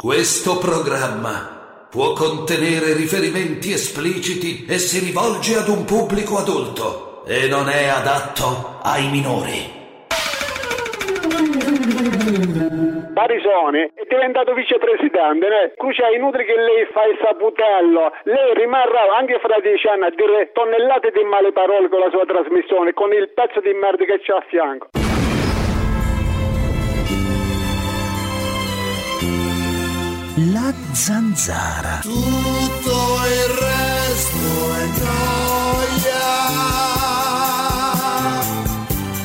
Questo programma può contenere riferimenti espliciti e si rivolge ad un pubblico adulto e non è adatto ai minori. Barisone è diventato vicepresidente, né? Crucia è inutile che lei fa il saputello, lei rimarrà anche fra dieci anni a dire tonnellate di male parole con la sua trasmissione, con il pezzo di merda che c'ha a fianco. La zanzara. Tutto il resto è gioia.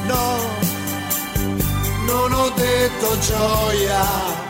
No, non ho detto gioia.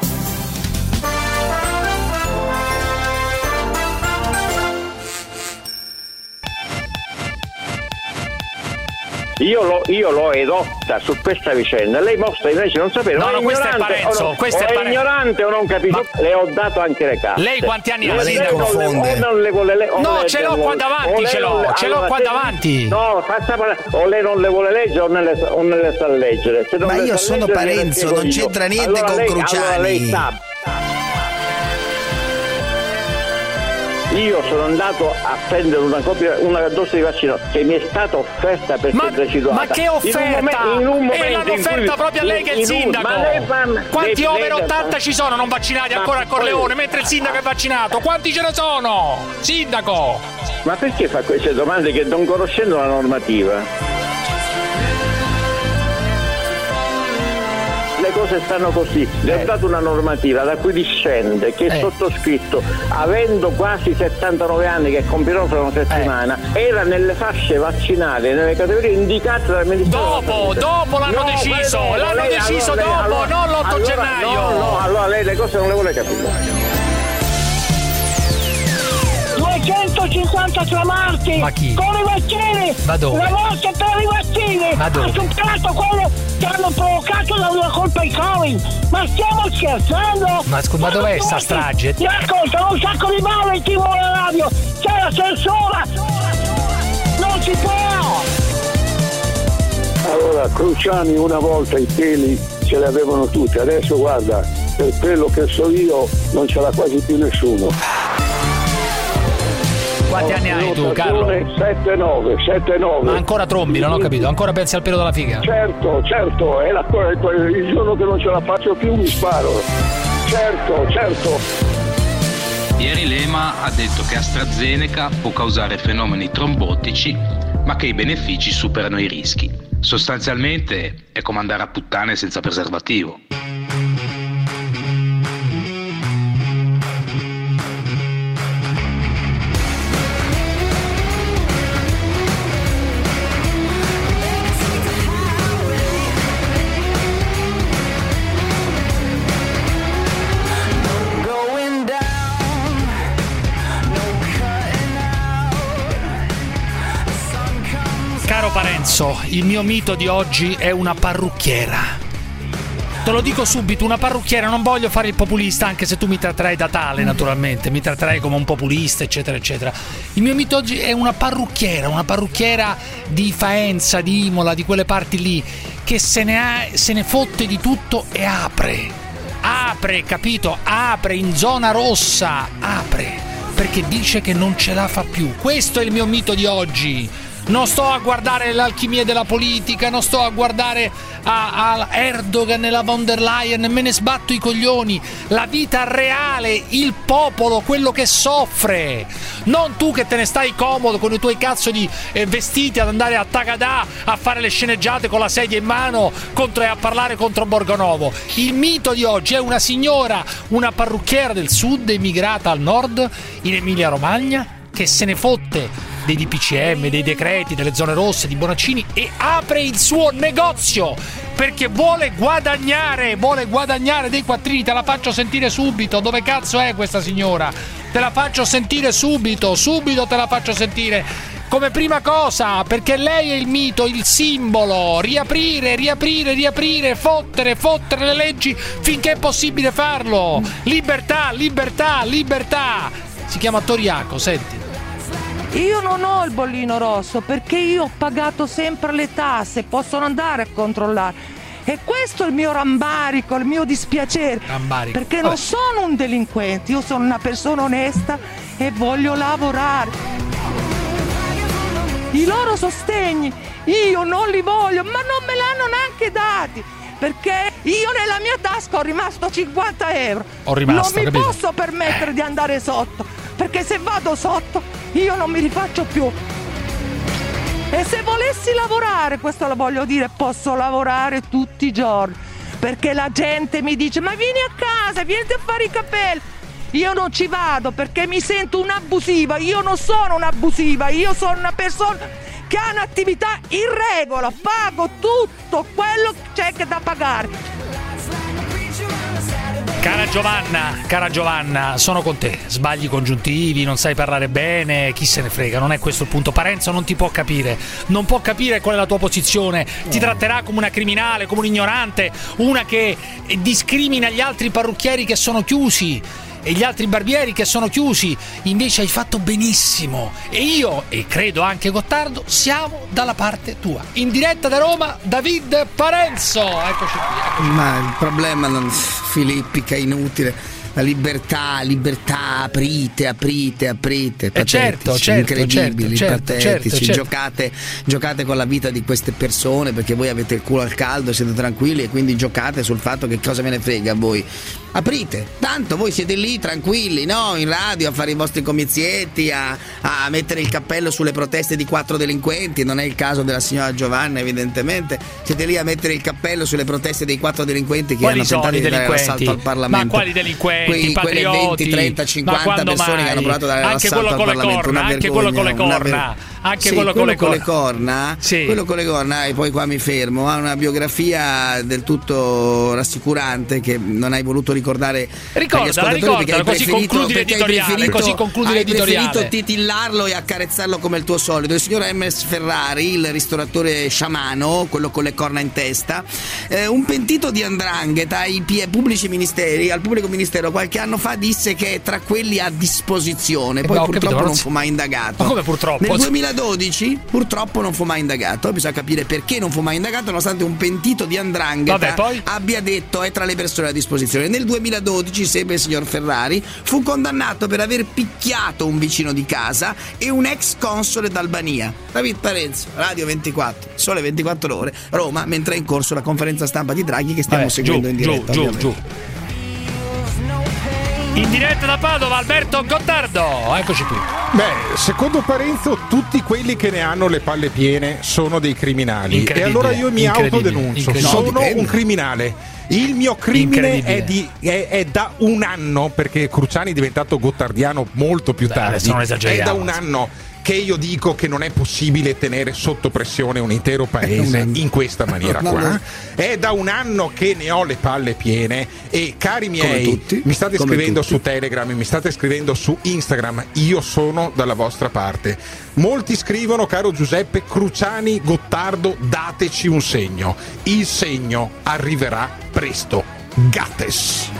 Io l'ho, io l'ho edotta su questa vicenda, lei mostra invece non sapere. No, no, questo è ignorante Parenzo, o no- questo o è è Parenzo. ignorante o non capisco. Le ho dato anche le carte. Lei quanti anni ha, Lei sindaco? non le- o non le vuole le- o No, lei ce le l'ho qua davanti, ce l'ho, non le- ce l'ho qua davanti. No, faccia o lei non le vuole leggere o non le, sa- o non le sa leggere. Se non Ma le io sa sono Parenzo, non c'entra niente con Cruciani. allora lei sa. Io sono andato a prendere una copia, una dose di vaccino che mi è stata offerta per Ma, essere residuata. ma che In un offerta? momen- in un e momento l'hanno in cui- offerta proprio a lei che è il in un- sindaco. ma lei fa- Quanti lei- over lei- 80 ci sono non vaccinati ancora a Corleone, mentre il sindaco è vaccinato? Quanti ce ne sono? Sindaco! Ma perché fa queste domande che non conoscendo la normativa? Le cose stanno così, le ho dato una normativa da cui discende che Eh. il sottoscritto, avendo quasi 79 anni che compirò fra una settimana, Eh. era nelle fasce vaccinali, nelle categorie indicate dal Ministero Dopo, dopo l'hanno No, deciso, l'hanno lei- deciso allora dopo, allora- non l'8 allora- gennaio. No, no, allora lei le cose non le vuole capire. 253 morti Ma chi? con i vaccini Ma dove? la morte per i vaccini Ma dove? ha superato quello che hanno provocato da una colpa ai covid ma stiamo scherzando Ma scusa, ma dov'è sta strage? mi raccontano un sacco di male in tv alla radio c'è la censura non si può Allora, Cruciani una volta i peli ce li avevano tutti, adesso guarda, per quello che so io non ce l'ha quasi più nessuno. Quanti anni hai tu, Carlo? 7-9, 7-9. Ma ancora trombi, non ho capito. Ancora pensi al pelo della figa? Certo, certo, è la, il giorno che non ce la faccio più mi sparo. Certo, certo. Ieri Lema ha detto che AstraZeneca può causare fenomeni trombotici, ma che i benefici superano i rischi. Sostanzialmente è come andare a puttane senza preservativo. Caro Parenzo, il mio mito di oggi è una parrucchiera. Te lo dico subito, una parrucchiera, non voglio fare il populista, anche se tu mi tratterai da tale, naturalmente, mi tratterai come un populista, eccetera, eccetera. Il mio mito oggi è una parrucchiera, una parrucchiera di Faenza, di Imola, di quelle parti lì, che se ne, ha, se ne fotte di tutto e apre. Apre, capito? Apre in zona rossa, apre, perché dice che non ce la fa più. Questo è il mio mito di oggi. Non sto a guardare l'alchimia della politica, non sto a guardare a, a Erdogan e la von der Leyen, me ne sbatto i coglioni. La vita reale, il popolo, quello che soffre. Non tu che te ne stai comodo con i tuoi cazzo di eh, vestiti ad andare a Tagadà a fare le sceneggiate con la sedia in mano contro, e a parlare contro Borgonovo. Il mito di oggi è una signora, una parrucchiera del sud emigrata al nord in Emilia Romagna che se ne fotte dei DPCM, dei decreti, delle zone rosse, di Bonaccini e apre il suo negozio perché vuole guadagnare, vuole guadagnare dei quattrini, te la faccio sentire subito, dove cazzo è questa signora? Te la faccio sentire subito, subito te la faccio sentire. Come prima cosa, perché lei è il mito, il simbolo, riaprire, riaprire, riaprire, fottere, fottere le leggi finché è possibile farlo. Libertà, libertà, libertà. Si chiama Toriaco, senti. Io non ho il bollino rosso perché io ho pagato sempre le tasse, possono andare a controllare. E questo è il mio rammarico, il mio dispiacere. Rammarico. Perché non sono un delinquente, io sono una persona onesta e voglio lavorare. I loro sostegni io non li voglio, ma non me l'hanno neanche dati. Perché io nella mia tasca ho rimasto 50 euro. Ho rimasto, non mi capito? posso permettere di andare sotto. Perché se vado sotto io non mi rifaccio più. E se volessi lavorare, questo lo voglio dire, posso lavorare tutti i giorni. Perché la gente mi dice, ma vieni a casa, vieni a fare i capelli. Io non ci vado perché mi sento un'abusiva. Io non sono un'abusiva, io sono una persona che ha un'attività in regola. Pago tutto quello che c'è da pagare. Cara Giovanna, cara Giovanna, sono con te. Sbagli congiuntivi, non sai parlare bene, chi se ne frega, non è questo il punto. Parenzo non ti può capire, non può capire qual è la tua posizione. Ti tratterà come una criminale, come un ignorante, una che discrimina gli altri parrucchieri che sono chiusi e gli altri barbieri che sono chiusi. Invece hai fatto benissimo. E io, e credo anche Gottardo, siamo dalla parte tua. In diretta da Roma, David Parenzo. Eccoci qui. Ma il problema non filippica, inutile. La libertà, libertà, aprite, aprite, aprite. Eh, certo, patetici, certo, incredibili, certo, certo, patetici. certo, certo. Giocate, giocate con la vita di queste persone perché voi avete il culo al caldo, siete tranquilli e quindi giocate sul fatto che cosa ve ne frega a voi. Aprite, tanto voi siete lì tranquilli, no? In radio a fare i vostri comizietti, a, a mettere il cappello sulle proteste di quattro delinquenti. Non è il caso della signora Giovanna, evidentemente. Siete lì a mettere il cappello sulle proteste dei quattro delinquenti che Quali hanno tentato di dare l'assalto al Parlamento. Ma quali delinquenti? Quei- quelle Patrioti? 20, 30, 50 Ma quando persone mai? che hanno provato a dare Anche quello al con le corna, anche quello con le corna, anche Sì, quello con le quello corna. Sì. quello con le corna, e poi qua mi fermo. Ha una biografia del tutto rassicurante che non hai voluto ricordare. Ricordala, agli ascoltatori ricordala, perché hai così preferito- concludi hai l'editoriale, preferito- così concludi hai l'editoriale. preferito titillarlo e accarezzarlo come il tuo solito. Il signor Hermes Ferrari, il ristoratore sciamano, quello con le corna in testa, eh, un pentito di andrangheta ai pubblici ministeri, al pubblico ministero qualche anno fa disse che è tra quelli a disposizione, Eh poi capito, purtroppo ma non fu mai indagato. Ma come purtroppo? Nel 2012 purtroppo non fu mai indagato, bisogna capire perché non fu mai indagato nonostante un pentito di andrangheta Vabbè, poi? abbia detto è tra le persone a disposizione. Nel 2012 sempre il signor Ferrari fu condannato per aver picchiato un vicino di casa e un ex console d'Albania. David Parenzo, Radio 24, sole 24 ore, Roma, mentre è in corso la conferenza stampa di Draghi che stiamo Vabbè, seguendo giù, in giù, diretta. giù, ovviamente. giù. In diretta da Padova, Alberto Gottardo. Eccoci qui. Beh, secondo Parenzo, tutti quelli che ne hanno le palle piene sono dei criminali. E allora io mi autodenuncio. Sono No, un criminale. Il mio crimine è, di- è- è da un anno, perché Cruciani è diventato gottardiano molto più tardi. adesso non esageriamo. È da un anno che io dico che non è possibile tenere sotto pressione un intero paese anno. in questa maniera qua. È da un anno che ne ho le palle piene e cari miei, tutti, mi state scrivendo tutti. su Telegram, mi state scrivendo su Instagram, io sono dalla vostra parte. Molti scrivono, caro Giuseppe Cruciani Gottardo, dateci un segno. Il segno arriverà presto. Gattes.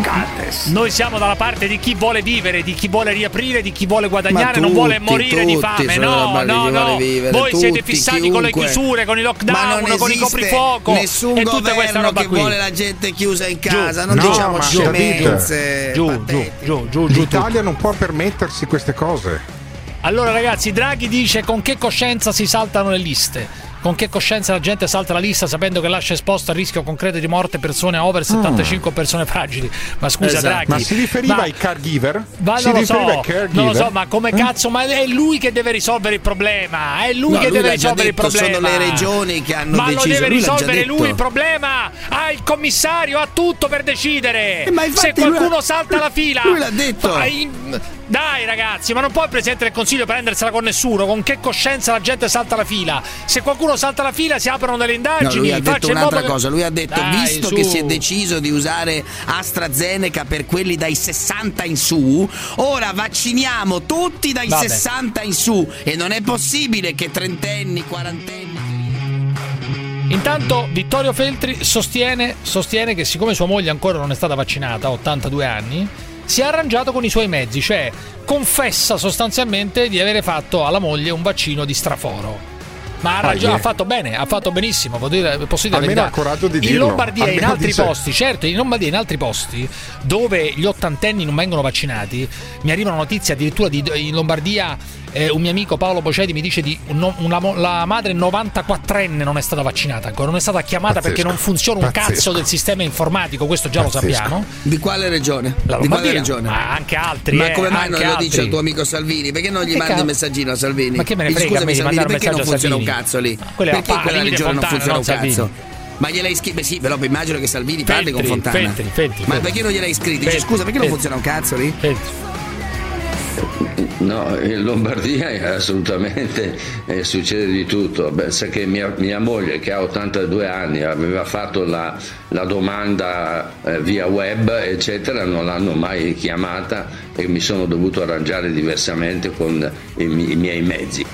Gattes. Noi siamo dalla parte di chi vuole vivere, di chi vuole riaprire, di chi vuole guadagnare, Ma non vuole tutti, morire di tutti fame. No, no, no. vivere, Voi siete tutti, fissati con le chiunque. chiusure, con i Ma lockdown, non con i esiste coprifuoco nessun e tutte queste governo roba che qui. vuole la gente chiusa in casa, non No, diciamo ma scemenze. Giù, giù, giù, giù, giù. L'Italia non può permettersi queste cose. Allora ragazzi, Draghi dice con che coscienza si saltano le liste. Con che coscienza la gente salta la lista sapendo che lascia esposto a rischio concreto di morte persone over 75 persone fragili. Ma scusa Esatto. Draghi. Ma si riferiva ma- ai caregiver? Ma si non lo riferiva so, ai caregiver? non lo so, ma come cazzo? Ma è lui che deve risolvere il problema. È lui No, che lui deve risolvere il detto, problema. sono le regioni che hanno ma deciso, lo deve lui risolvere lui il problema. Ha il commissario, ha tutto per decidere. Eh, ma Se qualcuno l'ha- salta la fila. lui l'ha detto. Ma in- Dai ragazzi, ma non può il Presidente del Consiglio prendersela con nessuno. Con che coscienza la gente salta la fila? Se qualcuno salta la fila si aprono delle No, indagini. lui ha detto un'altra che- cosa, lui ha detto Dai, visto su. che si è deciso di usare AstraZeneca per quelli dai 60 in su, ora vacciniamo tutti dai Vabbè. 60 in su e non è possibile che trentenni, quarantenni Intanto Vittorio Feltri sostiene, sostiene che siccome sua moglie ancora non è stata vaccinata, ha 82 anni, si è arrangiato con i suoi mezzi, cioè confessa sostanzialmente di avere fatto alla moglie un vaccino di straforo. Ma ha, ragione, ha fatto bene, ha fatto benissimo, posso dire, posso dire Almeno ha coraggio di In dirlo, Lombardia e in altri posti, certo, in Lombardia e in altri posti dove gli ottantenni non vengono vaccinati, mi arriva una notizia addirittura di, in Lombardia eh, un mio amico Paolo Bocedi mi dice di un- una la madre 94enne non è stata vaccinata ancora, non è stata chiamata Pazzesco, perché non funziona un pazzesco. cazzo del sistema informatico, questo già lo Pazzesco. sappiamo. Di quale regione? La Di quale Lombardia, regione? ma anche altri. Ma eh, come mai non lo altri. dice al tuo amico Salvini? Perché non gli mandi un messaggino a Salvini? Ma che me ne frega me Scusami di Salvini, un perché non funziona un cazzo lì? Quello è Perché a in quella regione non Fontana, funziona un non cazzo? Salvini. Ma gliel'hai scritto? Beh sì, però immagino che Salvini parli con Feltri, Fontana. Feltri, Feltri, Ma Feltri. perché non gliel'hai scritto? Dice, Feltri, scusa, perché non Feltri. funziona un cazzo lì? No, in Lombardia assolutamente eh, succede di tutto. Beh, sa che mia, mia moglie che ha 82 anni aveva fatto la, la domanda eh, via web, eccetera, non l'hanno mai chiamata e mi sono dovuto arrangiare diversamente con i, i miei mezzi.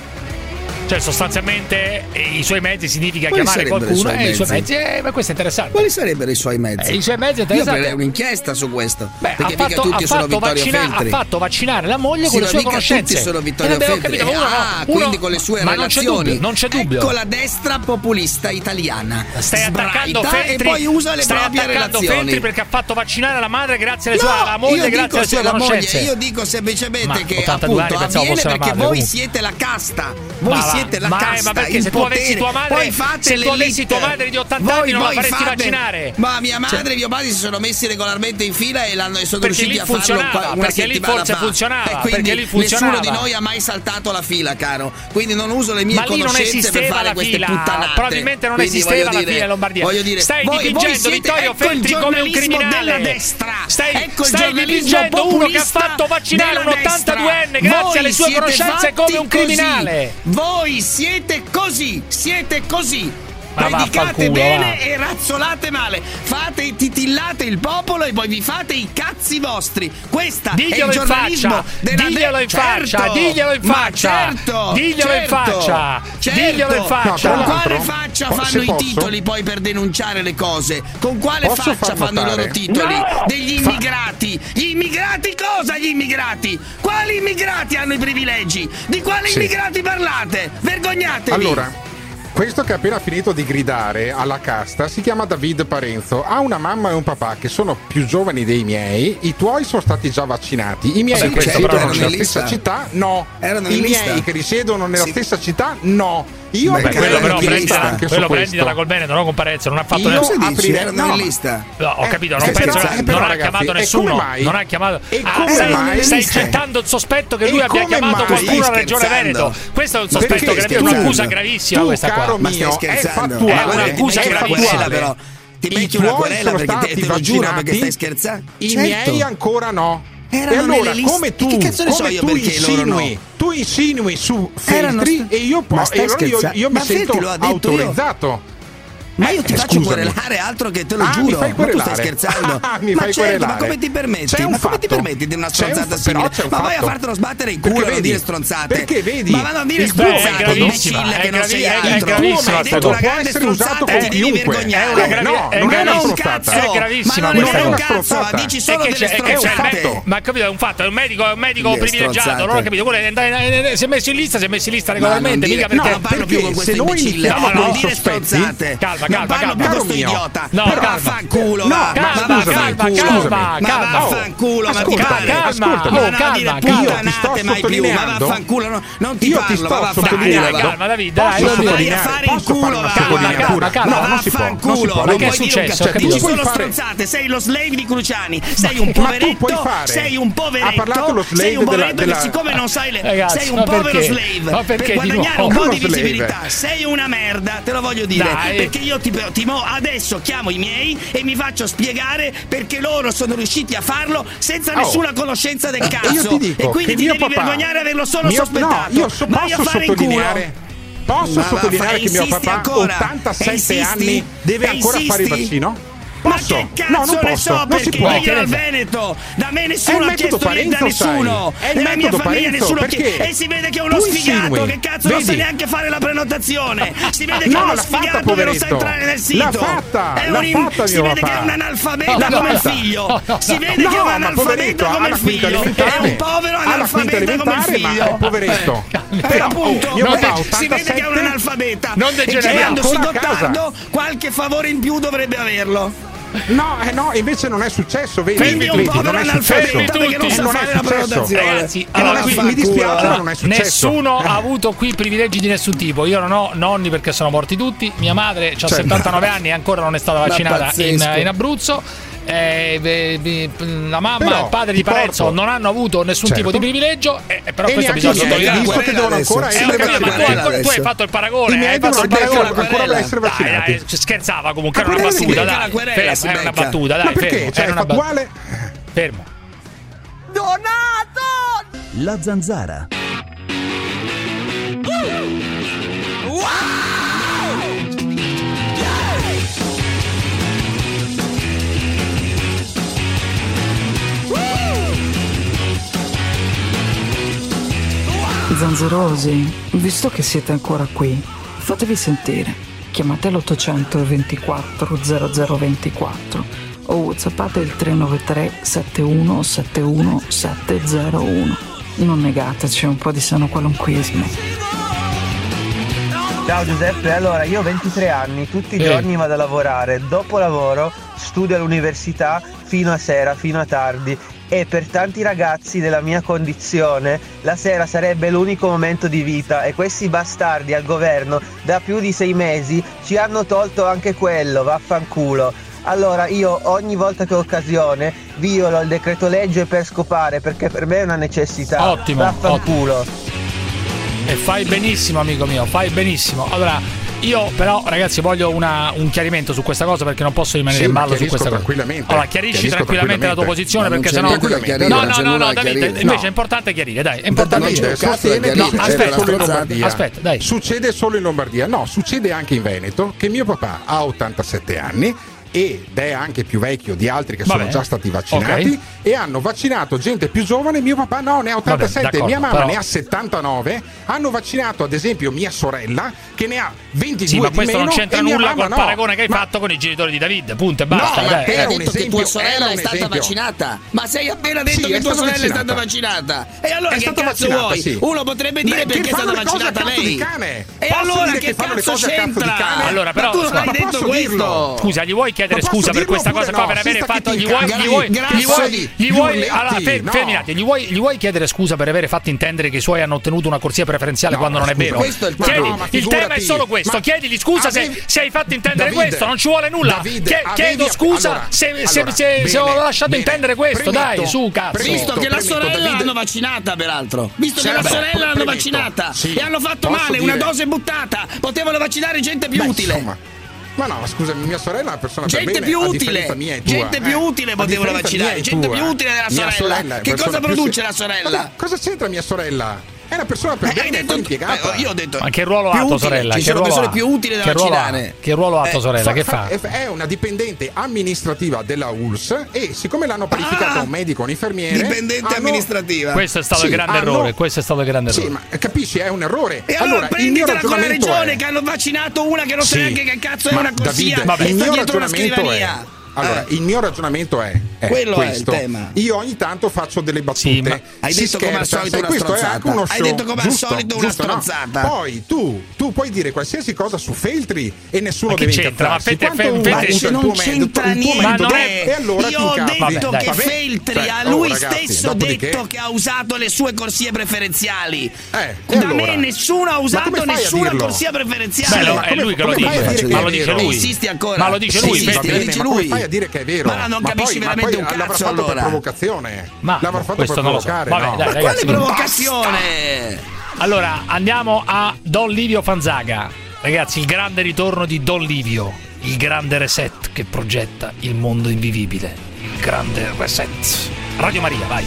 Cioè, sostanzialmente i suoi mezzi significa Quali chiamare qualcuno e i suoi mezzi? Eh, ma questo è interessante. Quali sarebbero i suoi mezzi? Eh, i suoi mezzi è Io farei un'inchiesta su questo. Beh, perché ha fatto, tutti ha sono fatto Vittorio vaccina- Feltri. ha fatto vaccinare la moglie Sì, con le sue conoscenze. tutti sono Vittorio Feltri. capito, uno- ah, uno- quindi con le sue ma non c'è relazioni. dubbio, non c'è dubbio. Ecco la destra populista italiana. Stai attaccando Feltri e poi usa le stai proprie relazioni. Feltri perché ha fatto vaccinare la madre grazie alle No, sue, alla moglie io grazie dico alle sue moglie- conoscenze. io dico semplicemente Ma che 82 appunto avviene perché voi siete la casta. Voi siete la ma, eh, casta. ma perché se tu avessi tua madre- se tu avessi tua madre di 80 anni Voi- non la faresti fate- vaccinare. Ma mia madre Cioè- e mio padre si sono messi regolarmente in fila e l'hanno e sono riusciti a farlo qua- una perché lì forse fa. funzionava, E quindi perché lì funzionava. nessuno di noi ha mai saltato la fila, caro. Quindi non uso le mie Ma conoscenze per fare queste fila, puttanate. probabilmente non Quindi esisteva la dire- fila in Lombardia. Voglio dire, Stai voi- dipingendo Vittorio ecco Feltri come un criminale. della destra. Stai, ecco stai dipingendo uno che ha fatto vaccinare un destra. 82enne grazie alle sue conoscenze come un criminale. Voi siete così, siete così. Ma Predicate bene e razzolate male. Fate, titillate il popolo e poi vi fate i cazzi vostri. Questa è Diglielo il in giornalismo faccia, della diglielo in faccia, Certo. diglielo in faccia, certo, diglielo in certo, faccia, certo. diglielo in faccia. Con No, tra quale faccia fanno i titoli poi per denunciare le cose? Con quale Posso faccia fanno i notare? loro titoli? No! Degli immigrati. Gli immigrati cosa gli immigrati? Quali immigrati hanno i privilegi? Di quali Sì. immigrati parlate? Vergognatevi. Allora, questo che ha appena finito di gridare alla casta si chiama David Parenzo. Ha una mamma e un papà che sono più giovani dei miei. I tuoi sono stati già vaccinati. I miei Sì, che risiedono nella in stessa lista. città, no. I miei lista. che risiedono nella Sì. stessa città, no. Io Beh, quello però prendi, anche quello prendi dalla Colbene, non con Parenzo, non ha fatto Io Cosa dici? aprirei- Erano no, lista. No, ho Eh, capito, non stai penso scherzando? non Però, ha ragazzi, chiamato nessuno. Non ha chiamato. E Ah, stai, mai? stai gettando il sospetto che E lui abbia chiamato mai? qualcuno alla Regione? Veneto. Questo è un sospetto gravissimo, stai un'accusa gravissima Tu, questa qua. Ma stai è scherzando? È un'accusa gravissima. però. Ti I becchi una querela perché te, lo giuro perché stai scherzando. I Certo. miei ancora no. Erano e allora, come tu, Che cazzo ne so come io tu loro no? insinui, tu insinui su Feltri st- e io, po- e allora io, io mi Ma sento autorizzato. Ma io ti Eh, faccio scusami. querelare altro che te lo Ah, giuro. ma tu stai scherzando? Ah, mi ma fai certo, querelare. ma come ti permetti? Un ma come ti fatto. permetti di una un stronzata però simile? un Ma vai a fatto. fartelo sbattere in culo non vedi? dire stronzate. Perché vedi? Ma vanno a dire stronzate, imbecille che non sei altro. Tu hai detto una grande stronzata e ti devi vergognare. No, non è un cazzo. È gravissima Ma non è un cazzo, ma dici solo delle stronzate. fatto. Ma capito, è un fatto, è un medico, è un medico privilegiato, non ho capito. Si è messo in lista, si è messo in lista regolarmente, mica perché. no, non parlo più con noi imbecille. non dire stronzate. Calma, non calma, parlo calma. più Caro questo mio. idiota. No, ma calma. vaffanculo, No, va. ma Ma calma, scusami, calma, vaffanculo. calma, Ma calma. vaffanculo, ma ti pare? calma, Ma oh, non calma, dire calma. Io ti sto più, ma sottolineando- vaffanculo, no, non ti Io ti parlo, sto ma vaffanculo. sottolineando- calma, David, Posso dai, a sottolineare- posso fare culo, una sottolineatura? Calma, calma, No, non si può, non si vaffanculo, può. Non che è puoi dire un successo? cazzo. Dici solo stronzate, sei lo slave di Cruciani, sei un poveretto, sei un Ha poveretto, parlato lo slave sei un poveretto che siccome non sai le... Sei un povero slave Ma perché per di guadagnare un po' Uno di visibilità, sei una merda, te lo voglio dire, Dai. perché io ti, ti mo- adesso chiamo i miei e mi faccio spiegare perché loro sono riusciti a farlo senza Oh. nessuna conoscenza del E cazzo io dico e quindi ti devi papà- vergognare averlo solo mio- sospettato. No, io so- Vai a posso fare in culo. sottolineare. Posso Ma sottolineare che mio papà, ancora? 87 E insisti? anni, deve ancora fare il vaccino? Posso? Ma che No, cazzo non ne posso, so non si può. io ero? Veneto, da me È nessuno ha chiesto niente a Parenzo, sai. nessuno. È il Nella mia famiglia Parenzo, nessuno perché. E si vede che è uno tu sfigato insinui. che cazzo non sa Vedi? neanche fare la prenotazione. Si vede che No, è uno l'ha fatta, sfigato che non sa entrare nel sito. L'ha fatta, È l'ha un im- fatta si vede papà. che è un analfabeta L'ha come il figlio. Si vede No, che è un analfabeta come il figlio. È un povero analfabeta come il figlio. poveretto. Eh, Però, appunto, eh, si vede che è un 87, analfabeta. non a casa. Gottardo, qualche favore in più dovrebbe averlo. No, eh no, invece non è successo, vedi, Quindi è un vedi, povero non è successo. perché non sa non è fare la successo. prenotazione. Ragazzi, Eh, allora, qui- mi dispiace, allora, ma non è successo. Nessuno Eh. ha avuto qui privilegi di nessun tipo. Io non ho nonni perché sono morti tutti. Mia madre ha Certo. 79 anni e ancora non è stata vaccinata in, in Abruzzo. Eh, la mamma Però, e il padre di Parenzo porto- non hanno avuto nessun Certo. tipo di privilegio. eh, eh, però E questo bisogna sottolineare. visto che devono ancora Eh, essere ma tu, tu hai fatto il paragone. I miei hai fatto il paragone. ancora- essere vaccinati. dai, scherzava comunque, era una battuta. Dai, si era una battuta, dai, Ma perché? fermo, Cioè, una. Donato! La zanzara. Zanzerosi, visto che siete ancora qui, fatevi sentire. Chiamate l'800 24 0024 o whatsappate il 393 71 71 701. Non negateci un po' di sano qualunquismo. Ciao Giuseppe, allora io ho 23 anni, tutti i giorni vado a lavorare, dopo lavoro studio all'università fino a sera, fino a tardi e per tanti ragazzi della mia condizione la sera sarebbe l'unico momento di vita e questi bastardi al governo da più di sei mesi ci hanno tolto anche quello, vaffanculo. Allora io ogni volta che ho occasione violo il decreto legge per scopare perché per me è una necessità. Ottimo, Vaffanculo. E fai benissimo, amico mio, fai benissimo. Allora, io però, ragazzi, voglio una- un chiarimento su questa cosa perché non posso rimanere Sì, in ballo su questa cosa. tranquillamente. Allora, chiarisci tranquillamente la tua posizione perché sennò. no, no, no, no, da Davide, invece No. è importante chiarire, dai, è importante chiarire. chiarire, No, aspetta, la solo in stronzata. Lombardia. Aspetta, dai. Succede solo in Lombardia? No, succede anche in Veneto che mio papà ha 87 anni ed è anche più vecchio di altri che Vabbè. sono già stati vaccinati Ok. e hanno vaccinato gente più giovane. Mio papà no, ne ha 87, Vabbè, mia mamma però- ne ha 79. Hanno vaccinato ad esempio mia sorella che ne ha 22 Sì, ma di questo non meno, c'entra nulla col no. paragone che hai Ma- fatto con i genitori di David. Punto e basta. No, ma te hai detto che esempio, tua sorella è stata esempio. vaccinata. Ma sei appena detto Sì, che tua sorella è stata vaccinata. vaccinata. E allora È che cazzo vaccinata, vuoi? sì. Uno potrebbe dire Beh, perché che è stata vaccinata lei. di cane. E Posso allora che che cazzo c'entra? cane? Allora, però, tu hai detto questo. Scusa, gli vuoi chiedere Posso scusa per questa cosa oppure qua no? per aver fatto gli vuoi gli vuoi gli vuoi gli vuoi allora, fer- no. fermi gli vuoi gli vuoi chiedere scusa per avere fatto intendere che i suoi hanno ottenuto una corsia preferenziale No, quando non è vero? questo è il Chiedi- problema. ma il tema è solo questo, Ma chiedigli scusa se, hai fatto intendere Davide, questo, non ci vuole nulla. Davide, Chie- avevi- chiedo scusa se, ho lasciato intendere questo, dai, su cazzo. Visto che la sorella l'hanno vaccinata, peraltro. Visto che la sorella l'hanno vaccinata e hanno fatto male, una dose buttata. Potevano vaccinare gente più utile. Ma no, scusami, mia sorella è una persona per Gente bene, più utile. mia Gente più eh. utile A potevano vaccinare, gente tua. più utile della sorella. è Che cosa produce se- la sorella? Ma cosa c'entra mia sorella? È una persona per Eh, bene, detto- impiegata. eh, io ho detto Ma che ruolo più ha tua utile. sorella? Ci Che sono ruolo persone ha? più utili ruolo ha? vaccinare. Che ruolo ha tua Eh, sorella? Che fa? È è una dipendente amministrativa della ULS e siccome l'hanno qualificata Ah! un medico, un infermiere. Dipendente hanno- amministrativa. Questo è stato Sì, il grande hanno- errore, questo è stato il grande Sì, errore. ma capisci, è un errore. E allora, il mio prenditela con la regione è- che hanno vaccinato una che non sa Sì, neanche che cazzo è ma una corsia Davide, e sta dietro una scrivania. Allora, Eh. il mio ragionamento è, è Quello è il questo. tema. Io ogni tanto faccio delle battute. Sì, hai detto come al scherza, solito una questo è stronzata. anche uno Hai show. detto come al giusto, solito una giusto, no? stronzata. Poi tu, tu puoi dire qualsiasi cosa su Feltri e nessuno Ma che deve c'entra? Ma. Feltri- Quanto Feltri- Feltri- non c'entra niente. non e allora Io ho detto Vabbè, che vabbè. Feltri Cioè, a oh, lui ragazzi, stesso dopodiché- detto che ha usato le sue corsie preferenziali. Eh, da me nessuno ha usato nessuna corsia preferenziale. È lui che lo dice, ma lo è dice lui. Insisti ancora. Ma lo dice lui, Feltri. Ma a dire che è vero? Ma non capisci poi, veramente poi un l'avrà cazzo, fatto per allora. provocazione. Ma l'avrà fatto questo per non lo so. provocare, Vabbè, no? dai, Ma ragazzi, quale basta. provocazione? Allora, andiamo a Don Livio Fanzaga. Ragazzi, il grande ritorno di Don Livio, il grande reset che progetta il mondo invivibile. Il grande reset. Radio Maria, vai.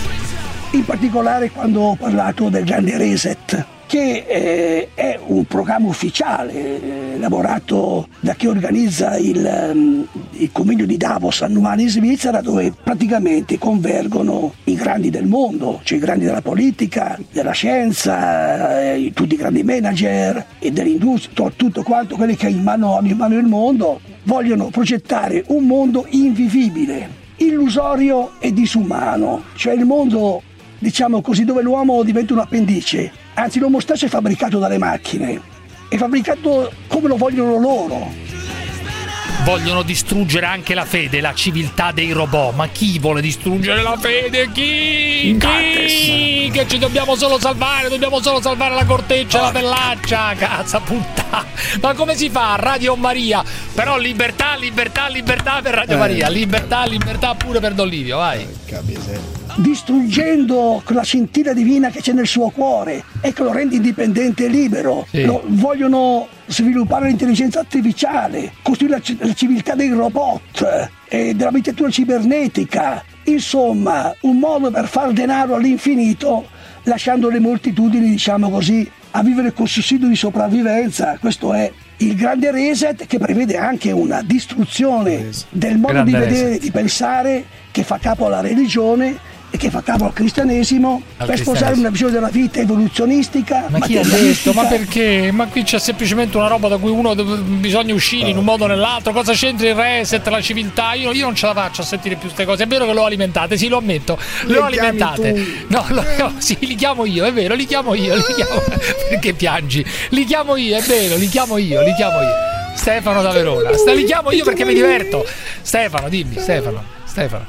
in particolare quando ho parlato del grande reset. Che eh, è un programma ufficiale eh, elaborato da chi organizza il, ehm, il convegno di Davos annuale in Svizzera dove praticamente convergono i grandi del mondo, cioè i grandi della politica, della scienza, eh, tutti i grandi manager e dell'industria, to- tutto quanto quelli che in mano hanno in mano il mondo, vogliono progettare un mondo invivibile, illusorio e disumano, cioè il mondo diciamo così, dove l'uomo diventa un appendice. Anzi, l'uomo stesso è fabbricato dalle macchine, è fabbricato come lo vogliono loro. Vogliono distruggere anche la fede, la civiltà dei robot. Ma chi vuole distruggere la fede? Chi? Chi? Che ci dobbiamo solo salvare, dobbiamo solo salvare la corteccia e la pellaccia. Cazzo puttana. Ma come si fa? Radio Maria. Però libertà, libertà, libertà per Radio Eh. Maria. Libertà, libertà pure per Don Livio, vai. Distruggendo quella scintilla divina che c'è nel suo cuore e che lo rende indipendente e libero. Sì. Lo- vogliono sviluppare l'intelligenza artificiale, costruire la, la civiltà dei robot, eh, dell'abitatura cibernetica. Insomma, un modo per far denaro all'infinito, lasciando le moltitudini, diciamo così, a vivere col sussidio di sopravvivenza. Questo è il grande reset che prevede anche una distruzione del modo Grande di vedere, reset. di pensare che fa capo alla religione e che fa capo al cristianesimo Al per sposare una visione della vita evoluzionistica. Ma chi ha detto? Ma perché? Ma qui c'è semplicemente una roba da cui uno bisogna uscire in un modo o nell'altro. Cosa c'entra il reset, la civiltà? Io, io non ce la faccio a sentire più queste cose. È vero che lo alimentate, sì, lo ammetto. Le Lo alimentate. tu. No, lo- no, sì, li chiamo io, è vero, li chiamo io, li chiamo. Perché piangi? Li chiamo io, è vero, li chiamo io, li chiamo io. Stefano da Verona. Sta- li chiamo io perché mi diverto. Stefano, dimmi, Stefano. Stefano.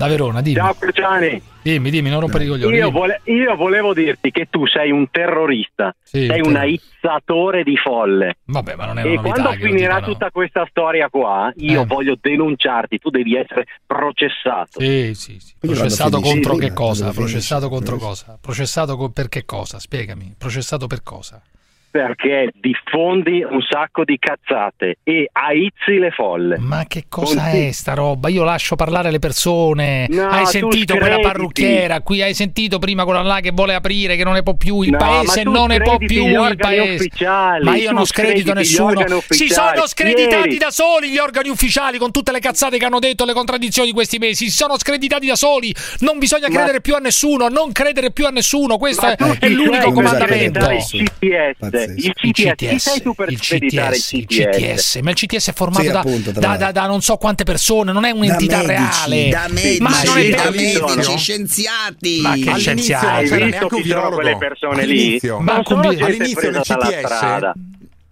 Da Verona, dimmi. Ciao Cruciani. Dimmi, dimmi, non rompere i coglioni. Io, vole- io volevo dirti che tu sei un terrorista, Sì, sei un aizzatore di folle. Vabbè, ma non è E una novità quando finirà dicano. tutta questa storia qua, io Eh. voglio denunciarti, tu devi essere processato. Sì, sì, sì. Processato contro che cosa? Processato contro cosa? Processato co- per che cosa? Spiegami. Processato per cosa? Perché diffondi un sacco di cazzate e aizzi le folle. Ma che cosa Conti- è sta roba? Io lascio parlare le persone. No, hai sentito quella parrucchiera qui? Hai sentito prima quella là che vuole aprire, che non ne può più? Il No, paese non ne può più. Il paese. ufficiali, Ma io non scredito nessuno. Si sono screditati Ieri- da soli gli organi ufficiali con tutte le cazzate che hanno detto, le contraddizioni di questi mesi. Si sono screditati da soli. Non bisogna Ma- credere più a nessuno. Non credere più a nessuno. Questo Ma è, è l'unico comandamento. screditare Il CTS, il CTS, chi sei tu per il CTS, il CTS, ma il CTS è formato Sì, da, appunto, da- da- da non so quante persone, non è un'entità da medici, reale. da medici, ma non è da medici, scienziati. Ma che scienziati? Hai c'era visto neanche un chi sono virologo. quelle persone lì? All'inizio. Gente all'inizio nel. CTS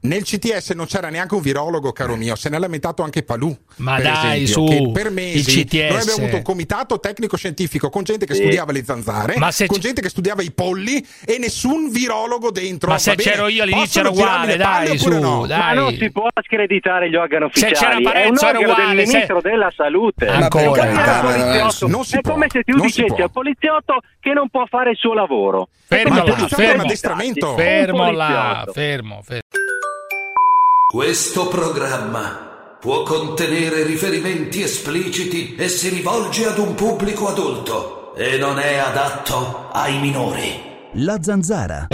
nel CTS non c'era neanche un virologo, caro mio, se ne è lamentato anche Palù. Ma per dai, esempio, su, che per mesi il CTS. noi abbiamo avuto un comitato tecnico-scientifico con gente che Sì. studiava le zanzare, se con c- gente che studiava i polli e nessun virologo dentro. Ma se bene? c'ero io all'inizio era uguale, dai, oppure su, no? dai. Ma non si può screditare gli organi Se c'era ufficiali, è un Parenzo era organo uguale, del se- ministro della salute. Ancora. Poliziotto. non si è può, come se tu non si dicessi al poliziotto che non può fare il suo lavoro. Fermo se là, fermo. Fermo fermo, fermo. Questo programma può contenere riferimenti espliciti e si rivolge ad un pubblico adulto e non è adatto ai minori. La zanzara.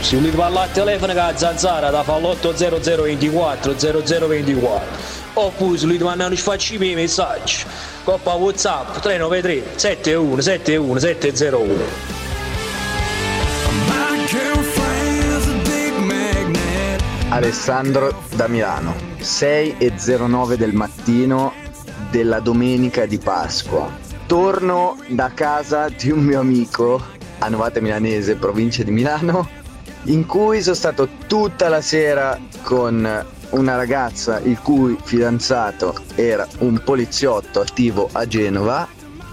Se volete parlare al telefono con la zanzara da fa l'80024 0024 oppure se volete mandare un sfacci miei messaggi coppa whatsapp 393 71 71 701 Alessandro da Milano, 6 e 09 del mattino della domenica di Pasqua. Torno da casa di un mio amico a Novate Milanese, provincia di Milano, in cui sono stato tutta la sera con una ragazza il cui fidanzato era un poliziotto attivo a Genova,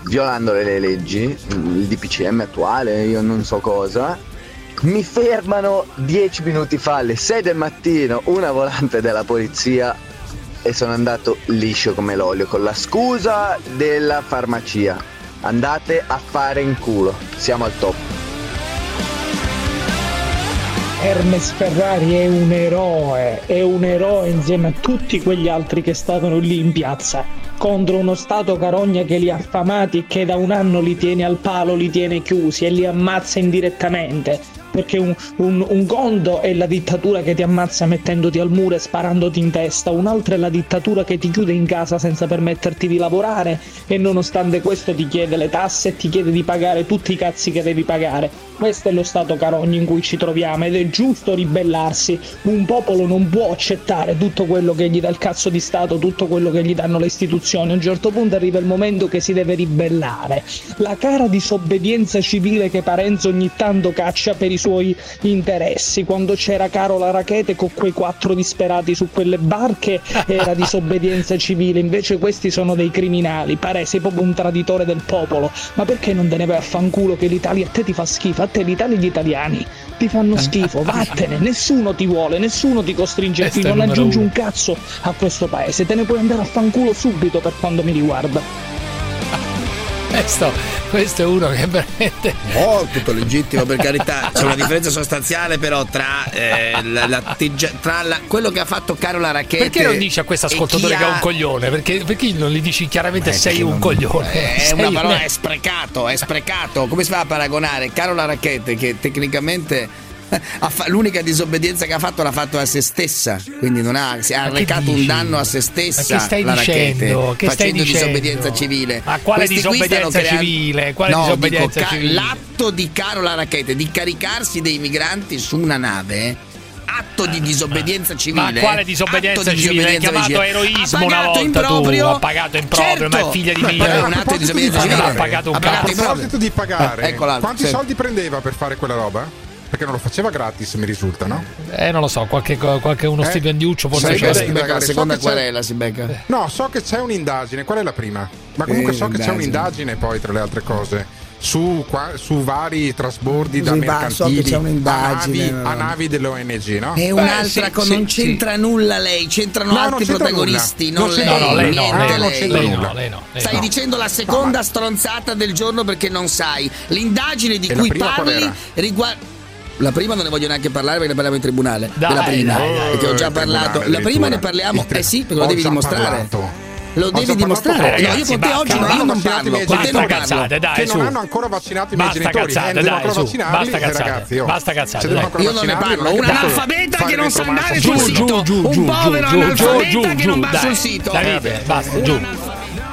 violando le leggi, il DPCM attuale, io non so cosa. Mi fermano 10 minuti fa alle 6 del mattino una volante della polizia e sono andato liscio come l'olio con la scusa della farmacia. Andate a fare in culo, siamo al top. Hermes Ferrari è un eroe, è un eroe insieme a tutti quegli altri che stavano lì in piazza. Contro uno Stato carogna che li ha affamati e che da un anno li tiene al palo, li tiene chiusi e li ammazza indirettamente perché un, un, un, gondo è la dittatura che ti ammazza mettendoti al muro e sparandoti in testa, un'altra è la dittatura che ti chiude in casa senza permetterti di lavorare e nonostante questo ti chiede le tasse e ti chiede di pagare tutti i cazzi che devi pagare. Questo è lo stato carogno in cui ci troviamo ed è giusto ribellarsi. Un popolo non può accettare tutto quello che gli dà il cazzo di Stato, tutto quello che gli danno le istituzioni. A un certo punto arriva il momento che si deve ribellare. La cara disobbedienza civile che Parenzo ogni tanto caccia per i suoi interessi. Quando c'era Carola Rachete con quei quattro disperati su quelle barche era disobbedienza civile, invece questi sono dei criminali. Pare sei proprio un traditore del popolo. Ma perché non te ne vai a fanculo che l'Italia a te ti fa schifo? A te l'Italia e gli italiani ti fanno schifo, vattene, nessuno ti vuole, nessuno ti costringe qui, non aggiungi uno. un cazzo a questo paese, te ne puoi andare a fanculo subito per quanto mi riguarda questo, questo, è uno che veramente. Oh, tutto legittimo, per carità. C'è una differenza sostanziale, però, tra, eh, tra la, quello che ha fatto Carola Racchetti. Perché non dici a questo ascoltatore ha... che è un coglione? Perché, perché non gli dici chiaramente Beh, sei un non... coglione? Eh, è sei una parola, un... è sprecato, è sprecato. Come si fa a paragonare Carola Racchetti, che tecnicamente l'unica disobbedienza che ha fatto l'ha fatto a se stessa, quindi non ha, ha recato un danno a se stessa. Ma che stai la dicendo? Che facendo stai disobbedienza dicendo? civile. Ma quale Questi disobbedienza civile? Quale no, disobbedienza dico, civile? l'atto di Carola racchetta, di caricarsi dei migranti su una nave atto di disobbedienza civile. Ma quale disobbedienza atto di disobbedienza civile? L'hai chiamato eroismo una volta improprio. tu, ha pagato improprio, certo. ma è figlia di Milo. Ma è un atto di disobbedienza civile. Ha pagato un cazzo. A proposito di pagare, eh, ecco quanti sì. soldi prendeva per fare quella roba? perché non lo faceva gratis, mi risulta, no? Eh, non lo so, qualche, qualche uno eh? stipendiuccio forse c'è. Si becca la seconda so querela, si becca. No, so che c'è un'indagine, qual è la prima? Ma eh, comunque eh, so che c'è un'indagine poi, tra le altre cose. Su, qua, su, vari trasbordi da mercantili so a, navi, a navi dell'ONG no? è un'altra Beh, sì, con, sì, non c'entra sì. nulla lei c'entrano no, altri c'entra protagonisti non, non, lei, stai dicendo la seconda stronzata del giorno perché non sai l'indagine di e cui parli riguarda la prima non ne voglio neanche parlare perché ne parliamo in tribunale. Dai, della prima, dai, eh, dai, perché ho già eh, parlato. La prima ne parliamo, eh sì, perché lo devi dimostrare. Parlato. Lo devi dimostrare. Eh, ragazzi, no, io con te oggi non, non parlo, con te non cazzate, dai, che su. non hanno ancora vaccinato i miei basta genitori. Cazzate, dai, su. Basta cazzate, ragazzi, basta cazzate. Cioè, dai. Io non ne parlo, un analfabeta che non sa andare sul sito, un povero analfabeta che non va sul sito. Basta, giù.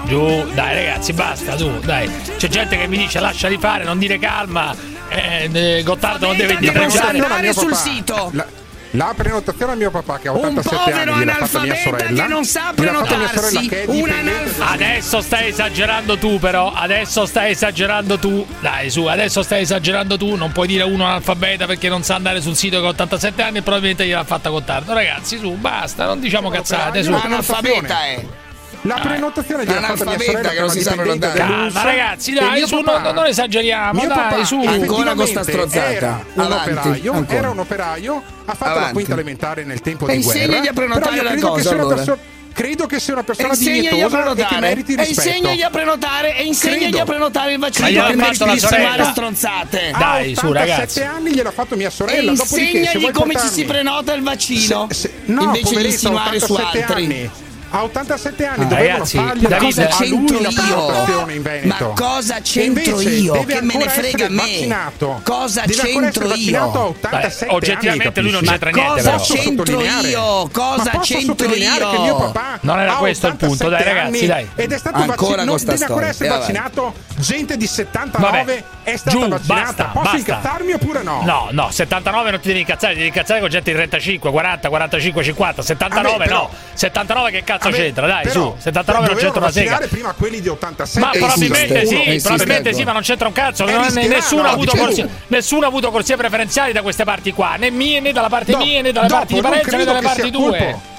Giù, dai ragazzi, basta, giù, dai. C'è gente che mi dice lasciali fare, non dire calma eh, eh, eh, Gottardo non deve indietreggiare. andare sul sito. La, la prenotazione a mio papà che ha 87 anni gliel'ha fatta mia sorella. che non sa prenotarsi. Un analfabeta. Adesso stai esagerando tu però, adesso stai esagerando tu. Dai su, adesso stai esagerando tu, non puoi dire uno analfabeta perché non sa andare sul sito che ha 87 anni e probabilmente gliel'ha fatta Gottardo. Ragazzi, su, basta, non diciamo cazzate, su. Analfabeta è. Eh. eh. La ah, prenotazione di analfabeta che non si sa prenotare. Calma, ragazzi, dai, su, papà, non, non esageriamo. Mio dai, papà, su. Ancora con sta strozzata. Era un, Avanti, operaio, era un operaio, ha fatto Avanti. la quinta elementare nel tempo e di guerra. a prenotare la cosa allora. Credo che sia una persona dignitosa e che meriti rispetto. E insegnagli a prenotare e insegnagli credo. a prenotare il vaccino che meriti di fare stronzate. Dai, su ragazzi. A 87 anni gliel'ha fatto mia sorella, e insegnagli come portarmi... ci si prenota il vaccino. Se, se, no, invece di insinuare su altri. Anni ha 87 anni ah, ragazzi, fargli Davide, cosa c'entro io? Ma cosa c'entro io? Che me ne frega me? Cosa deve c'entro io? Beh, oggettivamente anni, lui non c'entra niente. Cosa c'entro io? Cosa c'entro io? Che mio papà non era questo il punto, dai ragazzi, dai. Ed è stato Ancora vaccinato, non deve ancora essere eh, vaccinato gente di 79 Vabbè. è stata Giù, vaccinata. Basta, Posso basta. incazzarmi oppure no? No, no, 79 non ti devi incazzare, ti devi incazzare con gente di 35, 40, 45, 50, 79 no. 79 che cazzo cazzo c'entra? Dai, però, su, 79 non c'entra una sega. prima quelli di 87. Ma probabilmente sì, probabilmente sì, ma non c'entra un cazzo, nessuno ha avuto corsia, nessuno ha avuto corsie preferenziali da queste parti qua, né mie né dalla parte mia né dalla parte di Parenza né dalle parti due.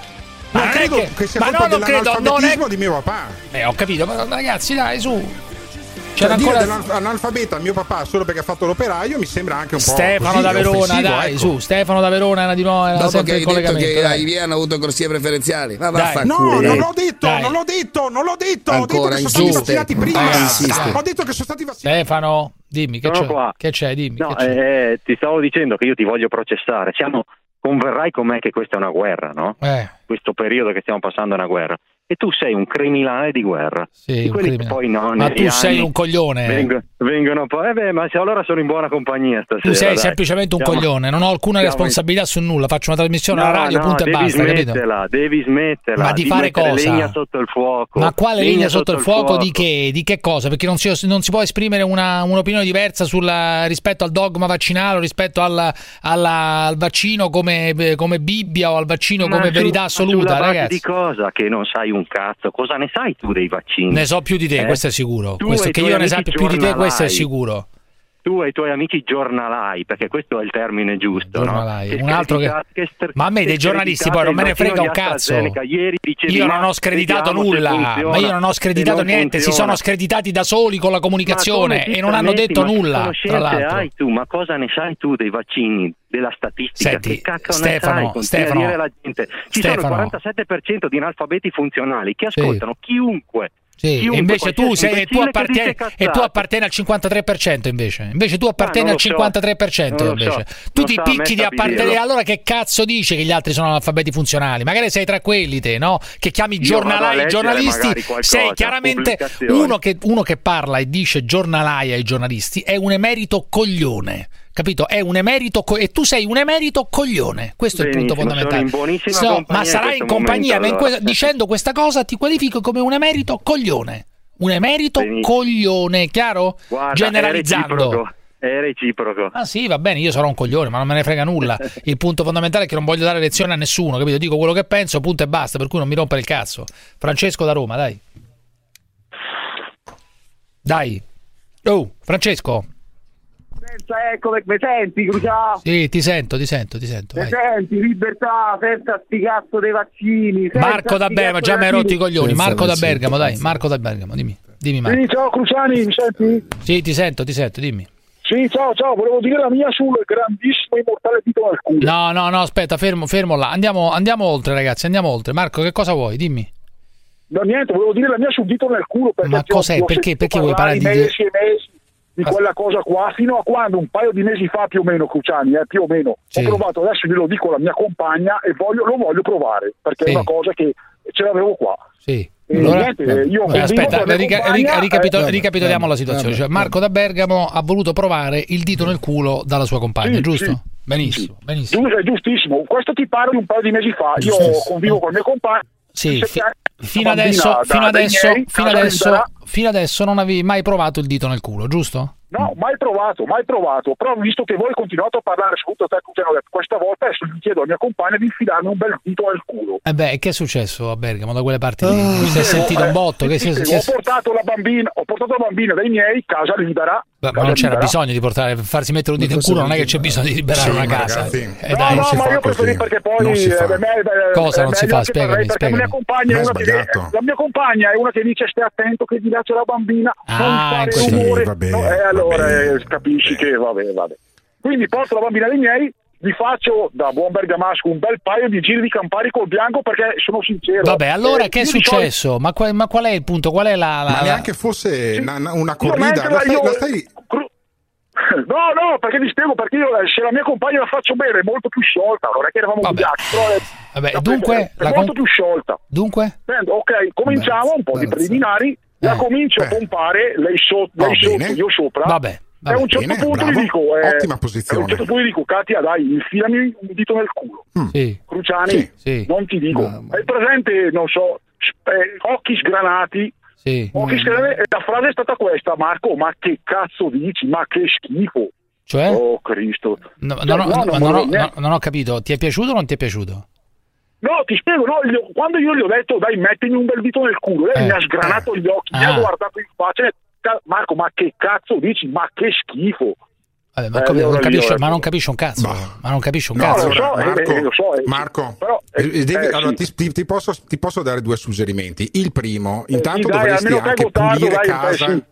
Ma non, credo che, che sia ma no, non credo, non è... di mio papà. Eh, ho capito, ma ragazzi, dai, su. C'era ancora... analfabeta mio papà solo perché ha fatto l'operaio mi sembra anche un Stefano po' Stefano da Verona, dai, ecco. su, Stefano da Verona era di nuovo era Dopo che hai detto che dai. Ivia hanno avuto corsie preferenziali. Ma dai. No, non l'ho detto, dai. non l'ho detto, non l'ho detto, Ancora, ho detto che sono stati vaccinati prima. Ah, ho detto che sono stati vaccinati. Stefano, dimmi che c'è. Che c'è, dimmi no, c'è. Eh, ti stavo dicendo che io ti voglio processare. Siamo converrai con me che questa è una guerra, no? Eh. Questo periodo che stiamo passando è una guerra e tu sei un criminale di guerra. Sì, di quelli che poi no, ma tu sei un coglione. Vengono, vengono poi, eh beh, ma se allora sono in buona compagnia stasera. Tu sei dai. semplicemente un siamo, coglione, non ho alcuna responsabilità su nulla, faccio una trasmissione no, alla radio, no, punto e basta. Smetterla. Devi smetterla, ma di, di fare cosa? Legna sotto il fuoco. Ma quale legna, legna sotto, sotto, il fuoco, fuoco? Di, che? di, che? cosa? Perché non si, non si può esprimere una, un'opinione diversa sulla, rispetto al dogma vaccinale, rispetto alla, alla, al vaccino come, come, Bibbia o al vaccino ma come su, verità assoluta, ragazzi. di cosa che non sai un un cazzo, cosa ne sai tu dei vaccini? Ne so più di te, eh? questo è sicuro. Questo, che io ne sappia più di te, questo è sicuro tu e i tuoi amici giornalai, perché questo è il termine giusto. Giornalai, no? un altro che... che str- ma a me dei giornalisti poi non me ne frega un cazzo. Ieri dicevi, io non ho screditato nulla, ma io non ho screditato non niente, funziona. si sono screditati da soli con la comunicazione e non hanno detto nulla. Tra l'altro. hai tu, ma cosa ne sai tu dei vaccini? della statistica. Senti, Stefano, Stefano, la gente. Ci Stefano. sono il 47% di analfabeti funzionali che ascoltano sì. chiunque sì, invece tu, sei, tu appartieni, e tu appartieni al 53% invece. Invece tu appartieni al 53% so. invece. So. Tu non ti so, picchi di appartenere. Allora che cazzo dice che gli altri sono analfabeti funzionali? Magari sei tra quelli te, no? Che chiami giornalai i giornalisti. Sei chiaramente uno che, uno che parla e dice giornalai ai giornalisti è un emerito coglione capito? È un emerito co- e tu sei un emerito coglione. Questo Benissimo, è il punto fondamentale. So, ma sarai in, in compagnia, momento, allora. in que- dicendo questa cosa ti qualifico come un emerito coglione. Un emerito Benissimo. coglione, chiaro? Guarda, Generalizzando. È reciproco. Ah sì, va bene, io sarò un coglione, ma non me ne frega nulla. Il punto fondamentale è che non voglio dare lezione a nessuno, capito? Dico quello che penso, punto e basta, per cui non mi rompere il cazzo. Francesco da Roma, dai. Dai. Oh, Francesco. Senza, ecco, mi senti, Crucià? Sì, ti sento, ti sento, ti sento. Mi senti, libertà, senza sti cazzo dei vaccini. Marco da Bergamo, già mi hai rotto i coglioni. Marco da Bergamo, dai, Marco da Bergamo, dimmi. Dimmi, Marco. Sì, ciao Cruciani, mi senti? Sì, ti sento, ti sento, dimmi. Sì, ciao, ciao, volevo dire la mia sul grandissimo immortale titolo al culo. No, no, no, aspetta, fermo, fermo là. Andiamo, andiamo oltre, ragazzi, andiamo oltre. Marco, che cosa vuoi? Dimmi. No, niente, volevo dire la mia sul dito nel culo. Ma cos'è? Perché, perché vuoi parlare di... Mesi e mesi di ah, quella cosa qua fino a quando un paio di mesi fa più o meno Cruciani eh, più o meno sì. ho provato adesso glielo dico alla mia compagna e voglio, lo voglio provare perché sì. è una cosa che ce l'avevo qua sì allora, niente, io eh, aspetta, rica- compagna, ricapitol- eh, ricapitoliamo eh, la situazione. Cioè, Marco da Bergamo ha voluto provare il dito nel culo dalla sua compagna, sì, giusto? Sì, benissimo, sì. benissimo. Giustissimo. Questo ti parlo di un paio di mesi fa. Io convivo con il mio compagno sì, fi- fino, adesso, fino, adesso, miei, fino, adesso, fino adesso non avevi mai provato il dito nel culo, giusto? No, mai provato, mai provato, però visto che voi continuate a parlare, soprattutto te Cugino, questa volta adesso gli chiedo a mia compagna di infilarmi un bel dito al culo. E beh, che è successo a Bergamo da quelle parti? Lì? Uh, si è sentito un botto? Che si è, successo? Ho, portato bambina, ho portato la bambina dai miei, casa libera, Beh, ma non c'era libera. bisogno di portare, farsi mettere un dito in culo, non è che c'è bisogno di liberare sì, una casa. Ragazzi, eh, dai, no, ma io così perché poi non si eh, fa. Eh, beh, beh, cosa non si fa? Spiegami, spiegami. La mia, compagna è che, la mia compagna è una che dice stai attento che ti lascia la bambina, ah, non fare rumore. Sì, vabbè, no, eh, allora eh, capisci che vabbè, vabbè. Quindi porto la bambina dei miei, vi faccio da buon bergamasco un bel paio di giri di Campari col bianco perché sono sincero. Vabbè, allora eh, che è successo? Ma, qual, ma, qual, è il punto? Qual è la. la... Ma neanche fosse una, una corrida. La stai, io... la stai... No, no, perché vi spiego perché io eh, se la mia compagna la faccio bene è molto più sciolta. Allora, che eravamo Vabbè. però è, Vabbè, la dunque, è, è molto con... più sciolta. Dunque? Ok, cominciamo un po' di preliminari. La eh, comincio eh. a pompare, lei, so- lei sotto, io sopra. Vabbè Vabbè, a un certo bene, punto gli dico, eh, ottima posizione. A un certo punto gli dico, Katia, dai, infilami un dito nel culo. Mm. Sì. Cruciani, sì, non ti dico. Ma, ma... È presente, non so, eh, occhi sgranati. Sì. Occhi ma... sgranati. La frase è stata questa, Marco, ma che cazzo dici? Ma che schifo. Cioè? Oh Cristo. No, cioè, no, no, non, non ho capito, ti è piaciuto o non ti è piaciuto? No, ti spiego, no, io, quando io gli ho detto dai mettimi un bel dito nel culo, lei eh, mi ha sgranato eh, gli occhi, ah. mi ha ah. guardato in faccia e Marco, ma che cazzo dici? Ma che schifo! Vabbè, ma, come, eh, non capisci, ma, non capisce, un cazzo, no. ma non capisci un cazzo. Marco, Marco ti, posso, dare due suggerimenti. Il primo, eh, intanto dai, dovresti anche votato, pulire dai, casa. Dai, sì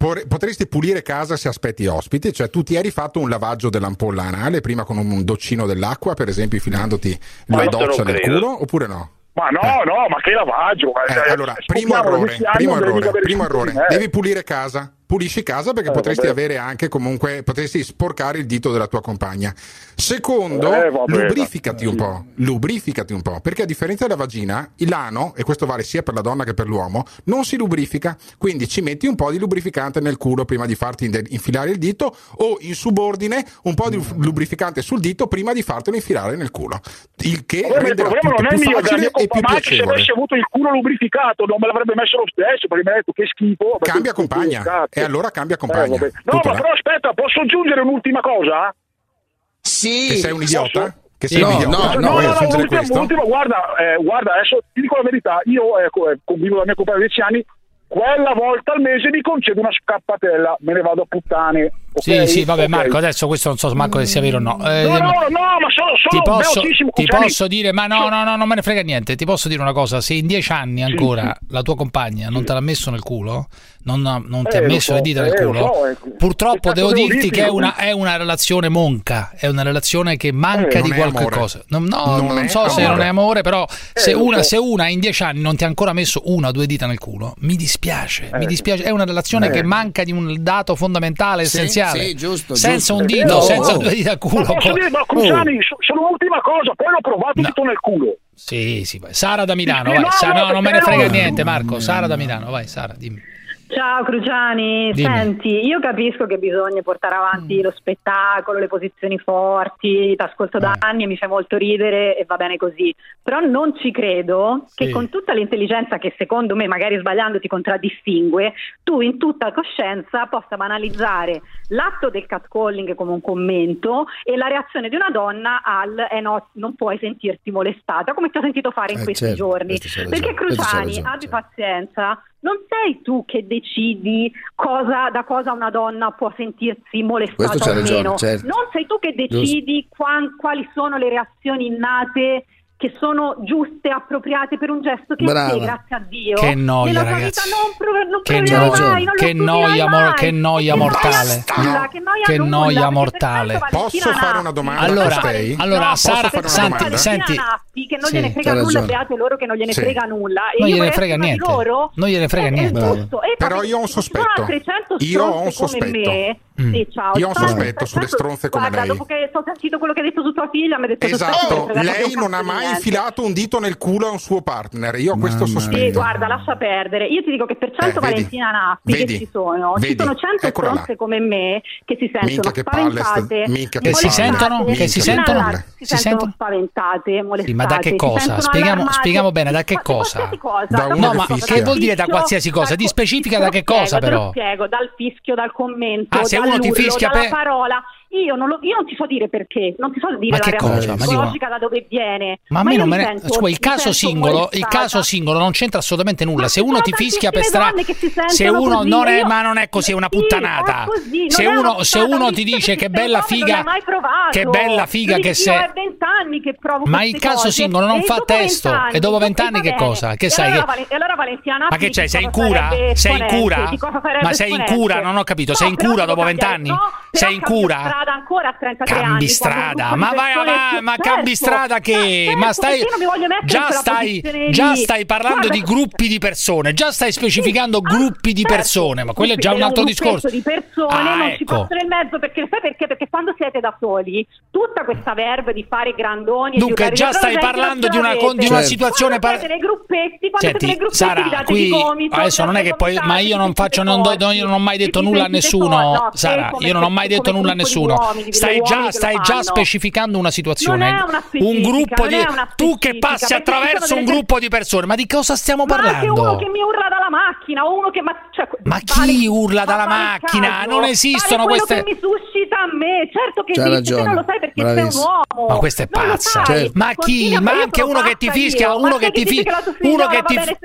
potresti pulire casa se aspetti ospiti, cioè tu ti eri fatto un lavaggio dell'ampolla anale prima con un doccino dell'acqua, per esempio filandoti la doccia nel credo. culo, oppure no? Ma no, eh. no, ma che lavaggio! Eh, allora, primo errore, primo errore, primo errore. Eh. Devi pulire casa pulisci casa perché eh, potresti vabbè. avere anche comunque, potresti sporcare il dito della tua compagna. Secondo, eh, lubrificati un po', lubrificati un po', perché a differenza della vagina, il l'ano, e questo vale sia per la donna che per l'uomo, non si lubrifica, quindi ci metti un po' di lubrificante nel culo prima di farti infilare il dito o in subordine un po' di mm. lubrificante sul dito prima di fartelo infilare nel culo. Il che vabbè, renderà il tutto non è più mio, facile e più piacevole. Se avessi avuto il culo lubrificato non me l'avrebbe messo lo stesso perché mi ha detto che schifo. Cambia compagna. Esatto e allora cambia compagna. Eh, no, ma però aspetta, posso aggiungere un'ultima cosa? Sì. Che sei un idiota? Che sei no, un idiota? No, no, no, no, no un'ultima, un'ultima, guarda, eh, guarda, adesso ti dico la verità, io eh, eh, convivo la mia compagna da dieci anni, quella volta al mese mi concedo una scappatella, me ne vado a puttane. Okay? Sì, sì, vabbè, okay. Marco, adesso questo non so Marco se sia vero o no. Eh, no, no, no, ma sono, sono ti posso, ti posso dire, ma no, no, no, non me ne frega niente. Ti posso dire una cosa: se in dieci anni ancora sì, la tua compagna sì. non te l'ha messo nel culo, non, non ti eh, ha messo so, le dita nel eh, culo, so, purtroppo devo dirti che è una, è una, relazione monca, è una relazione che manca eh, di qualche cosa. No, no non, non so amore. se non è amore, però se una, so. se, una, in dieci anni non ti ha ancora messo una o due dita nel culo, mi dispiace, mi dispiace. È una relazione che manca di un dato fondamentale, essenziale iniziale. Sì, giusto, senza giusto. un dito, no, senza due dita al culo. Ma posso dire, ma Cruciani, oh. solo un'ultima cosa, poi l'ho provato no. tutto nel culo. Sì, sì, vai. Sara da Milano, sì, vai. No, Sa- no, non me ne frega niente, Marco. Sara da Milano, vai, Sara, dimmi. Ciao Cruciani, Dimmi. senti, io capisco che bisogna portare avanti mm. lo spettacolo, le posizioni forti, ti ascolto eh. da anni e mi fai molto ridere e va bene così, però non ci credo sì. che con tutta l'intelligenza che secondo me magari sbagliando ti contraddistingue, tu in tutta coscienza possa banalizzare l'atto del catcalling come un commento e la reazione di una donna al eh no, non puoi sentirti molestata come ti ho sentito fare in eh, questi certo, giorni. Perché Cruciani, abbi pazienza non sei tu che decidi cosa, da cosa una donna può sentirsi molestata o meno. Ragione, certo. Non sei tu che decidi quali sono le reazioni innate che sono giuste, appropriate per un gesto che Brava. Te, grazie a Dio, che noia, nella ragazzi. non, prov- non che, no- mai, non che, noia mor- che noia mortale. Nulla, che noia, che nulla, noia mortale. Posso fare una domanda allora, a lei? Allora, no, Sara, senti, senti. Naffi, che non sì, gliene frega nulla, beato loro che non gliene sì. frega nulla. E non gliene frega niente. Loro, non gliene frega eh, niente. Però io ho un sospetto. Io ho un sospetto Mm. Sì, ciao. Io ho un sospetto sulle stronze come guarda, lei. Dopo che ho sentito quello che ha detto su tua figlia, mi ha detto Esatto, oh, lei non ha mai infilato un dito nel culo a un suo partner. Io ho questo sospetto. Sì, guarda, lascia perdere. Io ti dico che per 100 eh, vedi, Valentina Nappi vedi, che ci sono, vedi, ci sono 100 stronze là. come me che si sentono minchia che spaventate, palle, sta, che si sentono, che si sentono, si, si, sentono spaventate, molestate. Sì, ma da che cosa? Spieghiamo, spieghiamo bene da che cosa. Da no, ma che vuol dire da qualsiasi cosa? Di ecco, specifica da ecco, che cosa però? Spiego, dal fischio, dal commento, ah, qualcuno ti fischia per... parola io non, lo, io non, ti so dire perché, non ti so dire ma la realtà psicologica da dove viene. Ma, a me non me ne... sento, Scusa, il caso singolo, il caso singolo non c'entra assolutamente nulla. Ma se uno ti fischia per strada, se uno così, non è, io... ma non è così, è una puttanata. Sì, è così, se, uno, se uno, ti dice che bella figa, che bella figa che sei. Ma se... il caso cose, singolo non fa testo e dopo vent'anni che cosa? Che sai E allora che Ma che c'è? Sei in cura? Sei in cura? Ma sei in cura? Non ho capito, sei in cura dopo vent'anni? Sei in cura? strada ancora a 33 cambi anni. Strada. Ma vai avanti, ma cambi strada che... No, ma stai... Già stai, già stai parlando Guarda, di gruppi di persone, già stai specificando sì, gruppi ah, di certo. persone, ma quello è già un altro un discorso. di persone ah, non ecco. ci passano nel mezzo perché sai perché? Perché quando siete da soli, tutta questa verba di fare grandoni Dunque, e già stai parlando di una, con, di una certo. situazione par- siete nei gruppetti, quando Senti, siete nei gruppetti Sara, qui gomito, adesso non è che poi ma io non faccio non, do, io non ho mai detto nulla a nessuno, Sara, io non ho mai detto nulla a nessuno qualcuno. Uomini, stai già, stai già specificando una situazione. Una un gruppo di tu che passi attraverso un gruppo di persone, ma di cosa stiamo parlando? Ma anche uno che mi urla dalla macchina o uno che ma, cioè, ma vale, chi urla dalla macchina? Caso, non esistono vale queste che mi suscita a me. Certo che esiste, te lo sai perché Bravissimo. sei un uomo. Ma questa è pazza. Certo. Ma chi? Ma anche uno che ti fischia, uno che ti fischia, uno che ti se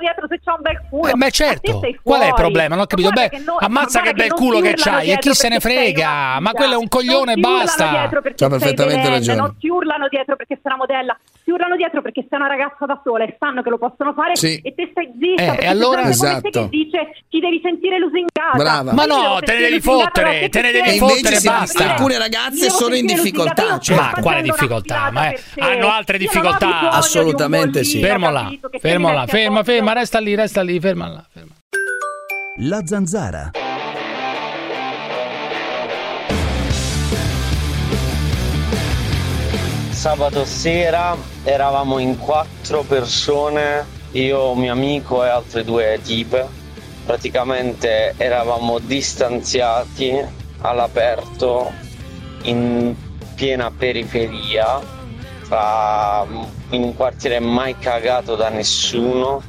dietro se c'è un bel culo. Eh, ma certo. Qual è il problema? Non ho capito. Beh, ammazza che bel culo che c'hai e chi se ne frega? Ma quello è un coglione e basta. C'ha perfettamente vedente, ragione. Non ti urlano dietro perché sei una modella, ti urlano dietro perché sei una ragazza da sola e sanno che lo possono fare Sì. e te stai zitta. Eh, perché e allora? Esatto. che dice ti devi sentire lusingata. Brava. Ma no, te ne devi fottere, te ne devi E fottere basta. alcune ragazze sono in difficoltà. cioè. Ma quale difficoltà? Ma hanno altre difficoltà. Assolutamente sì. Fermo là, fermo là, ferma, ferma, resta lì, resta lì, ferma là. ferma. La zanzara. Sabato sera eravamo in quattro persone, io, mio amico e altre due tipe. Praticamente eravamo distanziati all'aperto in piena periferia, tra- in un quartiere mai cagato da nessuno.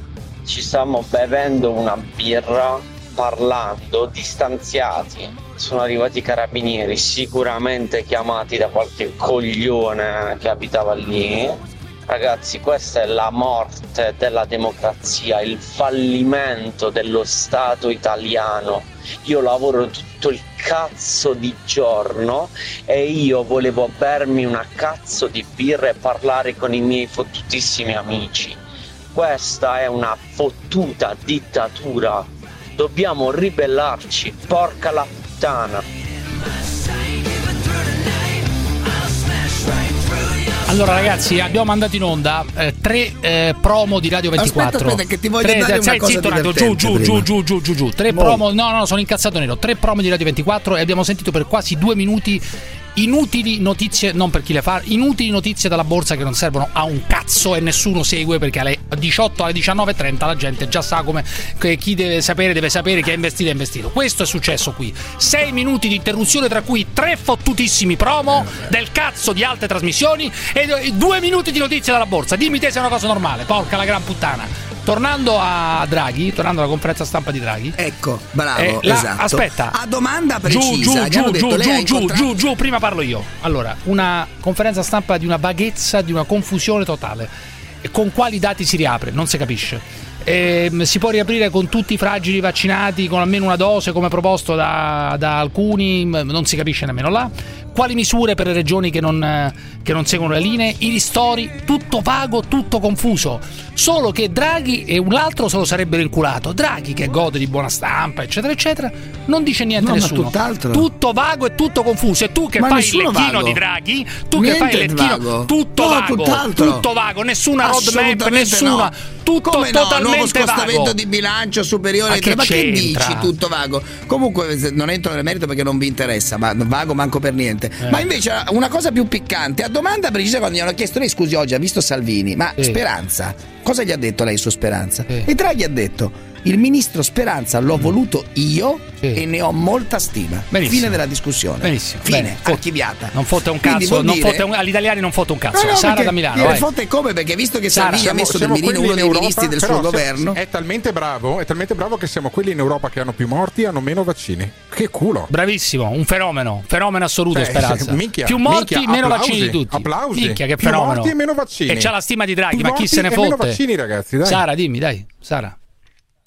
Ci stavamo bevendo una birra, parlando, distanziati. Sono arrivati i carabinieri, sicuramente chiamati da qualche coglione che abitava lì. Ragazzi, questa è la morte della democrazia, il fallimento dello Stato italiano. Io lavoro tutto il cazzo di giorno e io volevo bermi una cazzo di birra e parlare con i miei fottutissimi amici. Questa è una fottuta dittatura. Dobbiamo ribellarci, porca la puttana. Allora ragazzi, abbiamo mandato in onda eh, tre eh, promo di Radio 24. Aspetta, aspetta, che ti voglio tre, dare una sai, cosa zitto un attimo, giù, giù, giù, giù, giù, giù, giù. Tre Mo. promo, no, no, sono incazzato nero. Tre promo di Radio 24 e abbiamo sentito per quasi due minuti inutili notizie, non per chi le fa, inutili notizie dalla borsa che non servono a un cazzo e nessuno segue perché alle 18 alle 19.30 la gente già sa come chi deve sapere deve sapere che ha investito è investito. Questo è successo qui. Sei minuti di interruzione tra cui tre fottutissimi promo del cazzo di alte trasmissioni e due minuti di notizie dalla borsa. Dimmi te se è una cosa normale, porca la gran puttana. Tornando a Draghi, tornando alla conferenza stampa di Draghi. Ecco, bravo, Eh, la- esatto. Aspetta. A domanda Giù, precisa, giù, hanno giù, detto, giù, giù, giù, incontrato- giù, giù, prima parlo io. Allora, una conferenza stampa di una vaghezza, di una confusione totale. E con quali dati si riapre? Non si capisce. Ehm, si può riaprire con tutti i fragili vaccinati, con almeno una dose, come proposto da, da alcuni, non si capisce nemmeno là. Quali misure per le regioni che non, eh, che non seguono le linee? I ristori, tutto vago, tutto confuso. Solo che Draghi e un altro se lo sarebbero inculato. Draghi, che gode di buona stampa, eccetera, eccetera, non dice niente No, a nessuno. tutt'altro. Tutto vago e tutto confuso. E tu che Ma fai il lecchino vago. di Draghi, tu che fai il Niente lecchino, vago. tutto No, vago, tutt'altro. tutto vago, nessuna roadmap, nessuna. no. Tutto Come no? Nuovo totalmente scostamento vago. di bilancio superiore Ma ai che ma che dici tutto vago comunque non entro nel merito perché non vi interessa ma vago manco per niente Eh. ma invece una cosa più piccante a domanda precisa quando gli hanno chiesto lei scusi oggi ha visto Salvini ma Sì. Speranza cosa gli ha detto lei su Speranza e Draghi ha detto il ministro Speranza l'ho voluto io e ne ho molta stima Mm. Benissimo. fine della discussione Benissimo, fine bene. Archiviata Non fotte un cazzo, dire- fotte un- agli italiani non fotte un cazzo. No, no, Sara da Milano, dire fotte come perché visto che Sara, Salvini ha messo del mirino uno dei Europa, ministri del suo governo È talmente bravo, è talmente bravo che siamo quelli in Europa che hanno più morti e hanno meno vaccini. Che culo. Bravissimo, un fenomeno, fenomeno assoluto Cioè, Speranza. minchia, più morti, minchia, meno applausi, vaccini di tutti. applausi. Minchia, che Più fenomeno. morti e meno vaccini. E c'ha la stima di Draghi, Più ma chi se ne e meno fotte? vaccini, ragazzi, dai. Sara, dimmi, dai, Sara.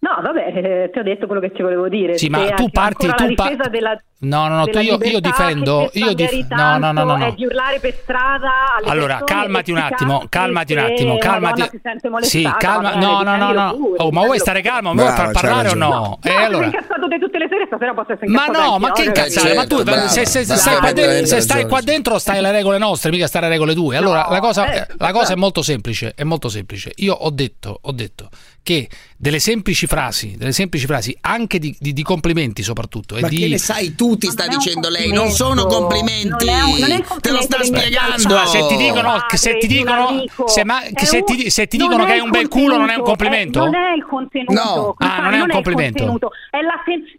No, vabbè, eh, ti ho detto quello che ti volevo dire. Sì, ma tu parti- tu la pa- della No, no, no, tu io, io difendo. Io dif- magari no, no, no, no, no. È di urlare per strada alle Allora, calmati un attimo, calmati un attimo, calmati. si sente Sì, molestata, calma. va bene, No, no, no, no. Oh, ma vuoi stare calmo? Vuoi far parlare o no? E se allora. sei incazzato te tutte le sere, stasera posso essere Ma no, ma che anch'io, incazzare? Eh, ma tu certo, brava, se, se- se brava, stai, qua brava, dentro, stai ragione. qua dentro stai alle regole nostre, mica stare alle regole tue. Allora la, cosa, eh, la cosa è molto semplice, è molto semplice. Io ho detto, ho detto che delle semplici frasi, delle semplici frasi, anche di, di- di complimenti soprattutto. e Ma di, sai tu, ti sta non dicendo lei, non complimento. sono complimenti. Non è un- non è il Te lo sta complimento spiegando. Se ti dicono, Madre se ti dicono, se, ma- È se un- ti, se ti non dicono che hai un bel culo, non è un complimento? è- non è il contenuto. No. Ah, non è un il complimento. contenuto, è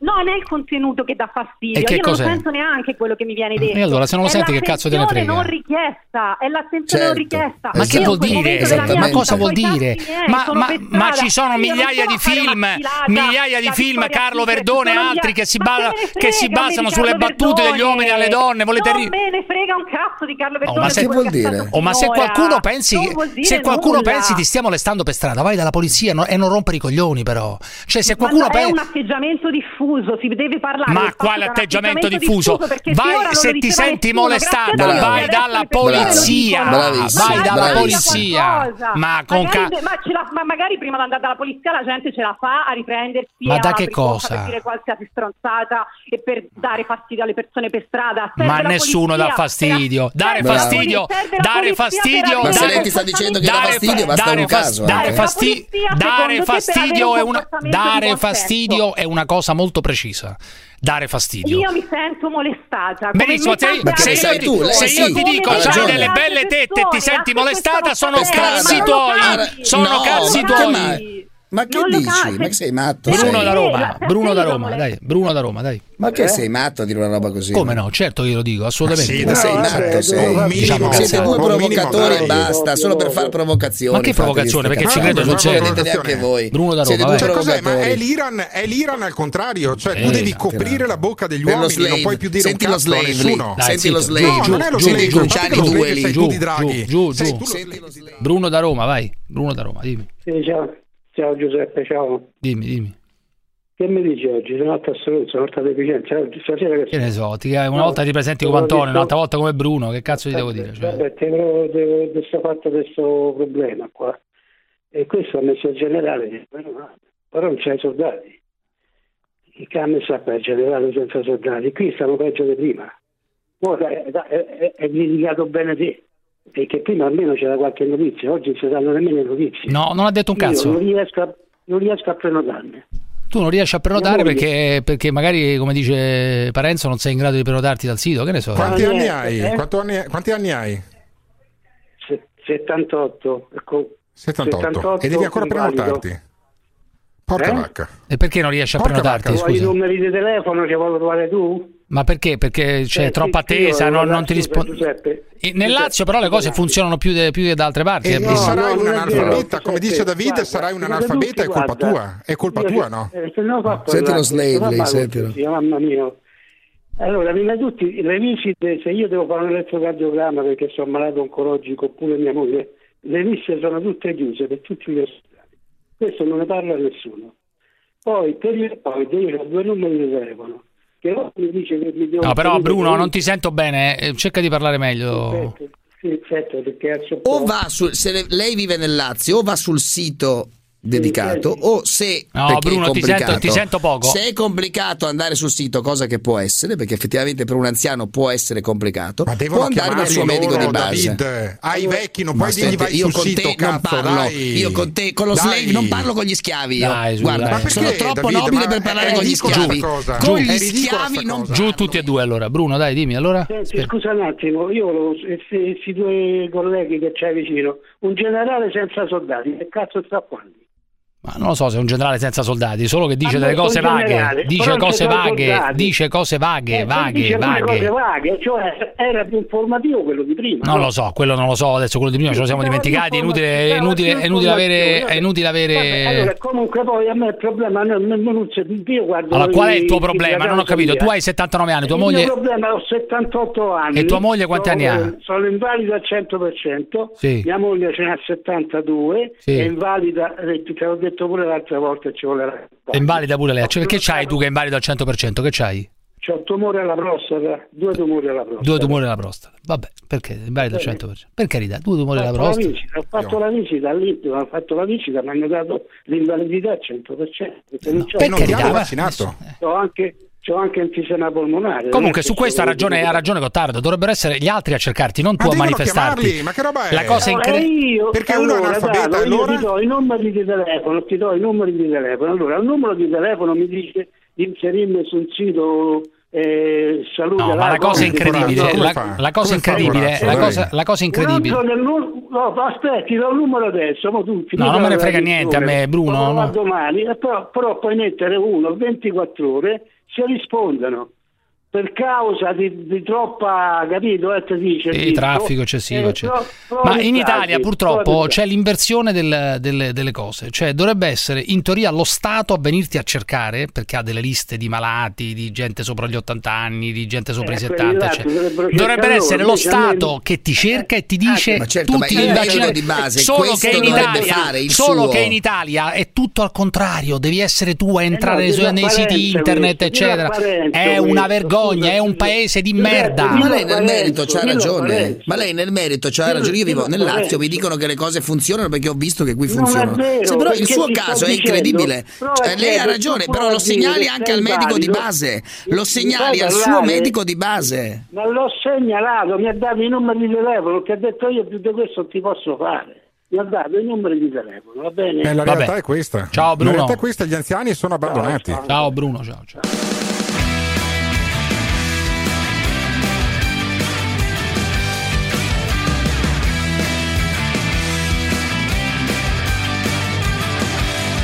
no, non è il contenuto che dà fastidio. E che Io non cos'è? sento neanche quello che mi viene detto. E allora, se non lo È senti, che cazzo te ne frega? non richiesta, è l'attenzione non Certo. richiesta. Ma che vuol dire? Ma cosa vuol dire? Ma, ci sono non migliaia di film, migliaia di film, Carlo Verdone e altri che si, Ma ba- che me ne che si frega di sulle Carlo battute degli uomini alle donne. Volete non ri- me ne frega un cazzo di Carlo Verdone. Oh, ma se- vuol è dire? Oh, ma se qualcuno pensi se qualcuno nulla. pensi ti stiamo lestando per strada, vai dalla polizia no- e non rompere i coglioni, però. Cioè, se Ma qualcuno è pensa. un atteggiamento diffuso, si deve parlare. Ma quale è atteggiamento diffuso? perché Vai se ti senti nessuno, Dio, vai dalla polizia. Vai dalla polizia. Ma con Magari, ca- ma, ce la- ma magari prima di andare dalla polizia la gente ce la fa a riprendersi Ma da che cosa? per dire qualsiasi stronzata e per dare fastidio alle persone per strada Ma Serve la nessuno polizia, dà fastidio dare Bravo. fastidio, dare fastidio, Ma se dare- lei ti sta dicendo che dà dare- fastidio, basta dare un caso, Dare, eh. fasti- dare fastidio è un una dare fastidio è una cosa molto precisa. Dare fastidio. Io mi sento molestata. Benissimo, se, Ma se io sai ti, tu? Lei se sì, io ti dico ragione. c'hai delle belle tette e ti senti molestata, sono cazzi tuoi. Sono no, cazzi ma tuoi. Ma che Non dici? cazzo. Ma che sei matto? Bruno sei? da Roma, Bruno da Roma, dai, Bruno da Roma, dai. Ma che Eh? sei matto a dire una roba così? Come no? Certo che io lo dico, assolutamente. Ma sì, Ma sei No, matto, vabbè, sei. un minimo, Siete due provocatori e basta, solo per fare provocazioni. Ma che provocazione? Perché ci credo non credete neanche voi. Bruno da Siete Roma. Cioè, cos'è? Ma è l'Iran, è l'Iran al contrario, cioè tu Eh, devi esatto. coprire la bocca degli uomini, non puoi più dire Senti lo slave Senti lo slave. No, giù, non è lo giù, slave, giù, tu. Giù, giù, giù. tu. Bruno da Roma, vai. Bruno da Roma, dimmi. Sì, ciao. Ciao Giuseppe, ciao. Dimmi, dimmi. Che mi dici oggi? Sono alta assoluto, sono alta deficienza. Stasera che Che ne so, ti- una No, volta ti presenti come Antonio, detto- un'altra volta come Bruno, che cazzo ti devo dire? Cioè, Vabbè, lo devo di questo fatto questo problema qua. E questo ha messo il generale, però, no, però non c'è i soldati. Che ha messo a il generale senza soldati? Qui stiamo peggio di prima. Ora è, è, è, è criticato bene te. Perché prima almeno c'era qualche notizia, oggi non si danno nemmeno notizie. No, non ha detto un Io cazzo. non riesco a, non riesco a prenotarmi. Tu non riesci a prenotare perché, perché magari, come dice Parenzo, non sei in grado di prenotarti dal sito, che ne so. Quanti Ma anni hai? eh? Anni- Quanti anni hai? Se- 78. Ecco, 78. E devi ancora invalido. prenotarti. Porca Eh? vacca. E perché non riesci a Porca prenotarti, vacca. Vuoi i scusa? numeri di telefono che vuoi trovare tu? Ma perché? Perché c'è Eh, troppa sì, io, attesa, non, non ti. Giuseppe. Nel Lazio però le cose funzionano più, de- più che da altre parti. E, Bruno. sarai no, un analfabeta, come dice Davide, guarda, sarai un analfabeta, è colpa guarda. tua. È colpa Io tua, no? eh, se no fa Senti parlare, lo slave se no lì, fa sentilo. Mamma mia. Allora, prima di tutti, le visite, se io devo fare un elettrocardiogramma perché sono malato oncologico oppure mia moglie, le visite sono tutte chiuse per tutti gli ospedali. Questo non ne parla nessuno. Poi, per il Covid, io ho due numeri di telefono. Uno mi dice che mi devo... No, però Bruno, non ti sento bene, eh, cerca di parlare meglio. Sì, certo, perché O va sul, se le- lei vive nel Lazio, o va sul sito dedicato, o se No, perché è Bruno, ti complicato. sento- ti sento poco. Se è complicato andare sul sito, cosa che può essere, perché effettivamente per un anziano può essere complicato, può Devono andare dal suo medico di base. David. Ai vecchi non Ma puoi dirgli vai io sul con sito, te non cazzo, parlo, dai. io con te, con lo Dai. slave non parlo con gli schiavi. io. Dai, su, Guarda. Ma sono perché, troppo Davide? nobile Ma per parlare con gli schiavi. cosa. Con gli schiavi non cosa. Giù tutti e due allora. Bruno, dai, dimmi allora. Senti, scusa un attimo, io volevo, e se questi due colleghi che c'hai vicino, un generale senza soldati, che cazzo sta quando? Ma non lo so se è un generale senza soldati, solo che dice Ha delle cose vaghe. Dice cose vaghe. soldati. Dice cose vaghe, Eh, vaghe, pure cose vaghe. vaghe, cioè era più informativo quello di prima. Non no? lo so, quello non lo so, adesso quello di prima ce lo siamo Dava dimenticati, è inutile, è inutile, è inutile avere, è inutile Vabbè, avere... allora, comunque poi a me il problema non, non, non, io guardo Allora, qual è il tuo problema? Non ho capito, tu hai 79 anni, tua il moglie... mio problema ho 78 anni. E tua moglie quanti Sono- anni ha? Sono invalida al 100%. Sì. Mia moglie ce n'ha 72. Sì. È invalida, eh, te l'ho detto pure l'altra volta, ci vuole È invalida pure lei. Cioè, che c'hai tu che è invalido al 100%? Che c'hai? C'ho un tumore alla prostata, due tumori alla prostata. Due tumori alla prostata. Vabbè, perché? È invalido al 100%. Per carità, due tumori alla Ho prostata. visita, ho fatto la visita all'Inter, ho fatto la visita, mi hanno dato l'invalidità al 100%. Perché non c'ho per carità, C'ho ma- C'ho anche, c'ho anche enfisema polmonare. Comunque è su questo ha ragione, ha ragione Gottardo, dovrebbero essere gli altri a cercarti, non tu Ma a manifestarti. ma che roba è? La cosa Eh, incredibile... io, Perché uno è allora, analfabeta, Dado, allora? Io ti do i numeri di telefono, ti do i numeri di telefono. Allora, il numero di telefono mi dice di inserirmi sul sito eh, salute. No, ma la cosa incredibile, la, la cosa incredibile, la cosa, la cosa incredibile. No, aspetti, do il numero adesso, mo tu No, non me ne la frega niente a me, Bruno, no. domani, e però, però puoi mettere uno 24 ore se rispondono. Per causa di, di troppa, capito? Eh, ti dice, Sì, dico, traffico eccessivo, eh, eccetera. tro- Ma in Italia purtroppo c'è l'inversione del- delle, delle cose, cioè dovrebbe essere in teoria lo Stato a venirti a cercare perché ha delle liste di malati, di gente sopra gli 80 anni, di gente sopra i Eh, 70, là eccetera. dovrebbero Dovrebbe essere loro, lo a me- Stato che ti cerca e ti dice Ma certo, tutti il i vaccinati. di base solo che in dovrebbe Italia, solo che in Italia è tutto al contrario, devi essere tu a entrare Eh no, su- nei siti internet, eccetera. È una vergogna, vergogna, è un paese di merda. Ma lei nel merito c'ha ragione. Ma lei nel merito c'ha ragione. Io vivo nel Lazio, mi dicono che le cose funzionano perché ho visto che qui funzionano. vero, Sì, però il suo caso è incredibile. Cioè, lei ha ragione, però lo segnali che anche al medico di base. Lo segnali al suo medico di base. Ma l'ho segnalato, mi ha dato i numeri di telefono, che ha detto io più di questo non ti posso fare. Mi ha dato i numeri di telefono, va bene? Eh, la Vabbè. realtà è questa. Ciao, Bruno. La realtà è questa, gli anziani sono abbandonati. Ciao Bruno, ciao, ciao.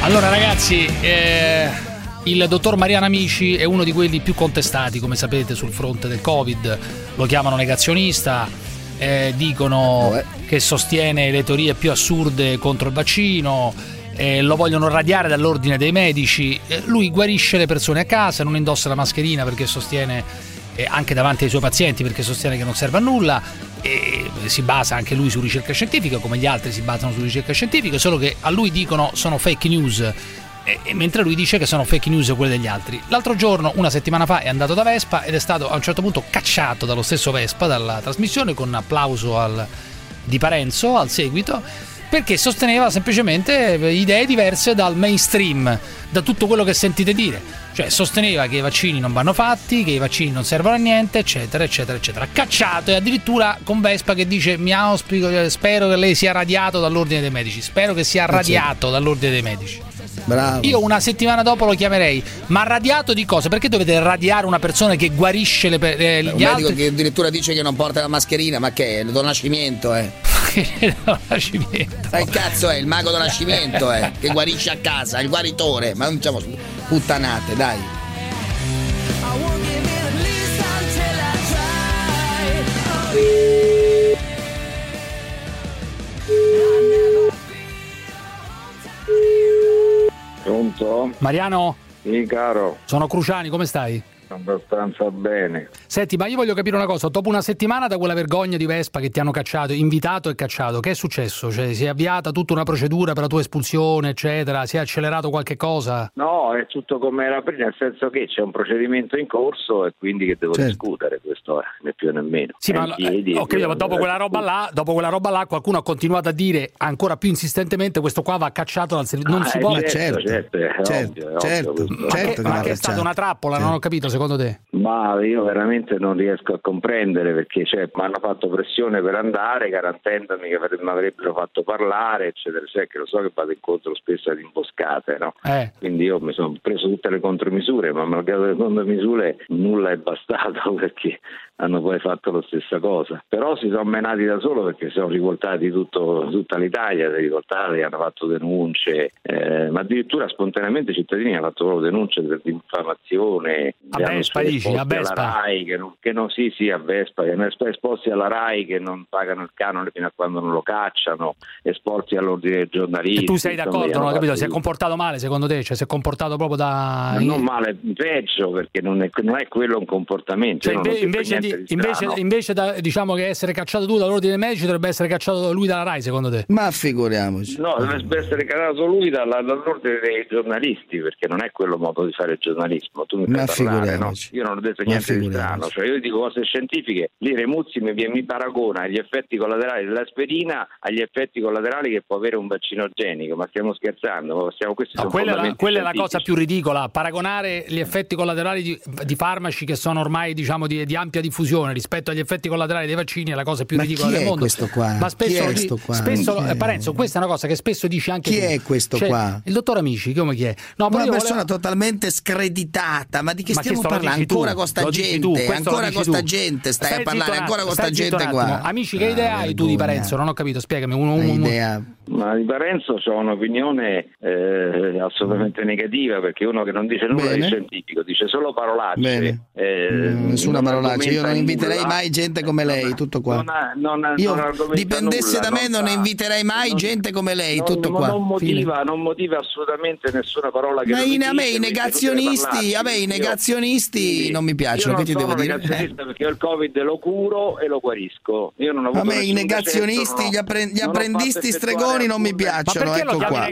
Allora ragazzi, eh, il dottor Mariano Amici è uno di quelli più contestati, come sapete, sul fronte del Covid. Lo chiamano negazionista, eh, dicono che sostiene le teorie più assurde contro il vaccino, eh, lo vogliono radiare dall'ordine dei medici. Eh, lui guarisce le persone a casa, non indossa la mascherina perché sostiene, anche davanti ai suoi pazienti, perché sostiene che non serve a nulla. E si basa anche lui su ricerca scientifica, come gli altri si basano su ricerca scientifica, solo che a lui dicono sono fake news. e- mentre lui dice che sono fake news quelle degli altri. L'altro giorno, una settimana fa, è andato da Vespa ed è stato a un certo punto cacciato dallo stesso Vespa dalla trasmissione con applauso al- di Parenzo al seguito perché sosteneva semplicemente idee diverse dal mainstream, da tutto quello che sentite dire. Cioè sosteneva che i vaccini non vanno fatti, che i vaccini non servono a niente, eccetera, eccetera, eccetera. Cacciato e addirittura con Vespa che dice mi auspico, eh, spero che lei sia radiato dall'ordine dei medici, spero che sia Eh, radiato dall'ordine dei medici. Bravo. Io una settimana dopo lo chiamerei, ma radiato di cosa? Perché dovete radiare una persona che guarisce le, eh, Un gli medico altri? che addirittura dice che non porta la mascherina, ma che è? Il do nascimento, eh. nascimento. Ma il cazzo è? Il mago do nascimento, eh. Che guarisce a casa, il guaritore. Ma non diciamo puttanate, dai. Pronto? Mariano? Sì, caro, Sono Cruciani, come stai? Abbastanza bene. Senti, ma io voglio capire una cosa. Dopo una settimana da quella vergogna di Vespa che ti hanno cacciato, invitato e cacciato, che è successo? Cioè, si è avviata tutta una procedura per la tua espulsione, eccetera? Si è accelerato qualche cosa? No, è tutto come era prima, nel senso che c'è un procedimento in corso e quindi che devo Certo. discutere, questo è, né più né meno. Sì, ma in piedi, ho capito, ma dopo eh, quella roba là, dopo quella roba là, qualcuno ha continuato a dire ancora più insistentemente questo qua va cacciato dal servizio. Non Ah, si eh, può. certo, certo, è certo, ovvio, è certo, ovvio questo. Ma che, ma che è stata una trappola? Non ho capito, secondo te? Ma io veramente non riesco a comprendere perché cioè, mi hanno fatto pressione per andare garantendomi che mi avrebbero fatto parlare, eccetera, eccetera, che lo so che vado incontro spesso ad imboscate, no? Eh. Quindi io mi sono preso tutte le contromisure, ma malgrado le contromisure nulla è bastato perché hanno poi fatto la stessa cosa. Però si sono menati da solo perché si sono rivoltati tutto- tutta l'Italia, si rivoltati, hanno fatto denunce, eh, ma addirittura spontaneamente i cittadini hanno fatto proprio denunce per diffamazione. A Vespa, dici, a Vespa? RAI, che non, che non- sì, sì, a Vespa, che hanno esp- esposti alla RAI che non pagano il canone fino a quando non lo cacciano, esposti all'ordine dei giornalisti. E tu sei d'accordo, non ho capito? Si è comportato male secondo te? Cioè si è comportato proprio da... ma non male, peggio perché non è, non è quello un comportamento. Cioè, io non ho inve- detto invece, niente di, di invece, invece da, diciamo che essere cacciato tu dall'ordine dei medici dovrebbe essere cacciato lui dalla RAI secondo te? Ma figuriamoci. No, dovrebbe essere calato lui dalla- dall'ordine dei giornalisti perché non è quello modo di fare giornalismo. Tu mi Ma parlare, no? figuriamoci. Io non ho detto niente di strano, cioè io dico cose scientifiche. Lì Remuzzi mi, mi paragona gli effetti collaterali dell'aspirina agli effetti collaterali che può avere un vaccinogenico, ma stiamo scherzando? Stiamo, questi No, sono quella, è la, quella è la cosa più ridicola, paragonare gli effetti collaterali di, di farmaci che sono ormai diciamo di, di ampia diffusione rispetto agli effetti collaterali dei vaccini è la cosa più Ma ridicola chi del è mondo. questo qua? Ma spesso, Chi è qua? spesso Chi è? eh, Parenzo, questa è una cosa che spesso dici anche Chi tu. è questo Cioè, qua? Il dottor Amici, come chi è? No, una persona volevo- totalmente screditata, ma di che Ma stiamo parlando? Ancora con sta gente, tu, ancora con sta gente, stai, Stai a parlare ancora con sta gente qua. Amici, che idea hai tu di. Parenzo? Non ho capito, spiegami. Uno, uno- idea? Ma di Parenzo ho un'opinione eh, assolutamente negativa perché uno che non dice nulla Bene. di scientifico, dice solo parolacce. Bene. eh, Mm, Nessuna parolaccia, io non argomenta inviterei nulla. mai gente come lei, tutto qua. Non non Io non dipendesse nulla, da me non non inviterei mai gente come lei, non, tutto non- qua. non Fine. motiva, non motiva assolutamente nessuna parola che Ma in- a me i negazionisti, a me i Io- negazionisti non mi piacciono, io che ti non devo dire? negazionista perché io il covid lo curo e lo guarisco. Io non ho A me i negazionisti, non gli, appre- gli non apprendisti stregoni non mi piacciono, Ma ecco qua.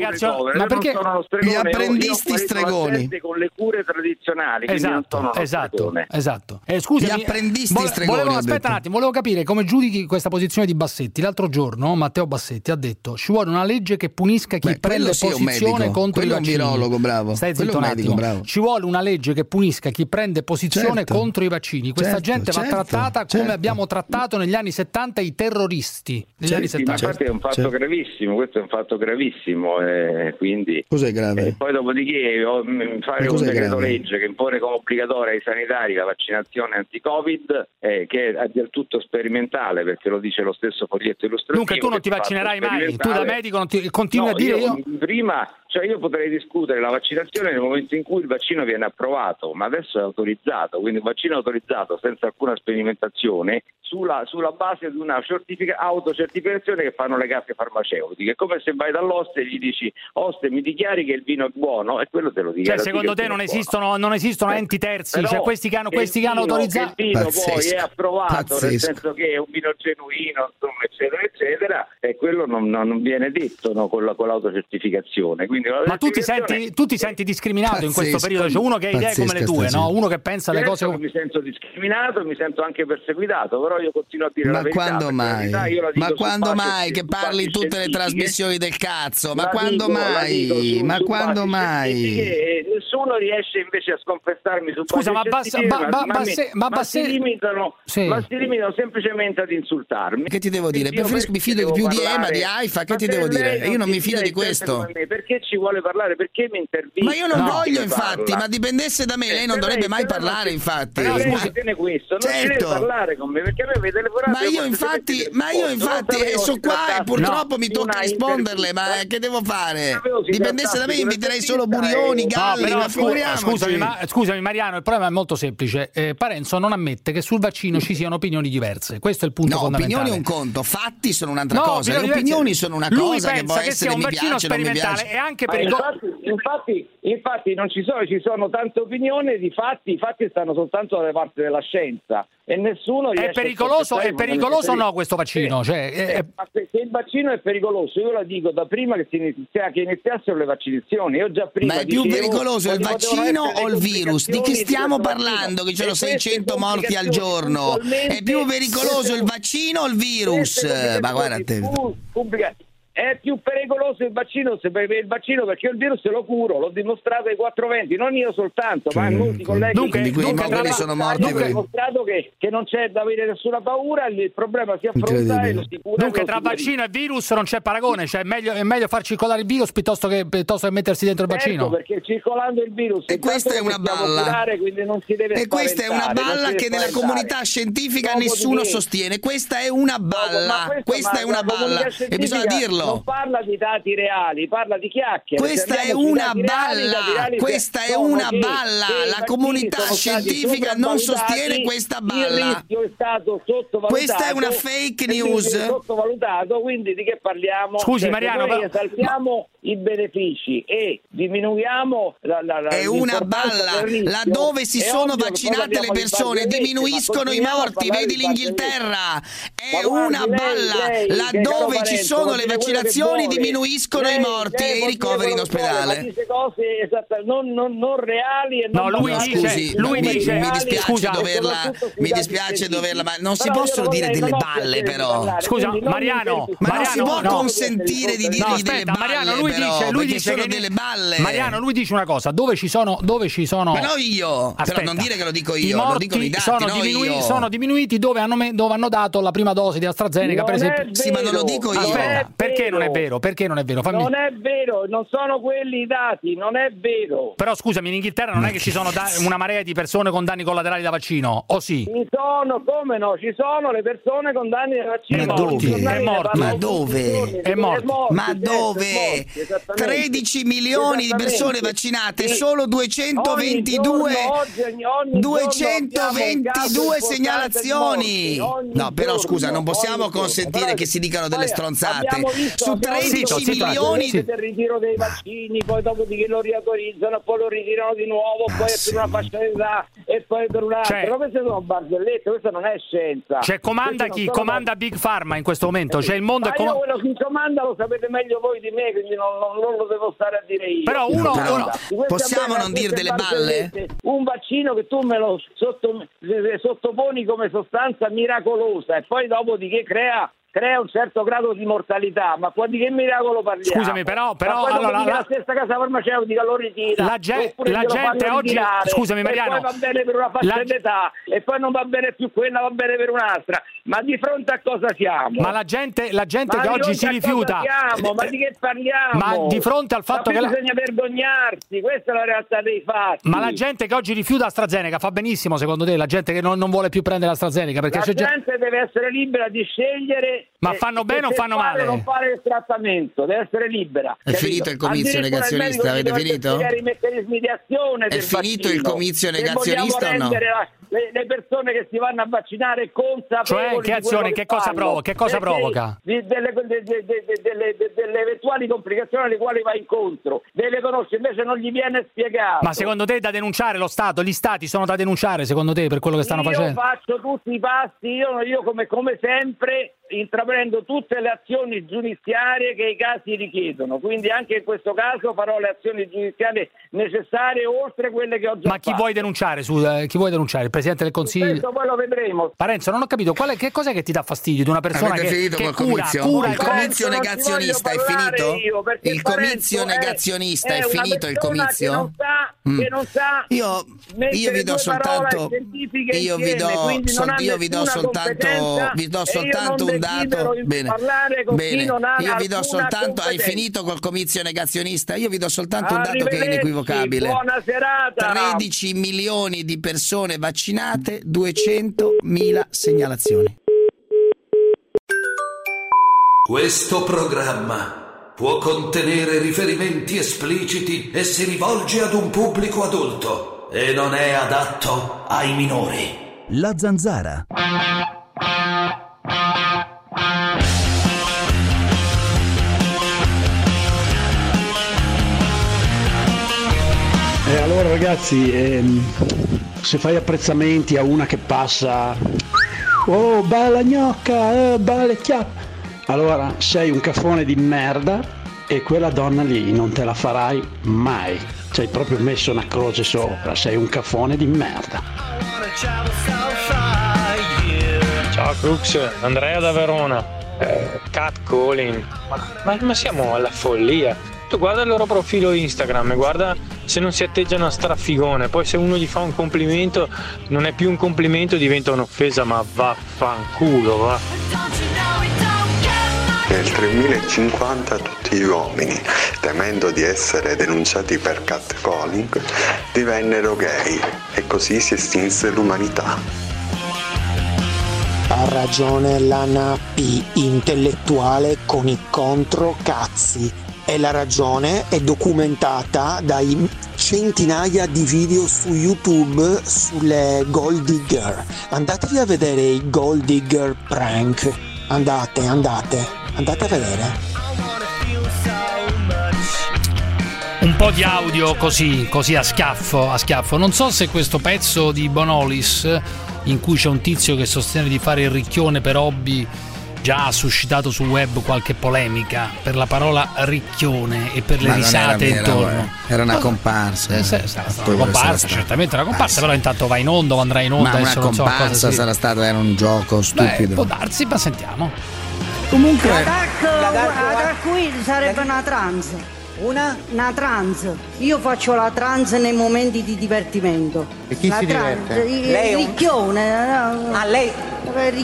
Ma perché- Io non stregone, Gli io- io apprendisti stregoni. con le cure tradizionali, non Esatto, esatto, esatto. Eh, scusami, Gli apprendisti vole- stregoni, volevo- aspetta un attimo, volevo capire come giudichi questa posizione di Bassetti. L'altro giorno Matteo Bassetti ha detto ci vuole una legge che punisca chi Beh, prende sì posizione medico. contro Quello i è un vaccini. virologo, bravo. Stai zitto un un medico, attimo. bravo. Ci vuole una legge che punisca chi prende posizione Certo. contro i vaccini. Questa Certo, gente va certo, trattata come certo. abbiamo trattato negli anni 70 i terroristi. Negli anni Sì, ma 70. infatti è un fatto certo. gravissimo, questo è un fatto gravissimo, eh, quindi Cos'è grave? E poi dopodiché oh, m- fare un decreto grave? legge che impone come obbligatoria ai sanitari la vaccinazione anti-Covid, eh, che è del tutto sperimentale, perché lo dice lo stesso foglietto illustrativo. Dunque tu non ti vaccinerai mai, tu da medico ti, continui No, a dire io... Prima, cioè io potrei discutere la vaccinazione nel momento in cui il vaccino viene approvato, ma adesso è autorizzato, quindi un vaccino autorizzato senza alcuna sperimentazione sulla, sulla base di una certifica- autocertificazione che fanno le case farmaceutiche. È come se vai dall'oste e gli dici oste mi dichiari che il vino è buono e quello te lo dichiara. Cioè, secondo te non esistono, non esistono enti terzi, cioè questi che hanno, questi che hanno autorizzato... Il vino poi Pazzesco. è approvato, nel Pazzesco. senso che è un vino genuino, insomma, eccetera, eccetera, e quello non, non- non viene detto no, con, la, con l'autocertificazione. Quindi Ma tu ti, senti, tu ti senti discriminato in questo Pazzesco. periodo? C'è uno che ha idee come le tue, no? Uno che pensa le Certo cose... che mi sento discriminato, mi sento anche perseguitato, però io continuo a dire la Ma verità. quando la mai? verità la dico Ma quando mai che parli tutte le trasmissioni del cazzo? Ma La quando dico- mai? su- Ma su quando mai? nessuno riesce invece a sconfessarmi su Scusa, ma Bas- ba- ba- ma, Basse- ma ma si limitano, Sì. ma si limitano semplicemente ad insultarmi. Che ti devo dire? Preferisco, mi fido di più di parlare? Ema, di Haifa, che Ma ti devo dire? Io non mi fido di questo. Perché ci vuole parlare? Perché mi intervista? Ma io non No, voglio infatti, ma dipendesse da me, Eh, lei non dovrebbe mai parlare infatti. Ma- questo, non si deve Certo. parlare con me perché me avete telefonato. Ma io infatti, ma io infatti eh, sono qua e purtroppo mi di tocca risponderle, ma che devo fare? Dipendesse da me inviterei solo Burioni, Galli, No, però ma figuriamoci. scusami, ma- scusami Mariano, il problema è molto semplice. Eh, Parenzo non ammette che sul vaccino ci siano opinioni diverse. Questo è il punto No, fondamentale. opinioni è un conto, fatti sono un'altra No, cosa. Le opinioni sono una Lui cosa che può che sia essere un mi vaccino piace, non mi sperimentale piace. e anche per infatti, infatti, infatti non ci sono, ci sono tante opinioni, di fatti, i fatti stanno soltanto dalle parti della scienza e nessuno È riesce a pericoloso, è pericoloso o no questo vaccino? Sì. Cioè, Sì, è- ma se, se il vaccino è pericoloso, io la dico da prima che, si inizia, che iniziassero le vaccinazioni. Io già prima Ma è più dicevo pericoloso il vaccino o il virus? Di chi stiamo vaccino. parlando? Che ci sono queste 600 morti al giorno. È più pericoloso il vaccino o il virus? Ma guarda te. pubblica- È più pericoloso il vaccino, se per il vaccino perché io il virus lo curo, l'ho dimostrato ai 420, non io soltanto, ma molti colleghi Dunque, Di quei dunque, tra- sono morti dunque- hanno dimostrato che, che non c'è da avere nessuna paura, il problema si affronta e lo si cura. Dunque, tra vaccino e virus non c'è paragone, cioè è meglio, è meglio far circolare il virus piuttosto che, piuttosto che mettersi dentro il Certo, vaccino. perché circolando il virus E questa è una balla. curare, quindi non si deve E questa è una balla che nella comunità scientifica Dopodiché- nessuno sostiene. Questa è una balla. questo- Questa è una balla. E bisogna Non dirlo. parla di dati reali, parla di chiacchiere. Questa Se è una balla. reali Questa è una balla. La comunità scientifica non sostiene questa Il balla. è stato sottovalutato. Questa è una fake news. è Sottovalutato, quindi di che parliamo? Scusi, Cioè, Mariano, noi esaltiamo i benefici e diminuiamo la, la, la, È una balla. Laddove si è sono vaccinate le persone, diminuiscono ma i morti. Vedi l'Inghilterra. È Ma una balla. Laddove ci sono le che vaccinazioni, diminuiscono i Lei- morti lei e i ricoveri in ospedale. dice cose esatte, non, non- non reali e No, non lui basate dice- Scusi, lui mi, dice- mi dispiace scusa, doverla, mi dispiace doverla, ma non si possono dire delle balle però. Scusa, Mariano, Ma non si può no. consentire di No, dirgli delle balle Mariano, lui dice, lui perché dice sono che delle balle. Mariano, lui dice una cosa, dove ci sono dove ci sono Ma no io, però non dire che lo dico io, I lo morti dicono i dati, sono, no diminui- sono diminuiti dove hanno, me- dove hanno dato la prima dose di AstraZeneca, per Non esempio. Sì, ma non lo dico io. Aspetta, è perché non è vero. Perché non è vero? Fammi- Non è vero, non sono quelli i dati, non è vero. Però scusami, in Inghilterra non è che ci sono da- una marea di persone con danni collaterali da vaccino, o sì? Ci sono, come no, ci sono le persone con danni da vaccino. Ma dove? È morto. Ma dove? È morto. Ma dove? è morto, esattamente. 13 milioni di persone vaccinate, Sì. solo Ogni 222 giorno, oggi, ogni- ogni giorno abbiamo un caso 222 importante segnalazioni. morti. No, però giorno, scusa, non possiamo consentire che si dicano delle stronzate. Su 13 milioni del ritiro dei vaccini, poi dopo di che lo riautorizzano, poi lo ritirano di nuovo, poi è per una fascia d'età e poi per un'altra. Cioè- Ma queste sono barzellette, questa non è scienza. Cioè, comanda Queste chi? Comanda Big Pharma in questo momento. Cioè, il mondo ma è com- io quello che comanda lo sapete meglio voi di me, quindi non, non- non lo devo stare a dire io. Però uno- Guarda, uno- di possiamo non dire delle balle? Un vaccino che tu me lo sotto- sottoponi come sostanza miracolosa e poi dopodiché crea crea un certo grado di mortalità, ma qua di che miracolo parliamo? Scusami, però- però, poi allora, la- la stessa casa farmaceutica lo ritira, La ge- la gente oggi- ritirare, scusami, Mariano. poi va bene per una fascia La- d'età e poi non va bene più quella, va bene per un'altra. Ma di fronte a cosa siamo? Ma la gente, la gente Ma che oggi si rifiuta. siamo? Ma di che parliamo? Ma di fronte al fatto che la- bisogna vergognarsi, questa è la realtà dei fatti. Ma la gente che oggi rifiuta AstraZeneca fa benissimo, secondo te? La gente che non, non vuole più prendere AstraZeneca perché la gente. gente deve essere libera di scegliere Ma fanno bene o fanno male? non fare il trattamento, deve essere libera. È finito il comizio negazionista, avete finito? spiegare i meccanismi di azione È finito vaccino. il comizio negazionista o no? la- le, le persone che si vanno a vaccinare consapevoli Cioè, che azione, che cosa fanno. provo- che cosa Perché provoca? di- delle, de- de- de- de- delle- de- delle eventuali complicazioni alle quali va incontro deve conoscere invece non gli viene spiegato Ma secondo te è da denunciare lo Stato? Gli Stati sono da denunciare secondo te per quello che stanno io facendo? faccio tutti i passi, io, io come, come sempre intraprendo tutte le azioni giudiziarie che i casi richiedono, quindi anche in questo caso farò le azioni giudiziarie necessarie oltre quelle che ho già Ma chi fatto. vuoi denunciare? Su, eh, chi vuoi denunciare? Presidente del Consiglio? Questo poi lo vedremo. Parenzo, non ho capito qual è, che cos'è che ti dà fastidio di una persona Avete che, finito che col cura, comizio? cura il comizio negazionista è finito? io, perché il comizio è- negazionista è, è finito il comizio? Che non sa, Mm. che non sa Io, io vi do soltanto io vi do, sol- io vi do soltanto vi do soltanto un dato bene, bene. io vi do soltanto hai finito col comizio negazionista io vi do soltanto un dato che è inequivocabile buona serata 13 milioni di persone vaccinate 200.000 segnalazioni Questo programma può contenere riferimenti espliciti e si rivolge ad un pubblico adulto e non è adatto ai minori. La zanzara. E allora ragazzi, ehm, se fai apprezzamenti a una che passa, oh bella gnocca, eh, belle chiappe, allora sei un caffone di merda e quella donna lì non te la farai mai. Ci hai proprio messo una croce sopra, sei un caffone di merda. Ciao Crux, Andrea da Verona. Eh, catcalling. Ma, ma, ma siamo alla follia. Tu guarda il loro profilo Instagram guarda se non si atteggiano a strafigone. Poi se uno gli fa un complimento, non è più un complimento, diventa un'offesa, ma vaffanculo, va. Nel 3050 tutti gli uomini, temendo di essere denunciati per catcalling, divennero gay e così si estinse l'umanità. Ha ragione la Nappi, intellettuale con i controcazzi. E la ragione è documentata dai centinaia di video su YouTube sulle Gold Digger. Andatevi a vedere i Gold Digger prank. Andate, andate, andate a vedere. Un po' di audio così, così a schiaffo, a schiaffo. Non so se questo pezzo di Bonolis, in cui c'è un tizio che sostiene di fare il ricchione per hobby, già ha suscitato sul web qualche polemica per la parola ricchione e per le Ma era risate vero, intorno. Era una comparsa. Eh, sarà stata Poi una comparsa, certamente una comparsa, Ah, però intanto va in onda o andrà in onda. Ma una so comparsa si- sarà stato, era un gioco stupido. Beh, può darsi, ma sentiamo. Comunque, Attacco qui sarebbe una trans. Una? Una trans. Io faccio la trans nei momenti di divertimento. E chi la si trans, diverte? Il, Lei un- ricchione. Ah, lei-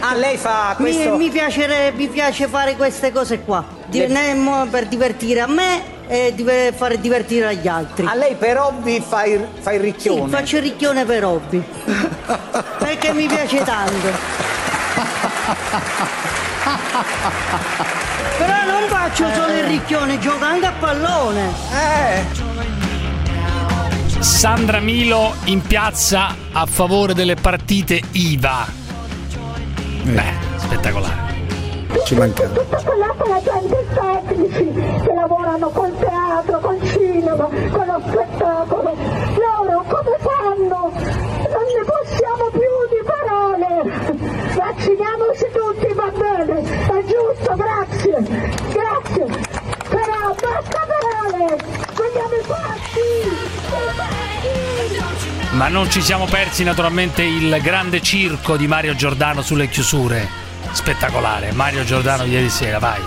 ah, lei fa questo- Mi, mi piacere- mi piace fare queste cose qua. Le- per divertire a me e di fare divertire agli altri. A lei per hobby fa il, fa il Sì, ricchione? faccio il ricchione per hobby. Perché mi piace tanto. Però non faccio solo il ricchione, gioco anche a pallone. Sandra Milo in piazza a favore delle partite IVA. Beh, spettacolare. Ci mancava. tutta quella la gente tecnici che lavorano col teatro, col cinema, con lo spettacolo. Loro come fanno? Non ne possiamo più di parole. Vacciniamoci tutti, va bene, è giusto, grazie, grazie. Però basta parole, vogliamo i fatti. Ma non ci siamo persi naturalmente il grande circo di Mario Giordano sulle chiusure. Spettacolare. Mario Giordano ieri sera, vai.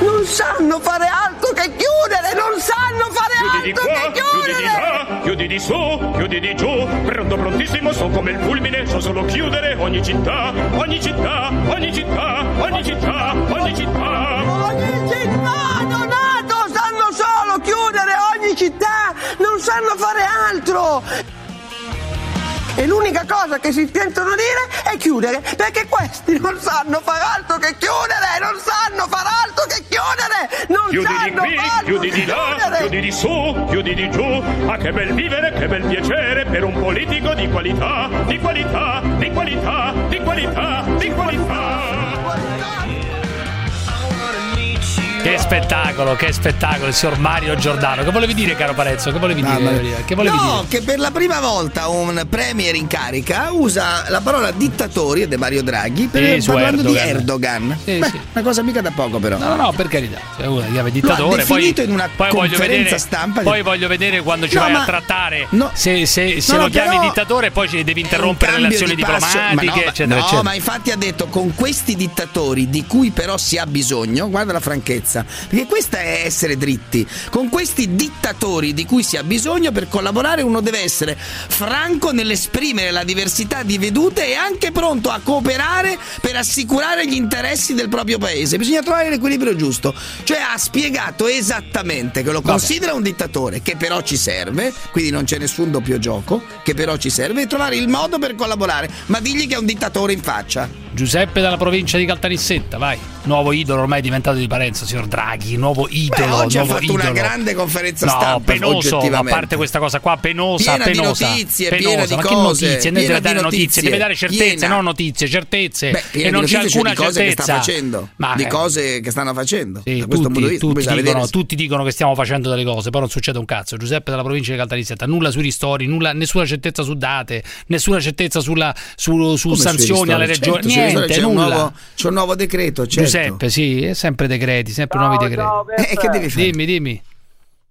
Non sanno fare altro che chiudere, non sanno fare Chiudi di altro qua, che chiudi di chiudere. là, chiudi di su, chiudi di giù, pronto prontissimo, so come il fulmine, so solo chiudere ogni città, ogni città, ogni città, ogni città, ogni città. Ogni città, chiudere ogni città, non sanno fare altro. E l'unica cosa che si sentono dire è chiudere, perché questi non sanno fare altro che chiudere, non sanno fare altro che chiudere, non Chiudi di sanno qui, fare chiudi di là, chiudere. chiudi di su, chiudi di giù. Ah, che bel vivere, che bel piacere per un politico di qualità, di qualità, di qualità, di qualità, di qualità. Che spettacolo, che spettacolo, il signor Mario Giordano. Che volevi dire, caro Parezzo? Che volevi dire? Che volevi no, dire? che per la prima volta un premier in carica usa la parola dittatori, ed è Mario Draghi, per, Sì, parlando di Erdogan. Erdogan. Sì, Beh, sì. una cosa mica da poco però. No, no, per carità. Cioè, Lo ha dittatore, poi, definito in una poi voglio conferenza vedere, stampa poi voglio vedere quando ci No, vai ma- a trattare no. se, se- se No, lo no, chiami dittatore poi ci devi interrompere le relazioni di passo. Ma diplomatiche, no, ma- eccetera, no, eccetera. ma infatti ha detto con questi dittatori di cui però si ha bisogno, guarda la franchezza, perché questa è essere dritti. Con questi dittatori di cui si ha bisogno per collaborare uno deve essere franco nell'esprimere la diversità di vedute e anche pronto a cooperare per assicurare gli interessi del proprio paese. Bisogna trovare l'equilibrio giusto. Cioè ha spiegato esattamente che lo Vabbè. considera un dittatore che però ci serve, quindi non c'è nessun doppio gioco, che però ci serve e trovare il modo per collaborare, ma digli che è un dittatore in faccia. Giuseppe dalla provincia di Caltanissetta, vai. Nuovo idolo ormai diventato di Parenzo, signor Draghi, nuovo idolo, Beh, oggi ha nuovo fatto una idolo. grande conferenza No, stampa, penoso, ma a parte questa cosa qua, penosa, Piena di penosa. notizie, penosa. piena di ma che cose, notizie? Deve piena di dare notizie, notizie, deve dare certezze, piena. non notizie, certezze. Beh, e non di c'è alcuna di cose certezza. che sta facendo, Ma di cose che stanno facendo. Sì, da questo tutti, punto di vista, tutti dicono, tutti dicono che stiamo facendo delle cose, però non succede un cazzo. Giuseppe dalla provincia di Caltanissetta, nulla sui ristori, nulla, nessuna certezza su date, nessuna certezza sulla, su, su sanzioni alle regioni, Certo, niente, c'è un nulla. nuovo- c'è un nuovo decreto, certo. Giuseppe, sì, è sempre decreti, sempre nuovi decreti. ciao, Peppe. Eh, che devi fare? Dimmi, dimmi.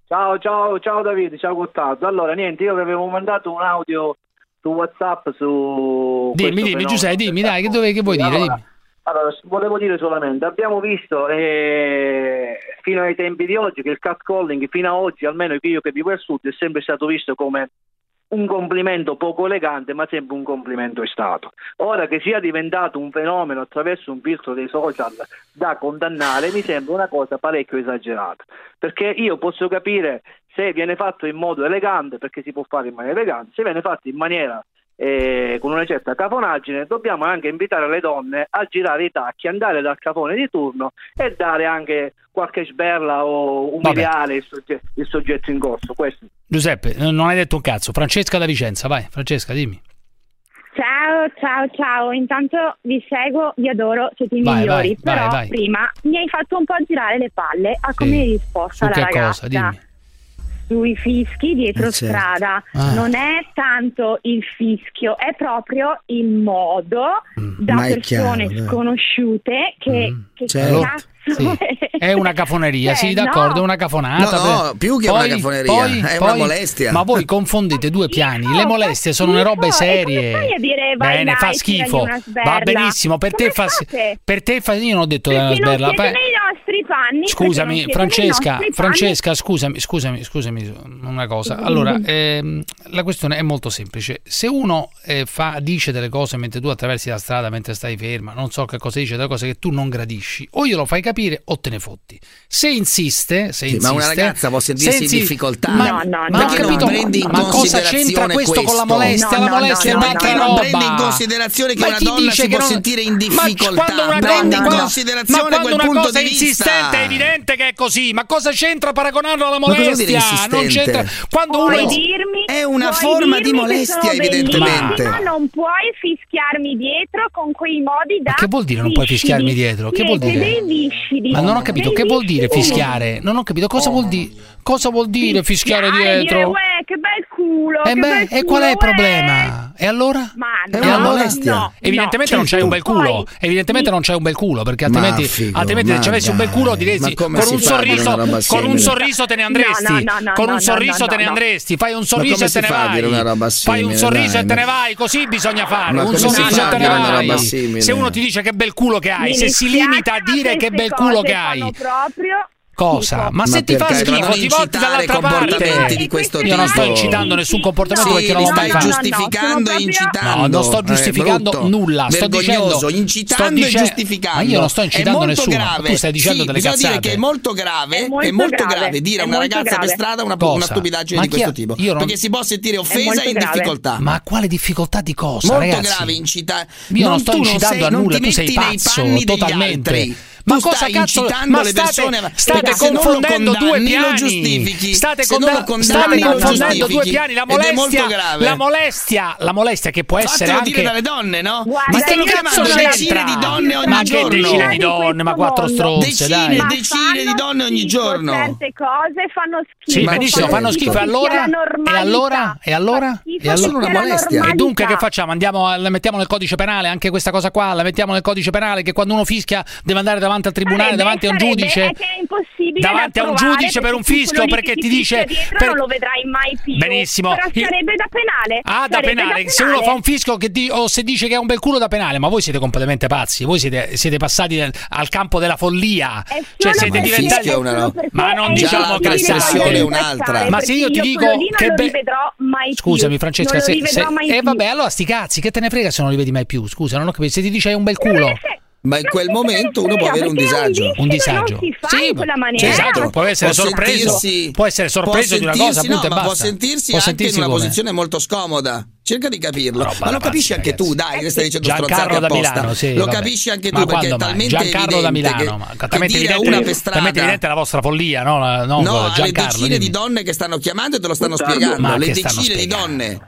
Ciao, ciao, ciao Davide, ciao Gottardo. Allora, niente, io vi avevo mandato un audio su WhatsApp su. Dimmi, dimmi, fenomeno. Giuseppe, dimmi, dai, che, dove, che vuoi dire? Allora, Dimmi. Allora, volevo dire solamente, abbiamo visto eh, fino ai tempi di oggi che il catcalling, fino a oggi, almeno io che vivo al sud, è sempre stato visto come un complimento poco elegante, ma sempre un complimento è stato. Ora che sia diventato un fenomeno attraverso un filtro dei social da condannare, mi sembra una cosa parecchio esagerata. Perché io posso capire se viene fatto in modo elegante, perché si può fare in maniera elegante, se viene fatto in maniera eh, con una certa cafonaggine, dobbiamo anche invitare le donne a girare i tacchi, andare dal cafone di turno e dare anche qualche sberla o umiliare il, sogge- il soggetto in corso. Questo. Giuseppe, non hai detto un cazzo. Francesca da Vicenza, vai, Francesca, dimmi. Ciao, ciao, ciao. Intanto vi seguo, vi adoro, siete i Vai, migliori. vai, Però vai, vai. prima mi hai fatto un po' girare le palle a come hai risposto Su alla che ragazza. cosa? Dimmi. Sui fischi dietro Eh, certo. strada. Ah. Non è tanto il fischio, è proprio il modo da Mm, è persone chiaro, dai. sconosciute che, che certo. Sì. È una cafoneria, Eh, sì, no. d'accordo, è una cafonata. No, no, più che una cafoneria, è una molestia. Ma voi confondete due piani. Le molestie sono le robe serie. fai a dire, vai Bene, fa schifo. Va benissimo, per te fa per te fa io non ho detto Perché una non sberla. siete nei nostri panni. non Scusami, siete Francesca. Francesca, scusami, scusami, scusami una cosa. Allora, ehm, la questione è molto semplice. Se uno eh, fa, dice delle cose mentre tu attraversi la strada, mentre stai ferma, non so che cosa dice, delle cose che tu non gradisci, o glielo fai capire capire o te ne fotti. Se insiste, se sì, insiste ma una ragazza può sentirsi in difficoltà. Ma, no, no, ma, no, capito, no, ma cosa c'entra questo, questo, con la molestia? No, la molestia no, no, è un'altra no, roba. prendi in considerazione che ma una donna si può non... sentire in difficoltà. Ma quando una, prendi in considerazione ma quando una cosa è insistente è evidente che è così. Ma cosa c'entra paragonarlo alla molestia? Non c'entra. Quando uno dirmi è una forma di molestia, evidentemente. Ma non puoi fischiarmi dietro con quei modi da. Ma che vuol dire non puoi fischiarmi dietro? Che vuol dire? Ma non ho capito, che vuol dire fischiare? Non ho capito, cosa vuol dire? Cosa vuol dire fischiare dietro? Che bel culo! Eh e qual è il problema? E allora? Ma no, è una molestia. No, Evidentemente no, non c'hai un bel culo. Evidentemente non c'hai un bel culo perché altrimenti, figo, altrimenti se ci avessi un bel culo diresti con un sorriso, con un sorriso te ne andresti. Con un sorriso te ne andresti. Fai un sorriso e te ne vai. Fai un sorriso e te ne vai, così bisogna fare. Un sorriso e te ne vai. Se uno ti dice che bel culo che hai, se si limita a dire che bel culo che hai. proprio Cosa? Ma, ma se ti fa schifo, ti volti dall'altra parte. Di questo io tipo. non sto incitando nessun comportamento sì, perché non l'ho mai fatto. Stai giustificando e incitando. No, non sto giustificando eh, nulla. Sto dicendo incitando sto dice- e giustificando. Ma io non sto incitando nessuno. Grave. Tu stai dicendo sì, delle cazzate. dire che è molto grave, è molto, è molto grave, grave dire a una ragazza grave. per strada una, una stupidaggine di questo tipo, perché si può sentire offesa e in difficoltà. Ma quale difficoltà di cosa, Molto grave incitare. Io non sto incitando a nulla, tu sei pazzo totalmente. Ma tu cosa cazzo? Ma state, persone, state confondendo due piani. State, condan- state confondendo due piani. La molestia, la molestia, la molestia che può essere Fatelo anche dire dalle donne, no? Guarda, ma che cazzo decine di donne ogni ma giorno? Ma che decine di donne? Ma quattro stronze, dai. Ma decine di donne ogni giorno. Certe cose fanno schifo. Sì, benissimo, fanno schifo. Allora, e allora, e allora, e allora una molestia. E dunque che facciamo? Andiamo, la mettiamo nel codice penale anche questa cosa qua, la mettiamo nel codice penale che quando uno fischia deve andare davanti davanti al tribunale, Vabbè, davanti a un giudice. davanti a un giudice per un fisco perché ti dice per... non lo vedrai mai più. Benissimo. Però sarebbe da penale. Ah, da penale. da penale. Se uno fa un fisco che di... o se dice che è un bel culo da penale, ma voi siete completamente pazzi, voi siete, siete passati al campo della follia. Cioè siete diventati una... Ma non diciamo che l'espressione è un'altra. Ma se io ti dico che be... Scusami Francesca, e eh, vabbè, allora sti cazzi, che te ne frega se non li vedi mai più? Scusa, non ho capito. Se ti dice hai un bel culo ma in quel momento uno può avere un disagio. Un cioè, disagio. sì, in quella maniera. Esatto, può essere può sorpreso. Sentirsi, può essere sorpreso di una cosa, no, punto Può sentirsi può anche sentirsi in una come. posizione molto scomoda. Cerca di capirlo. Ma lo capisci anche tu, dai, che stai dicendo Giancarlo da Milano, Lo capisci anche tu perché è talmente Giancarlo da Milano, che, talmente, che evidente, una per strada, talmente evidente la vostra follia, no? No, no le decine di donne che stanno chiamando e te lo stanno spiegando, le decine di donne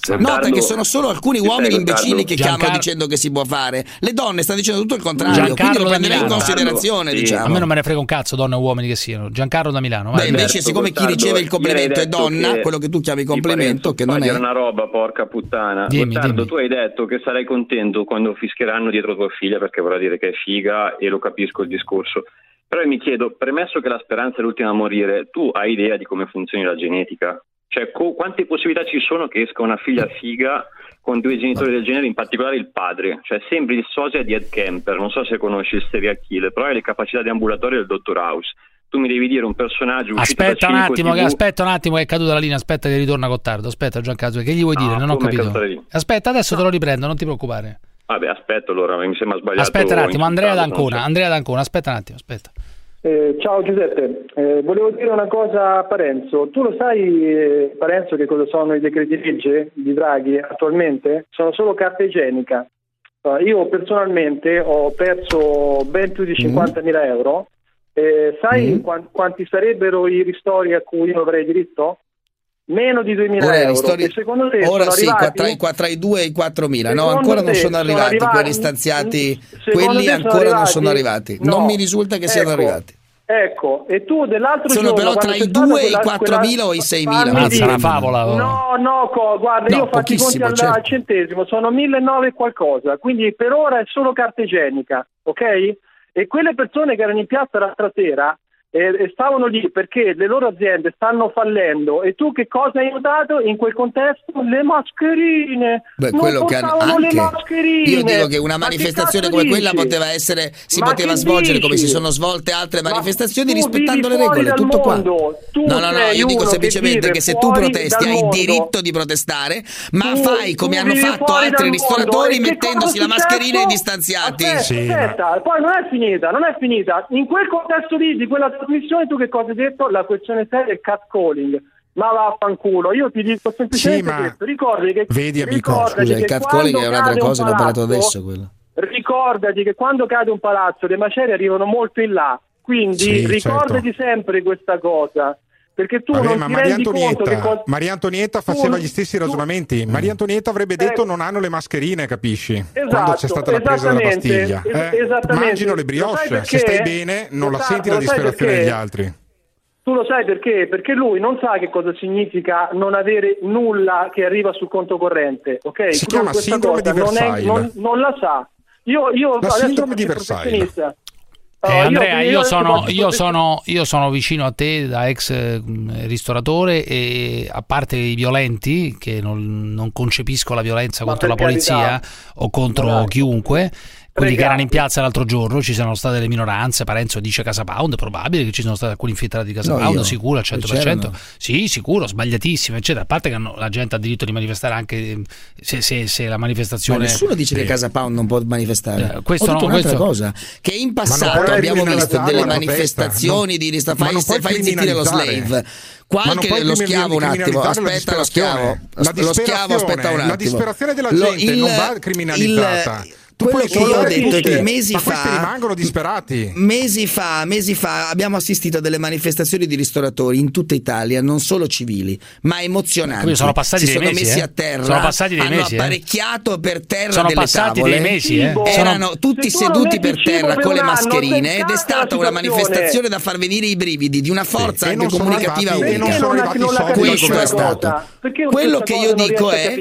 Giancarlo, Nota che sono solo alcuni uomini imbecilli che Giancarlo. chiamano dicendo che si può fare. Le donne stanno dicendo tutto il contrario, Giancarlo quindi lo prenderei in considerazione. Sì. Diciamo. A me non me ne frega un cazzo, donne o uomini che siano. Giancarlo da Milano. Beh, invece, siccome chi riceve il complimento è donna, che quello che tu chiami complimento, che non è. una roba, porca puttana. Dimmi, dimmi. tu hai detto che sarai contento quando fischieranno dietro tua figlia perché vorrà dire che è figa e lo capisco il discorso. Però io mi chiedo, premesso che la speranza è l'ultima a morire, tu hai idea di come funzioni la genetica? Cioè, co- quante possibilità ci sono che esca una figlia figa con due genitori del genere, in particolare il padre? Cioè, sembri il sosia di Ed Kemper, non so se conosci il serial killer, però hai le capacità di ambulatorio del dottor House. Tu mi devi dire un personaggio uscito aspetta da un attimo, TV... che, aspetta un attimo che è caduta la linea, aspetta che ritorna Cottardo, aspetta Giancarlo, che gli vuoi no, dire? Non ho capito. Aspetta, adesso no. te lo riprendo, non ti preoccupare. Vabbè, aspetto allora, mi sembra sbagliato. Aspetta un attimo, Andrea D'Ancona, Andrea D'Ancona, aspetta un attimo, aspetta. Eh, ciao Giuseppe, eh, volevo dire una cosa a Parenzo. Tu lo sai, eh, Parenzo, che cosa sono i decreti legge di Draghi attualmente? Sono solo carta igienica. Uh, io personalmente ho perso ben più di 50.000 mm. euro. Eh, sai mm. quanti sarebbero i ristori a cui io avrei diritto? meno di 2.000 ora, euro. Storie... secondo te ora sì, arrivati... qua, tra, i 2 e i 4.000, no? Ancora non sono arrivati, sono arrivati quelli stanziati, mm? quelli ancora arrivati? non sono arrivati. No. Non mi risulta che ecco, siano arrivati. Ecco, e tu dell'altro sono giorno... Sono però tra i 2 e i 4.000 o i 6.000? Mazza, una favola. Oh. No, no, co, guarda, no, io faccio i conti al, certo. al centesimo, sono 1.900 e qualcosa, quindi per ora è solo carta igienica, ok? E quelle persone che erano in piazza l'altra sera eh, stavano lì perché le loro aziende stanno fallendo. E tu che cosa hai notato? In quel contesto? Le mascherine. Beh, quello che hanno anche... le mascherine io dico che una Ma manifestazione che come quella poteva essere, si Ma poteva svolgere dici? come si sono svolte altre Ma manifestazioni rispettando le regole tutto qua. tu no no no io dico semplicemente che, che se tu protesti hai il diritto di protestare ma tu, fai come hanno fatto altri ristoratori mettendosi la mascherina e distanziati. Aspetta, sì, aspetta. poi non è finita non è finita. In quel contesto lì di quella trasmissione tu che cosa hai detto? La questione seria è il cat calling ma vaffanculo. Io ti dico semplicemente sì, ricordi che. Vedi, amico, scusa, il cat calling è un'altra cosa un che ho parlato adesso. Quello. Ricordati che quando cade un palazzo le macerie arrivano molto in là. Quindi sì, certo. ricordati certo. sempre questa cosa. Perché tu Vabbè, non ma ti Maria Antonietta, co- Maria Antonietta faceva tu, gli stessi tu, ragionamenti. Maria Antonietta avrebbe eh. detto eh, non hanno le mascherine, capisci? Esatto, Quando c'è esatto, stata la presa della Bastiglia. Es- eh, mangino le brioche, perché, se stai bene non la esatto, senti la disperazione degli altri. Tu lo sai perché? Perché lui non sa che cosa significa non avere nulla che arriva sul conto corrente. Okay? Si chiama sindrome di Versailles. Non, è, non, non la sa. Io, io la sindrome di Versailles. Eh, Andrea, io, io, sono, io, sono, io, sono, vicino a te da ex mm, ristoratore e a parte i violenti, che non, non concepisco la violenza Ma contro la polizia carità, o contro chiunque, quelli che erano in piazza l'altro giorno, ci sono state le minoranze, Parenzo dice Casa Pound, probabile che ci siano stati alcuni infiltrati di Casa no, Pound, io. sicuro al 100%, sì sicuro, sbagliatissimo, eccetera, a parte che hanno, la gente ha diritto di manifestare anche se, se, se la manifestazione... Ma nessuno dice eh. che Casa Pound non può manifestare, eh, questo Ho no, un'altra questo... cosa, che in passato abbiamo visto delle manifestazioni di rista, fai, fai zittire lo slave. Qualche lo schiavo un attimo aspetta lo schiavo. lo schiavo aspetta un attimo la disperazione della gente lo, il, non va criminalizzata. il, quello che io ho detto è che mesi ma fa rimangono disperati. Mesi fa, mesi fa abbiamo assistito a delle manifestazioni di ristoratori in tutta Italia, non solo civili, ma emozionanti. Quindi sono passati si dei sono mesi, messi eh? a terra. Sono passati dei hanno mesi. Eh? Apparecchiato eh? per terra sono delle passati tavole. Dei mesi, eh? Erano tutti seduti per terra per con le mascherine ed è stata una manifestazione da far venire i brividi di una forza sì. anche comunicativa unica. Questo è stato. Quello che io dico è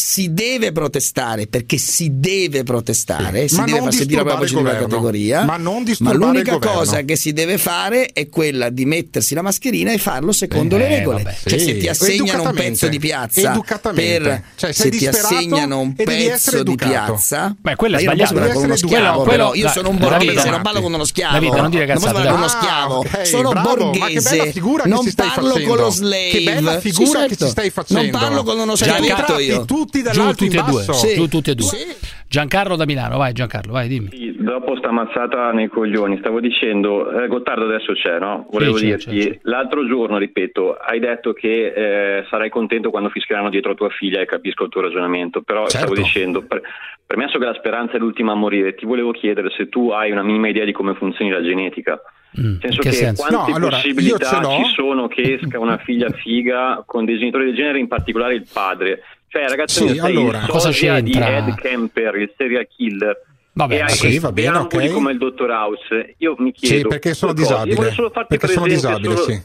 si deve protestare perché si deve protestare, sì. si ma deve far sentire la voce governo, della categoria, ma, non ma l'unica cosa che si deve fare è quella di mettersi la mascherina e farlo secondo eh, le regole. Vabbè, cioè sì. se ti assegnano un pezzo di piazza per cioè, se ti assegnano un pezzo di piazza, beh, quella è sbagliata. Con uno schiavo, però io sono un borghese, non parlo con uno schiavo. Vita, non dire cazzate. Non parlo con uno schiavo, sono borghese, non parlo con lo slave. Che bella figura che ci certo. stai facendo. Non parlo con uno schiavetto io tutti dall'alto giù tutti in e basso. Due. Sì. Giù tutti e due. Sì. Giancarlo da Milano, vai Giancarlo, vai dimmi. Sì, dopo sta ammazzata nei coglioni, stavo dicendo, eh, Gottardo adesso c'è, no? Volevo c'è, dirti, c'è, c'è. l'altro giorno, ripeto, hai detto che eh, sarai contento quando fischieranno dietro tua figlia e capisco il tuo ragionamento, però certo. stavo dicendo, per, premesso che la speranza è l'ultima a morire, ti volevo chiedere se tu hai una minima idea di come funzioni la genetica. Mm, Nel senso che, che senso? quante no, allora, possibilità ci sono che esca una figlia figa con dei genitori del genere, in particolare il padre cioè, ragazzi, sì, allora, cosa c'entra? di Ed Kemper, il serial killer. Vabbè, sì, va bene, okay. come il dottor House. Io mi chiedo sì, perché sono disabile. Perché sono disabile, solo... sì.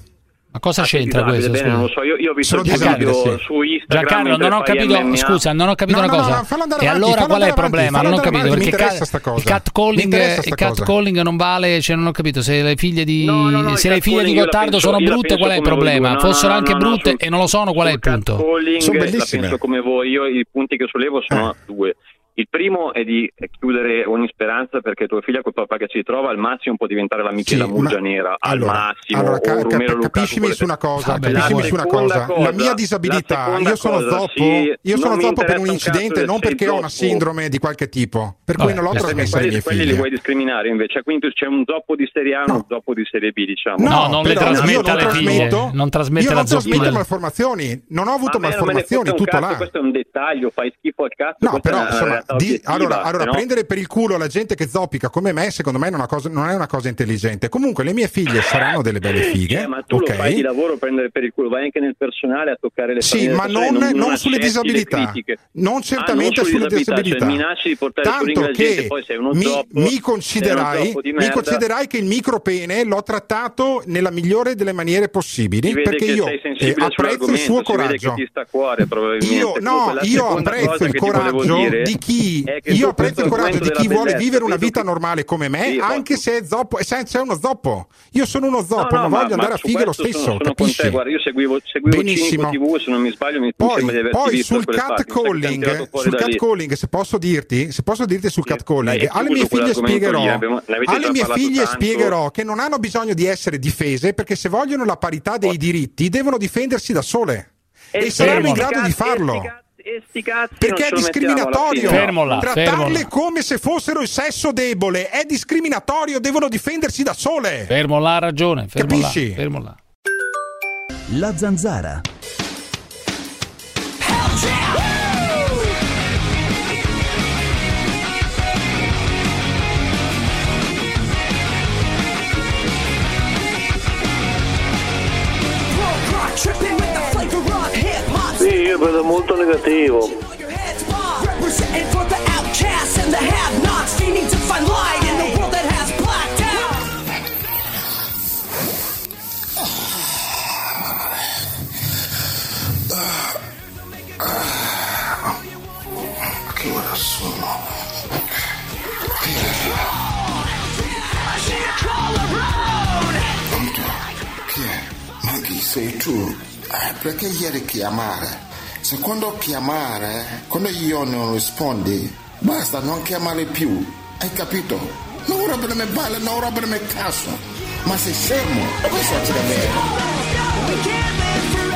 Ma cosa ah, c'entra questo? Bene, non lo so, io, io ho visto il video sì. su Instagram. Giancarlo, non ho capito, MMA. scusa, non ho capito no, una no, cosa. No, avanti, e allora qual è il problema? Non ho capito perché ca- cosa. il cat calling, il cat calling non vale, cioè non ho capito se le figlie di se le figlie di Gottardo penso, sono brutte qual è il problema? Fossero anche brutte e non lo sono qual è il punto? Sono bellissime. penso come voi, io i punti che sollevo sono due il primo è di chiudere ogni speranza perché tua figlia col papà che ci trova al massimo può diventare la Michela sì, Muggia nera, allora, al massimo. Allora, ca- cap- capiscimi su una cosa, capiscimi su una cosa. cosa. La mia disabilità, la io sono zoppo, sì, io sono zoppo per un incidente, non perché zoppo. ho una sindrome di qualche tipo, per Vabbè, cui non l'ho trasmessa ai miei figli. Quelli li vuoi discriminare invece, quindi c'è un zoppo di serie A e no. un zoppo di serie B, diciamo. No, non le trasmette alle figlie, non trasmette la zoppa. Io malformazioni, non ho avuto malformazioni tutto l'anno. Questo è un dettaglio, fai schifo al cazzo. No, però insomma, Certo, di, allora, allora no? prendere per il culo la gente che zoppica come me, secondo me, non, cosa, non è una cosa intelligente. Comunque, le mie figlie saranno delle belle eh, fighe. Eh, ma tu okay. lo fai di lavoro prendere per il culo, vai anche nel personale a toccare le Sì, ma non, non, non sulle disabilità, non certamente ah, sulle disabilità. Cioè, Tanto che mi, zoppo, mi, considerai, mi considerai che il micro pene l'ho trattato nella migliore delle maniere possibili perché io eh, apprezzo il suo coraggio. Cuore, io, no, io apprezzo il coraggio di chi quindi io apprezzo il coraggio di chi vuole vivere una vita normale come me, sì, anche se è, zoppo, senza, è uno zoppo. Io sono uno zoppo, no, no, ma voglio ma, andare ma a fighe lo stesso. Sono, capisci? Sono te, guarda, io seguivo, seguivo Benissimo. TV, se non mi sbaglio, mi poi, mi di sul cat calling, sul cat calling, se posso dirti, se posso dirti sul cat calling, alle mie figlie spiegherò, alle mie figlie spiegherò che non hanno bisogno di essere difese perché se vogliono la parità dei diritti devono difendersi da sole e saranno in grado di farlo e sti cazzi, Perché è discriminatorio fine. Fermo là, trattarle fermo là. come se fossero il sesso debole è discriminatorio devono difendersi da sole Fermo là, ha ragione. Fermo Capisci? là. Fermo là. La zanzara. Maggie, sei tu? Eh, perché ieri chiamare? Secondo chiamare, quando io non rispondi, basta, non chiamare più. Hai capito? Non rompere balle, non rompere cazzo. Ma sei scemo? Questo è vero.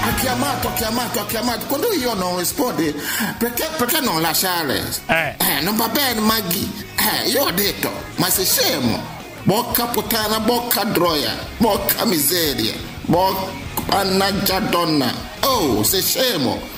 Ha chiamato, ha chiamato, ha chiamato. Quando io non rispondi, perché, perché non lasciare? Eh. non va bene, Maggie. Eh, io ho detto, ma sei scemo? Bocca puttana, bocca droia, bocca miseria, bocca mannaggia donna. Oh, sei scemo.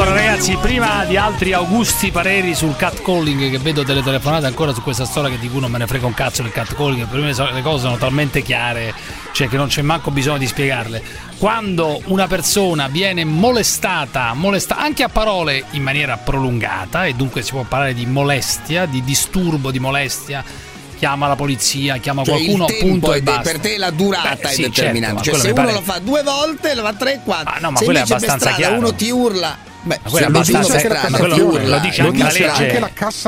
Allora ragazzi, prima di altri augusti pareri sul catcalling che vedo delle telefonate ancora su questa storia che di cui non me ne frega un cazzo del catcalling, per me le cose sono talmente chiare, cioè che non c'è manco bisogno di spiegarle. Quando una persona viene molestata, molesta anche a parole in maniera prolungata e dunque si può parlare di molestia, di disturbo, di molestia, chiama la polizia, chiama Cioè qualcuno, il punto e basta. per te la durata Beh, è sì, determinante. certo, cioè, se uno pare- lo fa due volte, lo fa tre, quattro. no, ma se quello è abbastanza strada chiaro. uno ti urla. Beh, Ma quello abbastanza per strada ma quello lo dice eh, anche la dice legge. anche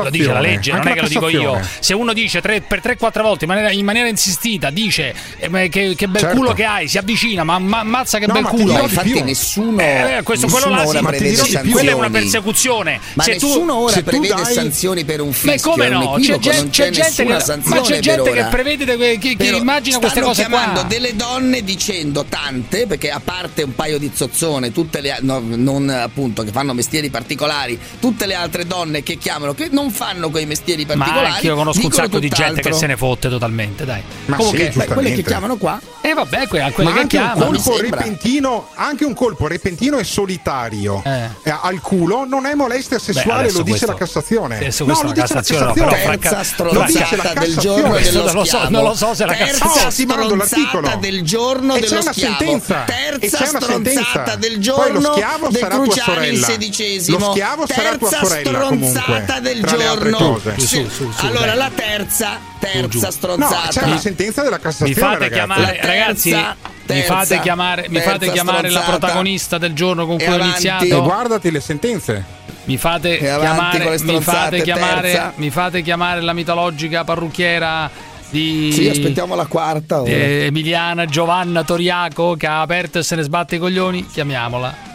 Lo dice la legge, non anche è che la lo dico io. Se uno dice tre- per 3-4 volte in maniera, in maniera insistita, dice eh, ma che, che bel Certo. culo che hai, si avvicina, ma ma- ammazza che No, bel ma culo. Ma infatti nessuno, Eh, questo, quello nessuno là ora sì, prevede sanzioni. quella è una persecuzione. Ma se nessuno tu, ora se prevede dai- sanzioni per un Ma fischio, come è un no? C'è, gente, che, ma c'è gente che prevede che, che- immagina queste stanno cose chiamando qua. delle donne dicendo tante, perché a parte un paio di zozzone, tutte le no, non appunto che fanno mestieri particolari, tutte le altre donne che chiamano che non fanno quei mestieri Ma particolari. anche io conosco un sacco di gente che se ne fotte totalmente, dai. Ma Comunque, sì, Beh, quelle che chiamano qua eh vabbè, que- quelle Ma che anche un chiamano. mi colpo repentino, anche un colpo repentino e solitario Eh. eh, al culo non è molestia sessuale, adesso lo dice questo- la Cassazione. adesso no, questa lo è la dice la Cassazione, no, Cassazione. però terza Franca- Lo dice la stronzata del giorno dello non lo so, schiavo. non lo so se la terza Cassazione- Oh, l'articolo. stronzata del giorno E c'è dello una schiavo. sentenza. E Terza c'è una sentenza. stronzata del Poi giorno lo schiavo del sarà tua Cruciani il sedicesimo. Lo schiavo sarà tua terza sorella, comunque, stronzata del le altre giorno. Su, su, su, allora dai. la terza, terza giù. No, stronzata. c'è una sentenza della Mi Cassazione, fate ragazzi. chiamare, La terza- ragazzi, mi terza- fate chiamare, mi fate terza chiamare la stronzata. protagonista del giorno con E cui ho avanti. E iniziato. guardati le sentenze. Mi fate chiamare, mi fate chiamare, terza. mi fate chiamare la mitologica parrucchiera di Sì, aspettiamo la quarta ora. di Emiliana Giovanna Toriaco che ha aperto e se ne sbatte i coglioni. Chiamiamola.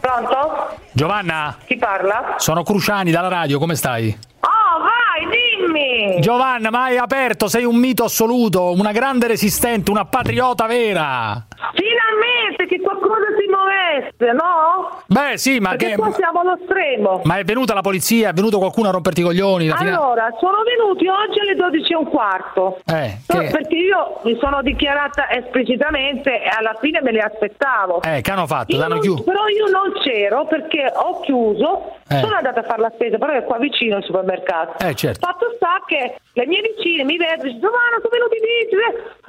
Pronto? Giovanna, Chi parla? sono Cruciani dalla radio, come stai? Vai, Giovanna, ma hai aperto, sei un mito assoluto, una grande resistente, una patriota vera. Finalmente che qualcuno si muovesse, no? Beh, sì, ma Perché che qua siamo allo stremo. ma è venuta la polizia, è venuto qualcuno a romperti i coglioni? La fine- Allora, sono venuti oggi alle 12 e un quarto. Eh, che- Perché io mi sono dichiarata esplicitamente e alla fine me li aspettavo. Eh, che hanno fatto? Io non- però io non c'ero perché ho chiuso, Eh. sono andata a fare la spesa, però è qua vicino il supermercato. Eh, certo. Fatto sta che le mie vicine mi vedono e dicono, ma sono venuti lì.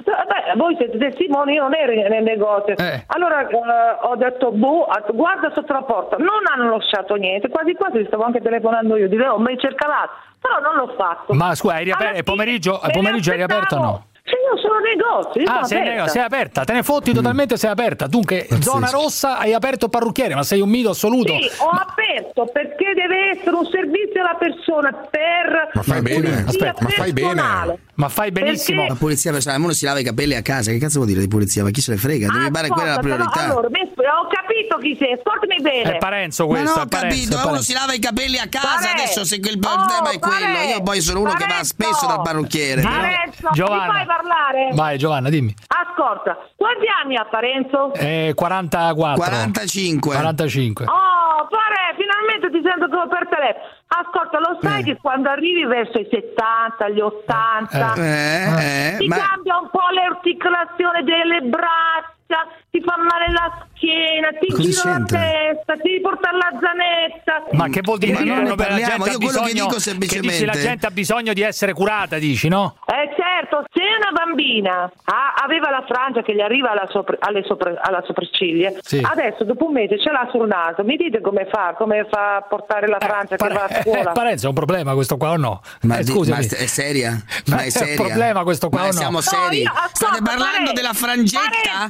Beh, voi siete testimoni, io non ero nel negozio. Eh. Allora eh, ho detto, boh, guarda sotto la porta. Non hanno lasciato niente, quasi quasi stavo anche telefonando io, dicevo, oh, mi cercavate. Però non l'ho fatto. Ma scusa, hai riaper- è fine pomeriggio, pomeriggio hai riaperto o no? Sì, io sono negozio, io Ah, sono sei, aperta. sei aperta, te ne fotti totalmente, sei aperta. Dunque, zona rossa, hai aperto parrucchiere, ma sei un mito assoluto. Sì, ho aperto perché deve essere un servizio alla persona per Ma fai bene, aspetta, ma fai bene. Ma fai benissimo. La pulizia personale, uno si lava i capelli a casa, che cazzo vuol dire di pulizia? Ma chi se ne frega? Devi fare quella la Ascolta, però, priorità. allora, ho capito capito chi sei, ascoltami bene. È Parenzo Ma questo, no, ho Parenzo, capito, è uno Parenzo. si lava i capelli a casa, Pare- adesso se quel Oh, problema è quello, Pare- io poi sono uno che va Parenzo! spesso dal parrucchiere. Parenzo, Giovanna. mi fai parlare? Vai Giovanna, dimmi. Ascolta, quanti anni ha Parenzo? Eh, 44. 45. 45. Oh, pare, finalmente ti sento come per telefono. Ascolta, lo sai che quando arrivi verso i 70, gli 80, Eh, eh, ti ma- cambia un po' l'articolazione delle braccia, ti fa male la schiena, ti Cosa gira la c'entra? testa, ti devi portare la zanetta. Ma che vuol dire? Ma non ne parliamo, io quello che bisogno- dico semplicemente- Che dici la gente ha bisogno di essere curata, dici, no? Eh certo, se una bambina ha- aveva la frangia che gli arriva alla, sopra- alle sopra- alla sopracciglia, Sì. adesso dopo un mese ce l'ha sul naso, mi dite come fa, come fa a portare la frangia che va a Eh, scuola? Parenzo, è un problema questo qua o no? Ma, Eh, di- scusami. ma è seria? Ma Ma è è un seria? problema questo qua Ma o no? siamo No, seri? io- ascolta, State parlando Parenzo, della frangetta?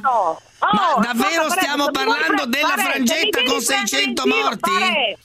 Parenzo! Oh, Ma davvero Parenzo, stiamo vuoi parlando della Parenzo, frangetta con prendere in 600 giro, morti?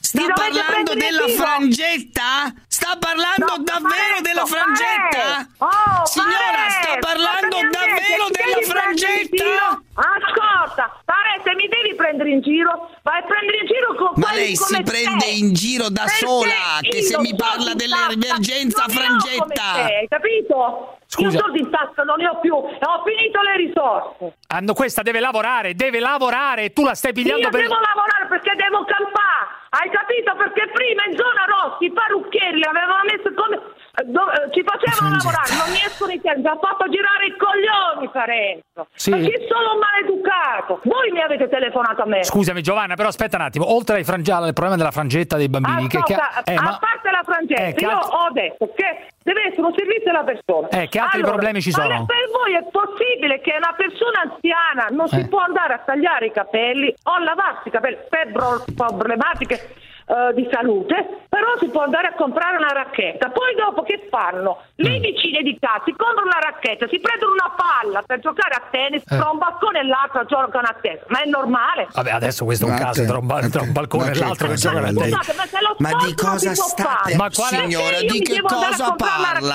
Sta mi parlando della frangetta? Sta parlando No, davvero della frangetta? Oh, Signora, sta parlando davvero se della frangetta? Ascolta, Parenzo, mi devi prendere in giro, vai a prendere in giro con Ma lei si prende te. in giro da Perché sola, che se mi parla dell'emergenza frangetta. te, hai capito? Scusa. Io soldi in tasca non ne ho più ho finito le risorse. Hanno- questa deve lavorare, deve lavorare, tu la stai pigliando Io per... devo lavorare perché devo campare, hai capito? Perché prima in zona Rossi i parrucchieri avevano messo come... dove- eh, ci facevano lavorare, non mi escono i tempi, ha fatto girare i coglioni Parenzo. Sì. Perché sono maleducato. Voi mi avete telefonato a me. Scusami Giovanna, però aspetta un attimo, oltre al problema della frangetta dei bambini, che, che- Ascolta, eh, a ma- parte la frangetta, Eh, che io ho detto che deve essere un servizio alla persona. Eh, che altri problemi ci ma sono? per voi è possibile che una persona anziana non si Eh. può andare a tagliare i capelli o a lavarsi i capelli per problematiche eh, di salute, però si può andare a comprare una racchetta. Poi dopo che fanno? Mm. Le vicine di casa si comprano una racchetta, si prendono una palla per giocare a tennis Eh. tra un balcone e l'altro giocano a tennis. Ma è normale? Vabbè, adesso questo è un Ma caso che- tra un, ba- tra un balcone e l'altro che giocano a tennis. Scusate, ma se lo Ma di cosa si può state- fare. Ma quale- Signora, di che devo andare a cosa parla?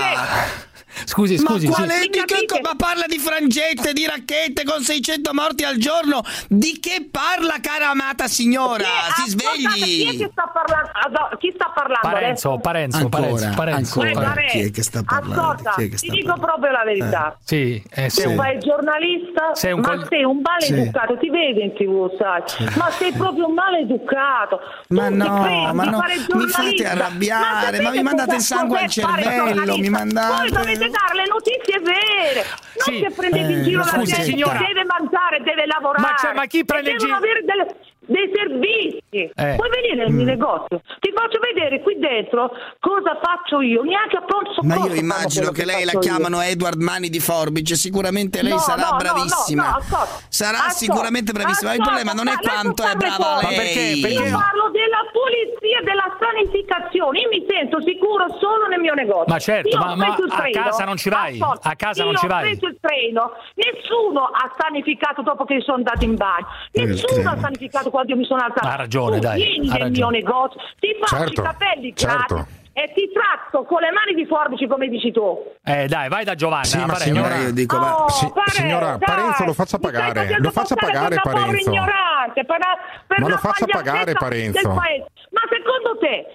Scusi, scusi, ma sì. quale, di che ma parla di frangette, di racchette con 600 morti al giorno? Di che parla, cara amata signora? Sì, si ascoltate, Chi, è svegli! che sta parlando? ah, chi sta parlando Parenzo? Parenzo, Ancora, Parenzo, Parenzo. ancora. Parenzo. Chi è che sta parlando? Ascolta, Chi è che ti sta dico parlando? proprio la verità. Sì, eh, Tu sì. fai il giornalista, Sei un ma col- sei un maleducato, ti vedi in tv, sai? Ma sei proprio un maleducato. Tu Ma ti no, ma no, mi fate arrabbiare, sapete ma mi mandate il sangue al cervello, mi mandate- dovete dare le notizie vere, non Sì. che prendete in Eh, giro ma la scusi, gente signora. che deve mangiare, deve lavorare. Ma c'è- ma chi prende in giro- delle- dei servizi. Eh. Puoi venire nel mio negozio, ti faccio vedere qui dentro cosa faccio io, neanche a pronto soccorso. Ma io immagino che lei la io. chiamano Edward Mani di Forbice, sicuramente lei No, sarà no, no, bravissima. no, sarà ascolta, sicuramente bravissima. il ascolta, problema non è ma lei quanto non è brava. Ma perché? lei. Perché Io parlo della pulizia, della sanificazione. Io mi sento sicuro solo nel mio negozio. Ma certo, ma- ma il a casa non ci vai? ascolta, A casa io non ci vai? ho preso il treno, nessuno ha sanificato dopo che sono andato in bagno. il Nessuno ha sanificato quando io mi sono alzata. Ha ragione, tu dai, Vieni ha nel ragione. mio negozio, ti faccio Certo, i capelli certo. gratis e ti tratto con le mani di forbici come dici tu. Eh, dai, vai da Giovanna. Sì, ma signora, io dico, ma- Oh, Sì, Parenzo, signora, dai, Parenzo lo faccia pagare, lo faccia pagare, Parenzo. ignorante, per la- per Ma lo faccia pagare, Parenzo. Ma secondo te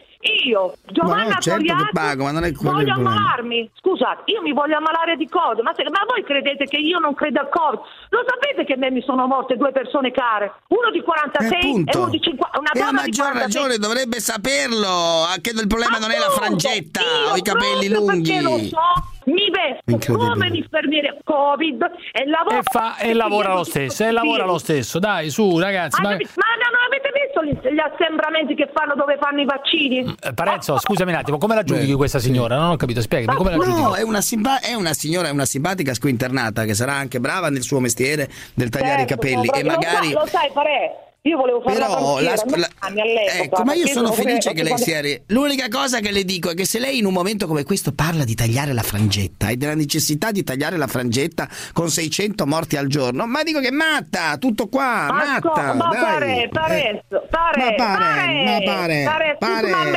io, Giovanna no, certo Togliatti, pago, ma non è voglio ammalarmi? Scusate, io mi voglio ammalare di cosa? Ma, se- ma voi credete che io non credo al Covid? Lo sapete che a me mi sono morte due persone care? Uno di 46 Eh, e appunto. uno di 50. Una E a maggior 46. ragione dovrebbe saperlo, anche il problema non è la Appunto, frangetta o i capelli lunghi. Perché lo so, mi vesto come un'infermiera Covid e lavoro E, fa, e lavora lo stesso, e lavora lo stesso. Dai, su, ragazzi. Ma, Ma... ma non avete visto gli, gli assembramenti che fanno dove fanno i vaccini? Eh, Parenzo, scusami un attimo, come la giudichi questa signora? Non ho capito, spiegami, come la giudichi? No, è una, simpa- è una signora, è una simpatica squinternata che sarà anche brava nel suo mestiere del tagliare i Certo, capelli sono e magari... Lo sai, lo sai Pare, io volevo fare la Però banchiera, la, non la- all'epoca, ecco, ma io sono felice che lei sia. re- L'unica cosa che le dico è che se lei in un momento come questo parla di tagliare la frangetta e della necessità di tagliare la frangetta con 600 morti al giorno, ma dico che è matta, tutto qua, Asco- matta. ma dai. pare, pare, ma pare, pare, ma pare, pare, pare, ma.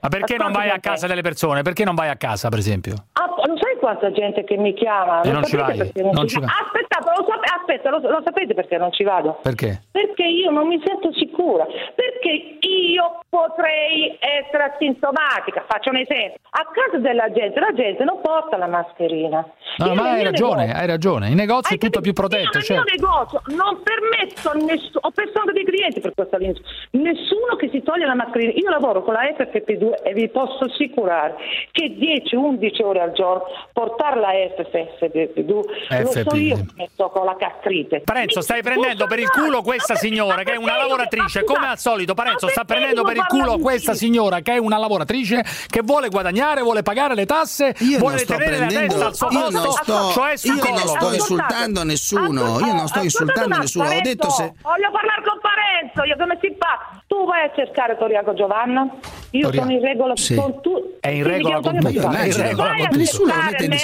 Ma perché non vai a casa delle persone? Perché non vai a casa, per esempio? Ah, lo sai quanta gente che mi chiama. E non ci vai? non Non ci ci vado? Vai. Aspettate, lo, sap- aspetta, lo, lo sapete perché non ci vado? Perché? Perché io non mi sento sicura, perché io potrei essere asintomatica. Faccio un esempio. A casa della gente, la gente non porta la mascherina. No, Io ma nel hai ragione, negozio- hai ragione. In negozio è tutto più protetto, Io nel certo. mio negozio non permetto a nessuno, ho persone dei clienti per questa linea, nessuno che si toglie la mascherina. Io lavoro con la FFP2 e vi posso assicurare che 10-11 ore al giorno portare la FFP2 lo so FFP2. io che sto con la gastrite. Parenzo, stai prendendo per il culo questa signora che è una lavoratrice, come al solito Parenzo sta prendendo per il culo questa signora che è una lavoratrice che vuole guadagnare, vuole pagare le tasse, Io vuole non sto tenere la prendendo, testa al suo io posto, non sto, cioè sul io non collo. sto insultando nessuno, io non sto insultando nessuno, ho detto se... Voglio parlare con Parenzo, io come si fa? Tu vai a cercare Toriaco Giovanna? Io Toriaco. sono in regola Sì. con tu. È in regola con Giovanna. è in regola Vai con a tutto. Nessuno lo mette me,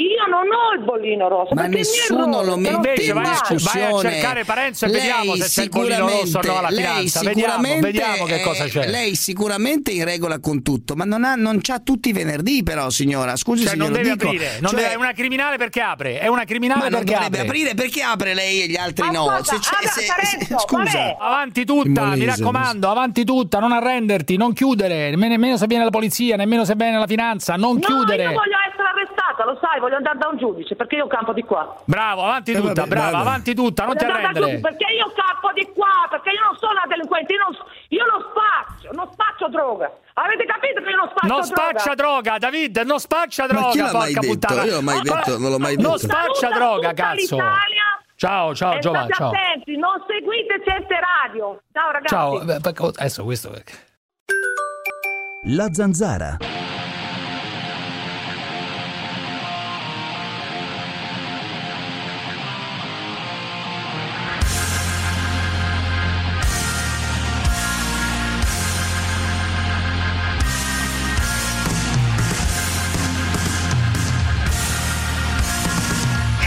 io non ho il bollino rosso. Ma nessuno lo mette Invece in vai a, vai a discussione. cercare Parenzo e Lei vediamo se c'è il bollino rosso o no alla lei finanza. Vediamo, vediamo che cosa c'è. Lei sicuramente è in regola con tutto, ma non, ha, non c'ha tutti i venerdì però, signora. Scusi Cioè, se non deve dico. aprire, non Cioè, deve- è una criminale perché apre, è una criminale ma non perché dovrebbe apre. aprire perché apre lei e gli altri no? Ascolta, Se c'è- se- Parenzo, scusa. vabbè. Avanti tutta, mi raccomando, avanti tutta, non arrenderti, non chiudere, nemmeno nemmeno se viene la polizia, nemmeno se viene la finanza, non No, chiudere. io voglio sai, voglio andare da un giudice perché io campo di qua. Bravo, avanti tutta, Eh, vabbè, brava, vabbè. avanti tutta, non ti Voglio un arrendere. giudice Perché io campo di qua, perché io non sono una delinquente, io non, io non spaccio, non spaccio droga. Avete capito che io non spaccio Non droga? spaccia droga, David, non spaccia Ma chi droga, l'ha mai detto? puttana. Io l'ho mai Ma- detto, non l'ho mai Non detto. spaccia Saluta droga, tutta cazzo. l'Italia Ciao, ciao, e Giovanni, ciao. attenti, non seguite certe radio. Ciao ragazzi. Ciao, perché- adesso questo. La zanzara.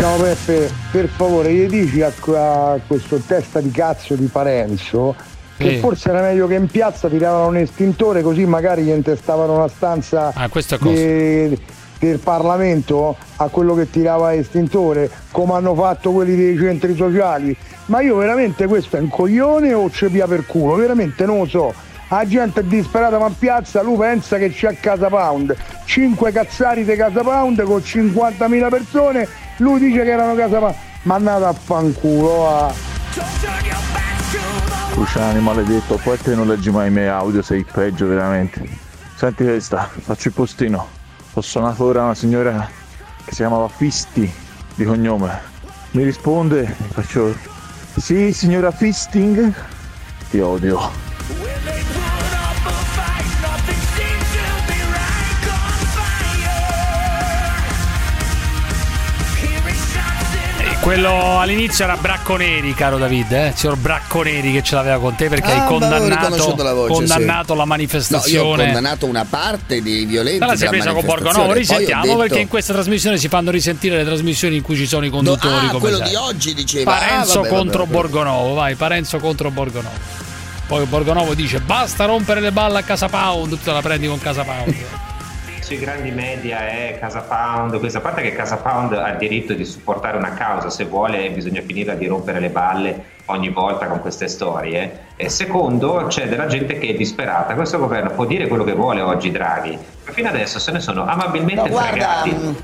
Ciao Peppe, per favore gli dici a, a questo testa di cazzo di Parenzo che forse era meglio che in piazza tiravano un estintore così magari gli intestavano una stanza Ah, de- del Parlamento a quello che tirava estintore come hanno fatto quelli dei centri sociali. Ma io veramente questo è un coglione o ci pia per culo? Veramente non lo so. La gente è disperata ma in piazza lui pensa che c'è Casa Pound. 5 cazzari di Casa Pound con 50.000 persone lui dice che erano Casa ma andate a fanculo ah. Luciani maledetto, poi te non leggi mai i miei audio, sei peggio veramente. Senti questa, faccio il postino. Ho suonato ora una signora che si chiamava Fisti di cognome. Mi risponde, faccio Sì, signora Fisting? Ti odio. Quello all'inizio era Bracconeri, caro David, eh? il signor Bracconeri che ce l'aveva con te perché Ah, hai condannato, la voce, condannato sì. la No, manifestazione. io ho condannato una parte dei violenti Te la sei della presa con Borgonovo, risentiamo detto- perché in questa trasmissione si fanno risentire le trasmissioni in cui ci sono i conduttori ah, come quello sai. di oggi diceva Parenzo ah, vabbè, contro vabbè. Borgonovo, vai, Parenzo contro Borgonovo. Poi Borgonovo dice basta rompere le balle a Casa Pound, tu te la prendi con Casa Pound. Sui grandi media è Casa Pound, questa parte che Casa Pound ha il diritto di supportare una causa, se vuole bisogna finire di rompere le balle ogni volta con queste storie. E secondo c'è della gente che è disperata, questo governo può dire quello che vuole oggi Draghi, ma fino adesso se ne sono amabilmente No, fregati.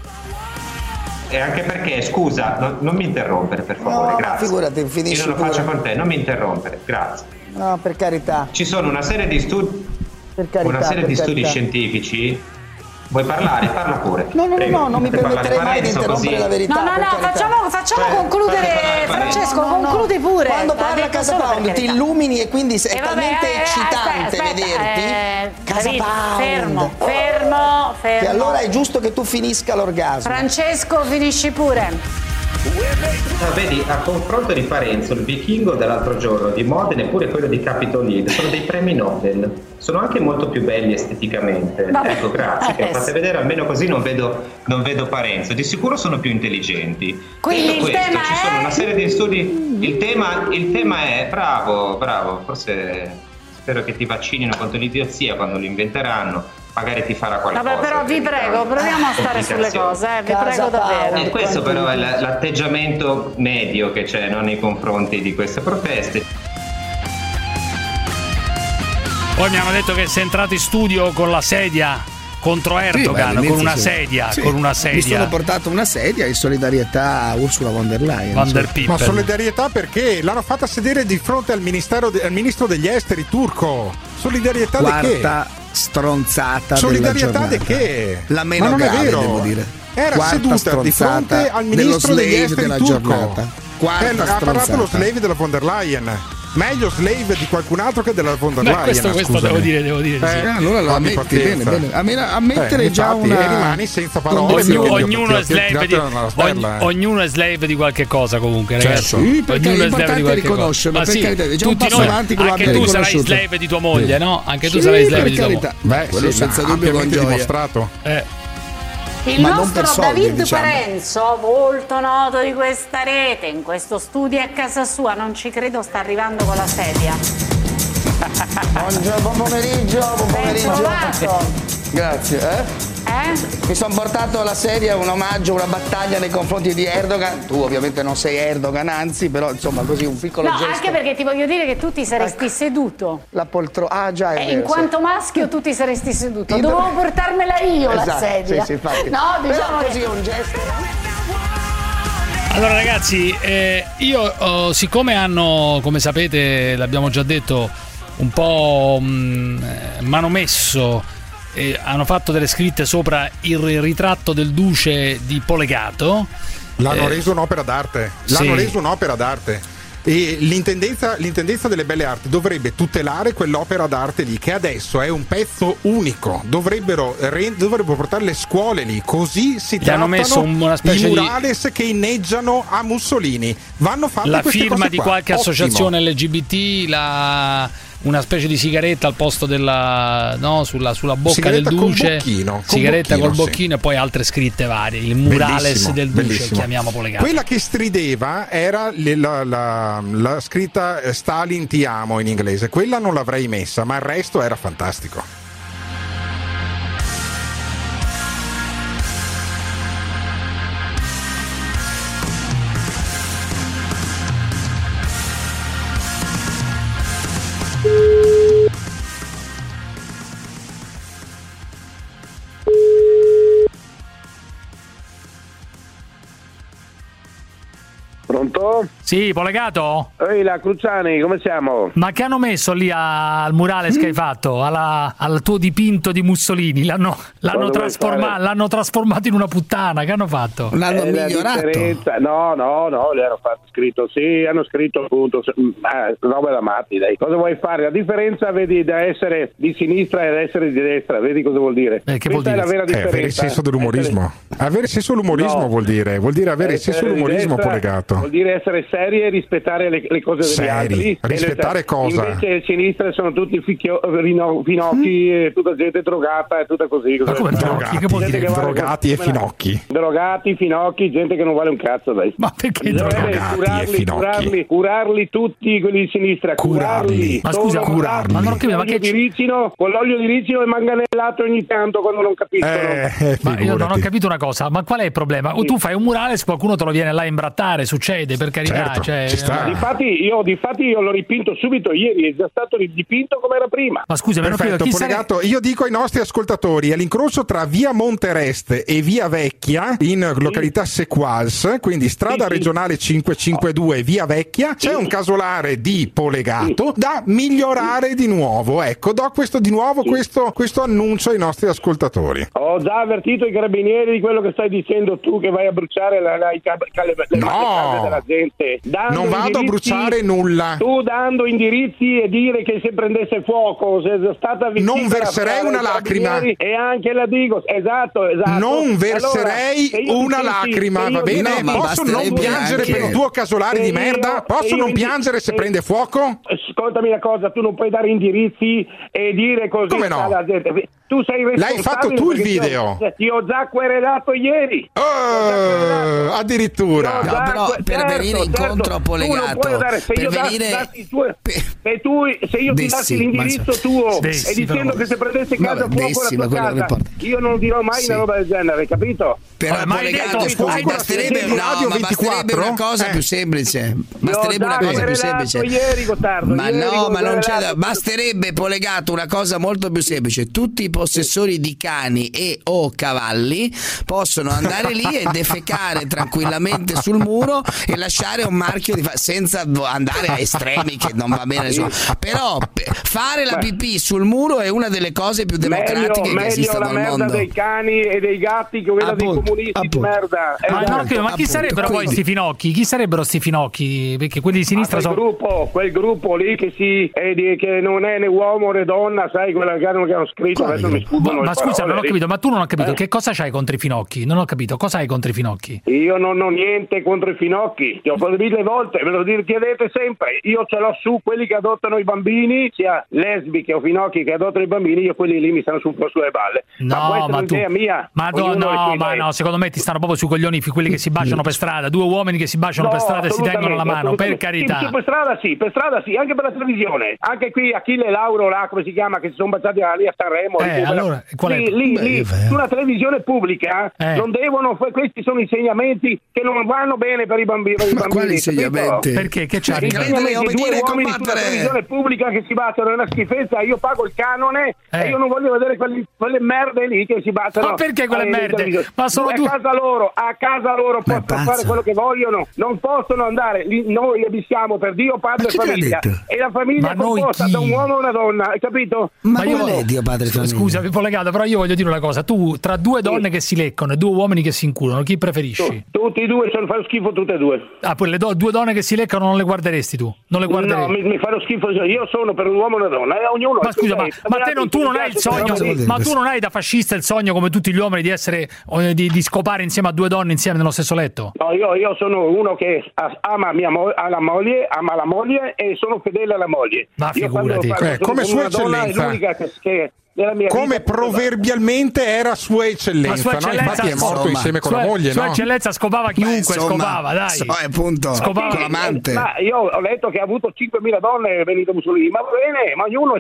E anche perché, scusa, no- non mi interrompere per favore, No, grazie. figurati, finisci Io non lo faccio pure. con te, non mi interrompere, grazie. No, per carità. Ci sono una serie di studi, carità. una serie di studi scientifici. Vuoi parlare? Parla pure. No, no, no, Prego. no, non mi permetterei mai di interrompere così. la verità. No, no, no, facciamo, facciamo Cioè, concludere Francesco, No, no, concludi pure. Quando parla a Casa Pound ti illumini e quindi è E vabbè, talmente eh, eccitante aspetta, vederti. eh, Casa David, Pound. Fermo, fermo, fermo. Che allora è giusto che tu finisca l'orgasmo. Francesco, finisci pure. Ah, vedi, a confronto di Parenzo, il vichingo dell'altro giorno di Modena e pure quello di Capitol Hill sono dei premi Nobel. Sono anche molto più belli esteticamente. Vabbè. Ecco, grazie, che Eh, fate vedere, almeno così non vedo, non vedo Parenzo. Di sicuro sono più intelligenti. Quindi Detto il questo, tema ci è? sono una serie di studi. Il tema, il tema è, bravo, bravo, forse spero che ti vaccinino contro l'idiozia quando lo inventeranno. Magari ti farà qualcosa. Vabbè, però vi prego, proviamo a stare sulle cose, eh, vi prego davvero. E questo però è l'atteggiamento medio che c'è no, nei confronti di queste proteste. Poi mi hanno detto che sei entrato in studio con la sedia contro Erdogan, beh, con una sì. sedia, Sì. con una Mi sono sedia. portato una sedia in solidarietà a Ursula von der Leyen. Van der. Ma solidarietà perché l'hanno fatta sedere di fronte al, ministero de- al ministro degli esteri turco. Solidarietà di che? Quarta stronzata Solidarietà della di giornata. che? La meno grave, devo dire. Era Quarta seduta di fronte al ministro degli esteri della turco. giornata. Quarta Eh, ha parlato lo slave della von der Leyen. Meglio slave di qualcun altro che della von der Leyen. questo- questo devo dire, devo dire di sì. Eh, Eh, allora lo ammetti bene, bene. Amme- ammettere Eh, già una e rimani senza parole. Ognu- ognuno, è slave di, ogn- eh. ognuno è slave di qualche cosa comunque ragazzi Certo. Sì, perché ognuno è slave di qualche riconoscerlo, cosa per carità, è già tutti noi- avanti anche tu sarai slave di tua moglie no? anche tu Sì, sarai slave di tua moglie Beh, Quello sì, senza ma dubbio con gioia. dimostrato. Eh, Il Ma nostro soldi, David diciamo. Parenzo, volto noto di questa rete, in questo studio a casa sua, non ci credo, sta arrivando con la sedia. Buongiorno, buon pomeriggio, buon pomeriggio. Grazie, eh? Eh? Mi sono portato alla sedia un omaggio, una battaglia nei confronti di Erdogan. Tu ovviamente non sei Erdogan, anzi, però insomma così un piccolo No, gesto. anche perché ti voglio dire che tu ti saresti seduto. La poltrona. Ah, già, è E vero. in sì. quanto maschio tu ti saresti seduto. Io- Dovevo portarmela io la Esatto, sedia. Sì, sì, infatti. No, Però diciamo così che... è un gesto. allora ragazzi eh, io oh, siccome hanno come sapete l'abbiamo già detto un po' mh, eh, manomesso eh, hanno fatto delle scritte sopra il ritratto del duce di Polegato L'hanno Eh, reso un'opera d'arte. L'hanno sì. reso un'opera d'arte. E l'intendenza, l'intendenza delle belle arti dovrebbe tutelare quell'opera d'arte lì, che adesso è un pezzo unico. Dovrebbero, re- dovrebbero portare le scuole lì, così si Gli hanno trattano messo un- una specie i di- murales che inneggiano a Mussolini. Vanno fatte la firma di qua. qualche Ottimo. associazione LGBT, la- una specie di sigaretta al posto della no, sulla, sulla bocca Sigaretta del duce, bocchino, sigaretta bocchino, col sì. bocchino e poi altre scritte varie. Il murales Bellissimo, del duce, bellissimo. chiamiamo Polegato. Quella che strideva era la, la- la scritta Stalin ti amo in inglese. Quella non l'avrei messa, ma il resto era fantastico. Pronto? Sì, Polegato? Ehi, la Cruciani, come siamo? Ma che hanno messo lì a- al murales che hai fatto? Alla- al tuo dipinto di Mussolini? L'hanno, l'hanno trasforma- l'hanno trasformato in una puttana. Che hanno fatto? Eh, la differenza- No, no, no, le hanno fatto scritto, sì, hanno scritto appunto, mm, ah, roba da matti, dai. Cosa vuoi fare? La differenza, vedi, da essere di sinistra ed essere di destra, vedi cosa vuol dire? Eh, che vuol dire? è la vera Eh, differenza. avere il senso dell'umorismo. Avere il senso dell'umorismo No. vuol dire, vuol dire avere il senso Essere di dell'umorismo polegato. Vuol dire essere seri e rispettare le, le cose degli Seri? altri. Rispettare E cosa? Invece a sinistra sono tutti ficchio- rino- finocchi, e tutta gente drogata e tutta così. Ma come drogati? Che vuol dire drogati e finocchi? Drogati, finocchi, gente che non vale un cazzo, dai. Ma perché drogati e curarli, finocchi? curarli, curarli tutti quelli di sinistra, curarli. Ma scusa, curarli. Ma non ma con l'olio che di ricino, con l'olio di ricino e manganellato ogni tanto quando non capiscono. Eh, Ma io non ho capito una cosa, ma qual è il problema? Tu fai un murales, qualcuno te lo viene là a imbrattare, succede per carità. Certo, cioè, Difatti io, difatti io l'ho ripinto subito ieri, è già stato dipinto come era prima. Ma scusa, Perfetto, Polegato, io dico ai nostri ascoltatori, all'incrocio tra via Montereste e via Vecchia, in località Sequals, quindi strada regionale 552 via Vecchia, c'è un casolare di Polegato da migliorare di nuovo. Ecco, do questo di nuovo questo, questo annuncio ai nostri ascoltatori. Ho già avvertito i carabinieri di quello che stai dicendo tu che vai a bruciare la, la- i cab- le No! case della gente. Dando Non vado a bruciare nulla. Tu dando indirizzi e dire che se prendesse fuoco, se è stata Non verserei una lacrima. E anche la dico, esatto, esatto. Non verserei Allora, una lacrima, va bene? ti- Posso non piangere anche- per il tuo casolare di io- merda? Posso non piangere se prende fuoco? Ascoltami una cosa, tu non puoi dare indirizzi e dire così Come no? alla gente. Tu sei L'hai responsabile fatto tu il io- video? Ti ho già querelato ieri. Eh, addirittura. No, però per certo, venire certo, incontro a tu non Polegato puoi andare, se per io venire- se, tu, se io ti dassi l'indirizzo ma- tuo Dessi, e dicendo però- che se prendesse casa Vabbè, fuoco Dessi, la tua casa, io non dirò mai Sì. una roba del genere, capito? Però Allora, ma hai Polegato, detto- scusi, basterebbe, no, ma basterebbe una cosa Eh. più semplice. Basterebbe una cosa più semplice. ieri, Gottardo, ma ieri no, ma non c'è da- basterebbe Polegato una cosa molto più semplice. Tutti i possessori di cani e o cavalli possono andare lì e defecare tranquillamente sul muro e lasciare un marchio di fa- senza andare a estremi che non va bene insomma. Però pe- fare la pipì sul muro è una delle cose più democratiche meglio, che la al merda mondo. dei cani e dei gatti che quella dei comunisti di merda. Ma, Esatto. no, che- ma chi sarebbero poi sti finocchi? Chi sarebbero sti finocchi? Perché quelli di sinistra quel sono. gruppo, quel gruppo lì che, si, è di- che non è né uomo né donna, sai, quella che hanno, che hanno scritto, adesso mi Ma le scusa, non ho capito, ma tu non ho capito Eh? che cosa c'hai contro i finocchi? Non ho capito, cosa hai contro i finocchi? Io non ho niente contro i finocchi, ti ho mille volte, ve lo chiedete sempre, io ce l'ho su quelli che adottano i bambini, sia lesbiche o finocchi che adottano i bambini, io quelli lì mi stanno su un po' sulle balle. ma No, ma è tu. mia. Ma no, no, ma no, secondo me ti stanno proprio sui coglioni quelli che si baciano per strada, due uomini che si baciano No, per strada e si tengono la mano, per carità. Sì, per strada sì, per strada sì, anche per la televisione. Anche qui Achille e Lauro, là, come si chiama, che si sono baciati lì a Sanremo. Eh, lì, allora, qual è- lì, lì, Beh, lì, su una televisione pubblica Eh. non devono, questi sono insegnamenti che non vanno bene per i bambini. Per i Ma bambini insegnamenti? Perché? Che c'ha? Insegnamenti di due uomini sulla televisione pubblica che si battono è una schifezza, io pago il canone Eh. e io non voglio vedere quelli- quelle merde lì che si battono. Ma perché quelle merde? Ma sono a due- casa loro, a casa loro possono pazzo. fare quello che vogliono, non possono andare. Lì noi abitiamo per Dio, padre e famiglia. E la famiglia Ma è noi composta da un uomo e una donna, hai capito? Ma io- qual è Dio padre e famiglia? Scusa, Pippo Legato, però io voglio dire una cosa. Tu, tra due donne che si leccano e due uomini che si inculano, chi preferisci? Tutti e due sono, fanno schifo tutte e due. Ah, poi le do- due donne che si leccano non le guarderesti tu? Non le No, guarderesti? mi, mi fanno schifo. Io sono per un uomo e una donna, e ognuno Ma scusa, ma, ma te non, tu non hai il sogno, ma tu non hai da fascista il sogno come tutti gli uomini di essere eh, di, di scopare insieme a due donne insieme nello stesso letto? No, io, io sono uno che ama, mia mo- ha la moglie, ama la moglie e sono fedele alla moglie. Ma io quando figurati. Eh, come Sua donna, Eccellenza. È l'unica che, che Come vita- proverbialmente era Sua Eccellenza, Ma Sua no? Eccellenza, Infatti è morto insomma, insieme con Sua, la moglie, Sua no? eccellenza scopava chiunque, insomma, scopava, dai. so- eh, appunto, Scopava con l'amante. Ma io ho letto che ha avuto 5.000 donne Benito Mussolini, ma va bene, ma ognuno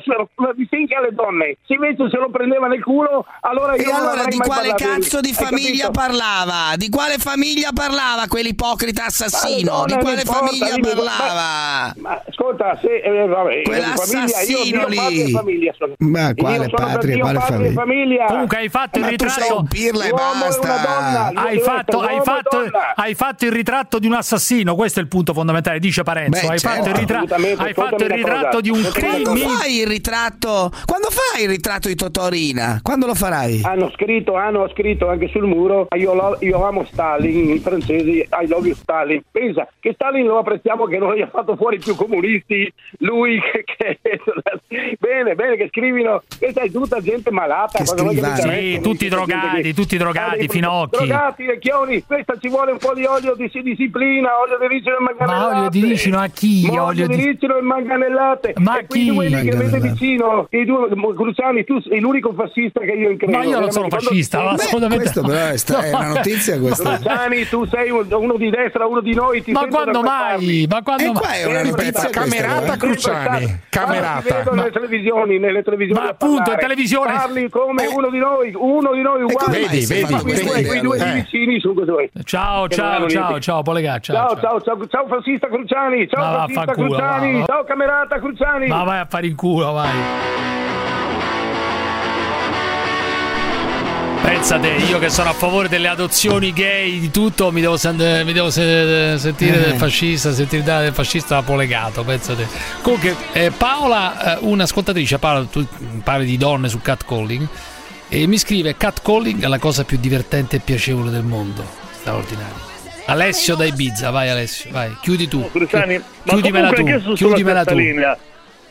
distingue alle donne. Se invece se lo prendeva nel culo, allora io E allora di quale cazzo di famiglia capito? parlava? Di quale famiglia parlava quell'ipocrita assassino? Ma Di quale importa, famiglia dimmi, parlava? Ma ascolta, se eh, vabbè, Quell'assassino famiglia, io, lì. famiglia sono. Ma quale sono per patria, Dio, padre e famiglia? Comunque hai fatto il Ma tu sei ritratto un pirla e basta. donna. hai fatto, hai, fatto, hai fatto il ritratto di un assassino, questo è il punto fondamentale, dice Parenzo. Beh, hai certo. fatto il, ritra- hai fatto il ritratto di un Quando criminale. fai il ritratto? Quando fai il ritratto di Totorina? Quando lo farai? Hanno scritto, hanno scritto anche sul muro io, lo- io amo Stalin in francese I love you Stalin pensa che Stalin lo apprezziamo che non gli ha fatto fuori più comunisti lui che, che- bene bene che scrivino questa è tutta gente malata? Sì, tutti drogati, tutti drogati, finocchi. drogati vecchioni questa ci vuole un po' di olio di disciplina olio di ricino e manganellate Ma olio di ricino a chi? Ma Olio di ricino e manganellate Ma e chi? quelli che avete vicino i due Cruciani tu sei l'unico fascista che io credo Ma io non sono fascista, Quando- ma assolutamente. Questo però è, sta- è una notizia questa. Cruciani, tu sei un- uno di destra, uno di noi. Ti Ma quando mai? Ma quando E mai? è una notizia questa, Camerata eh. Cruciani, camerata. vedo nelle televisioni, nelle televisioni. Ma appunto, in televisione- Parli come uno di noi, uno di noi uguale. Vedi, vedi, questa due, due allora? Eh. vicini così. Ciao, ciao, ciao, ciao, ciao, Ciao, ciao. ciao, ciao, ciao fascista Cruciani, ciao fascista Cruciani, ciao camerata Cruciani. Ma vai a fare in culo, vai. Pensate, io che sono a favore delle adozioni gay, di tutto, mi devo, sen- mi devo se- sentire Eh. del fascista, sentire dare del fascista polegato, pensate. Comunque, eh, Paola, eh, un'ascoltatrice, Paola, tu parli di donne su catcalling, e mi scrive catcalling è la cosa più divertente e piacevole del mondo, straordinario. Alessio da Ibiza, vai Alessio, vai, chiudi tu. Cruciani, ma chiudimela tu, chiudimela tu. linea.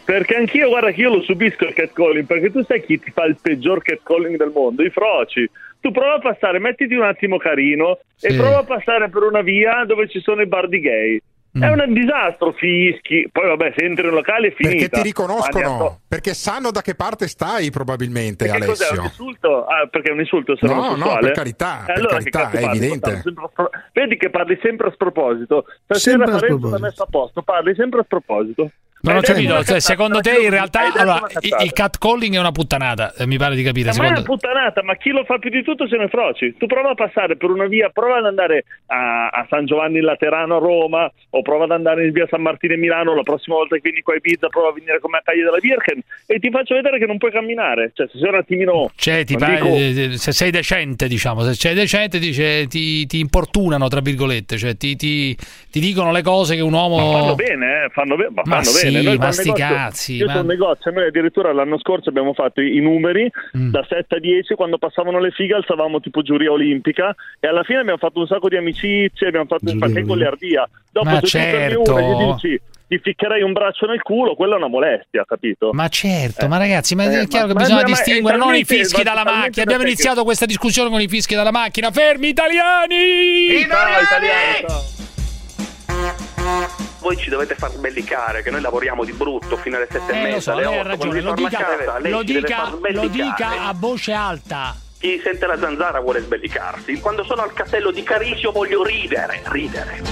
Perché anch'io, guarda che io lo subisco il catcalling, perché tu sai chi ti fa il peggior catcalling del mondo? I froci. Tu prova a passare, mettiti un attimo carino e Sì. prova a passare per una via dove ci sono i bar di gay. È un disastro, fischi. Poi vabbè, se entri in un locale è finita. Perché ti riconoscono, perché sanno da che parte stai probabilmente, Perché cos'è un Alessio. insulto? Ah, perché è un insulto essere No, no, omosessuale? per carità, E per allora carità, è evidente. Parli Vedi che parli sempre a sproposito. Stasera Sempre a sproposito. messo a posto, parli sempre a sproposito. Non ho capito, cioè, secondo te in realtà allora, il catcalling è una puttanata, eh, mi pare di capire. Ma è una puttanata, ma chi lo fa più di tutto se ne froci. Tu prova a passare per una via, prova ad andare a, a San Giovanni in Laterano a Roma, o prova ad andare in via San Martino a Milano, la prossima volta che vieni qua a Ibiza prova a venire con me a Caglie della Birken e ti faccio vedere che non puoi camminare. Cioè, se sei un attimino... Cioè, ti pare- dico- se sei decente, diciamo, se sei decente dice, ti, ti importunano, tra virgolette, cioè ti, ti- ti dicono le cose che un uomo... Ma fanno bene, eh, fanno, be- ma Ma fanno sì, bene. Noi ma sti negozio- cazzi, Io ma- sono un negozio, noi addirittura l'anno scorso abbiamo fatto i, numeri Mm. da 7 a 10, quando passavano le fighe alzavamo tipo giuria olimpica e alla fine abbiamo fatto un sacco di amicizie, abbiamo fatto un anche con le ardia. Dopo Ma certo. una gli dici ti ficcherei un braccio nel culo, quella è una molestia, capito? Ma certo, ma ragazzi, ma Eh, è chiaro ma- che bisogna distinguere non i fischi ma dalla macchina. Abbiamo iniziato questa discussione con i fischi dalla macchina. Fermi italiani! Ciao, italiani, ciao. Voi ci dovete far sbellicare, che noi lavoriamo di brutto fino alle sette e Eh, lo mezza, so, alle otto. ragione, lo dica, casa, lo dica, lo dica a voce alta. Chi sente la zanzara vuole sbellicarsi. Quando sono al castello di Carisio voglio ridere, ridere.